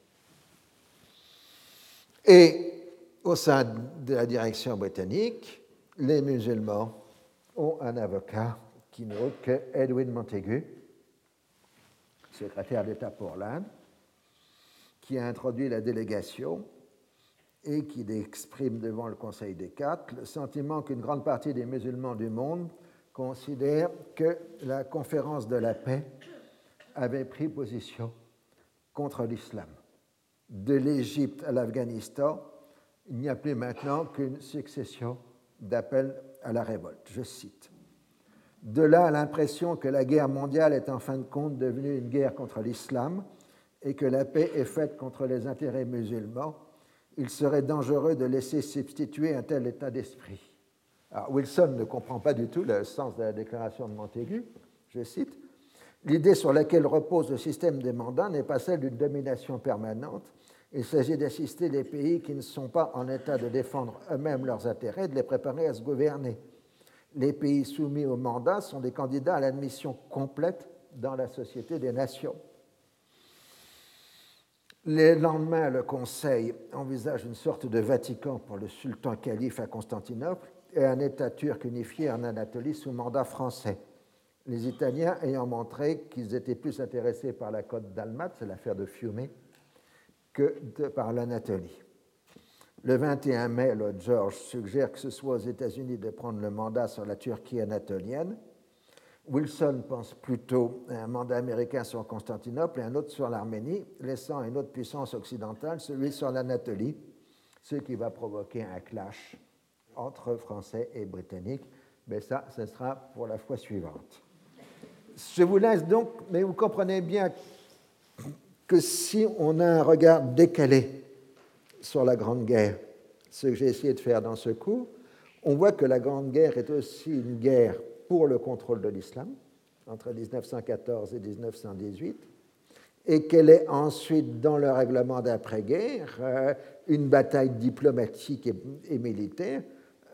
Et au sein de la direction britannique, les musulmans ont un avocat qui n'est que Edwin Montagu, secrétaire d'État pour l'Inde, qui a introduit la délégation et qui exprime devant le Conseil des Quatre le sentiment qu'une grande partie des musulmans du monde considèrent que la conférence de la paix avait pris position contre l'islam. De l'Égypte à l'Afghanistan, il n'y a plus maintenant qu'une succession d'appels à la révolte. Je cite. De là l'impression que la guerre mondiale est en fin de compte devenue une guerre contre l'islam et que la paix est faite contre les intérêts musulmans, il serait dangereux de laisser substituer un tel état d'esprit. Wilson ne comprend pas du tout le sens de la déclaration de Montaigu. Je cite L'idée sur laquelle repose le système des mandats n'est pas celle d'une domination permanente. Il s'agit d'assister les pays qui ne sont pas en état de défendre eux-mêmes leurs intérêts, de les préparer à se gouverner les pays soumis au mandat sont des candidats à l'admission complète dans la Société des Nations. Le lendemain, le Conseil envisage une sorte de Vatican pour le sultan calife à Constantinople et un État turc unifié en Anatolie sous mandat français. Les Italiens ayant montré qu'ils étaient plus intéressés par la côte d'Almat, c'est l'affaire de Fiume, que par l'Anatolie. Le 21 mai, Lord George suggère que ce soit aux États-Unis de prendre le mandat sur la Turquie anatolienne. Wilson pense plutôt à un mandat américain sur Constantinople et un autre sur l'Arménie, laissant une autre puissance occidentale, celui sur l'Anatolie, ce qui va provoquer un clash entre Français et Britanniques. Mais ça, ce sera pour la fois suivante. Je vous laisse donc, mais vous comprenez bien que si on a un regard décalé sur la Grande Guerre, ce que j'ai essayé de faire dans ce cours, on voit que la Grande Guerre est aussi une guerre pour le contrôle de l'islam, entre 1914 et 1918, et qu'elle est ensuite, dans le règlement d'après-guerre, euh, une bataille diplomatique et, militaire,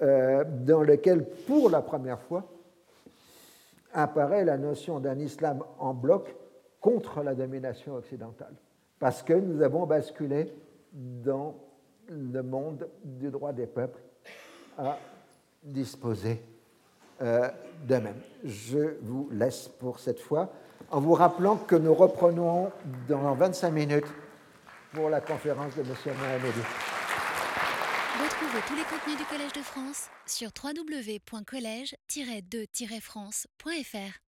euh, dans lequel, pour la première fois, apparaît la notion d'un islam en bloc contre la domination occidentale, parce que nous avons basculé dans le monde du droit des peuples à disposer euh, d'eux-mêmes. Je vous laisse pour cette fois en vous rappelant que nous reprenons dans 25 minutes pour la conférence de M. Mohamedi. Retrouvez tous les contenus du Collège de France sur www.colège-2-france.fr.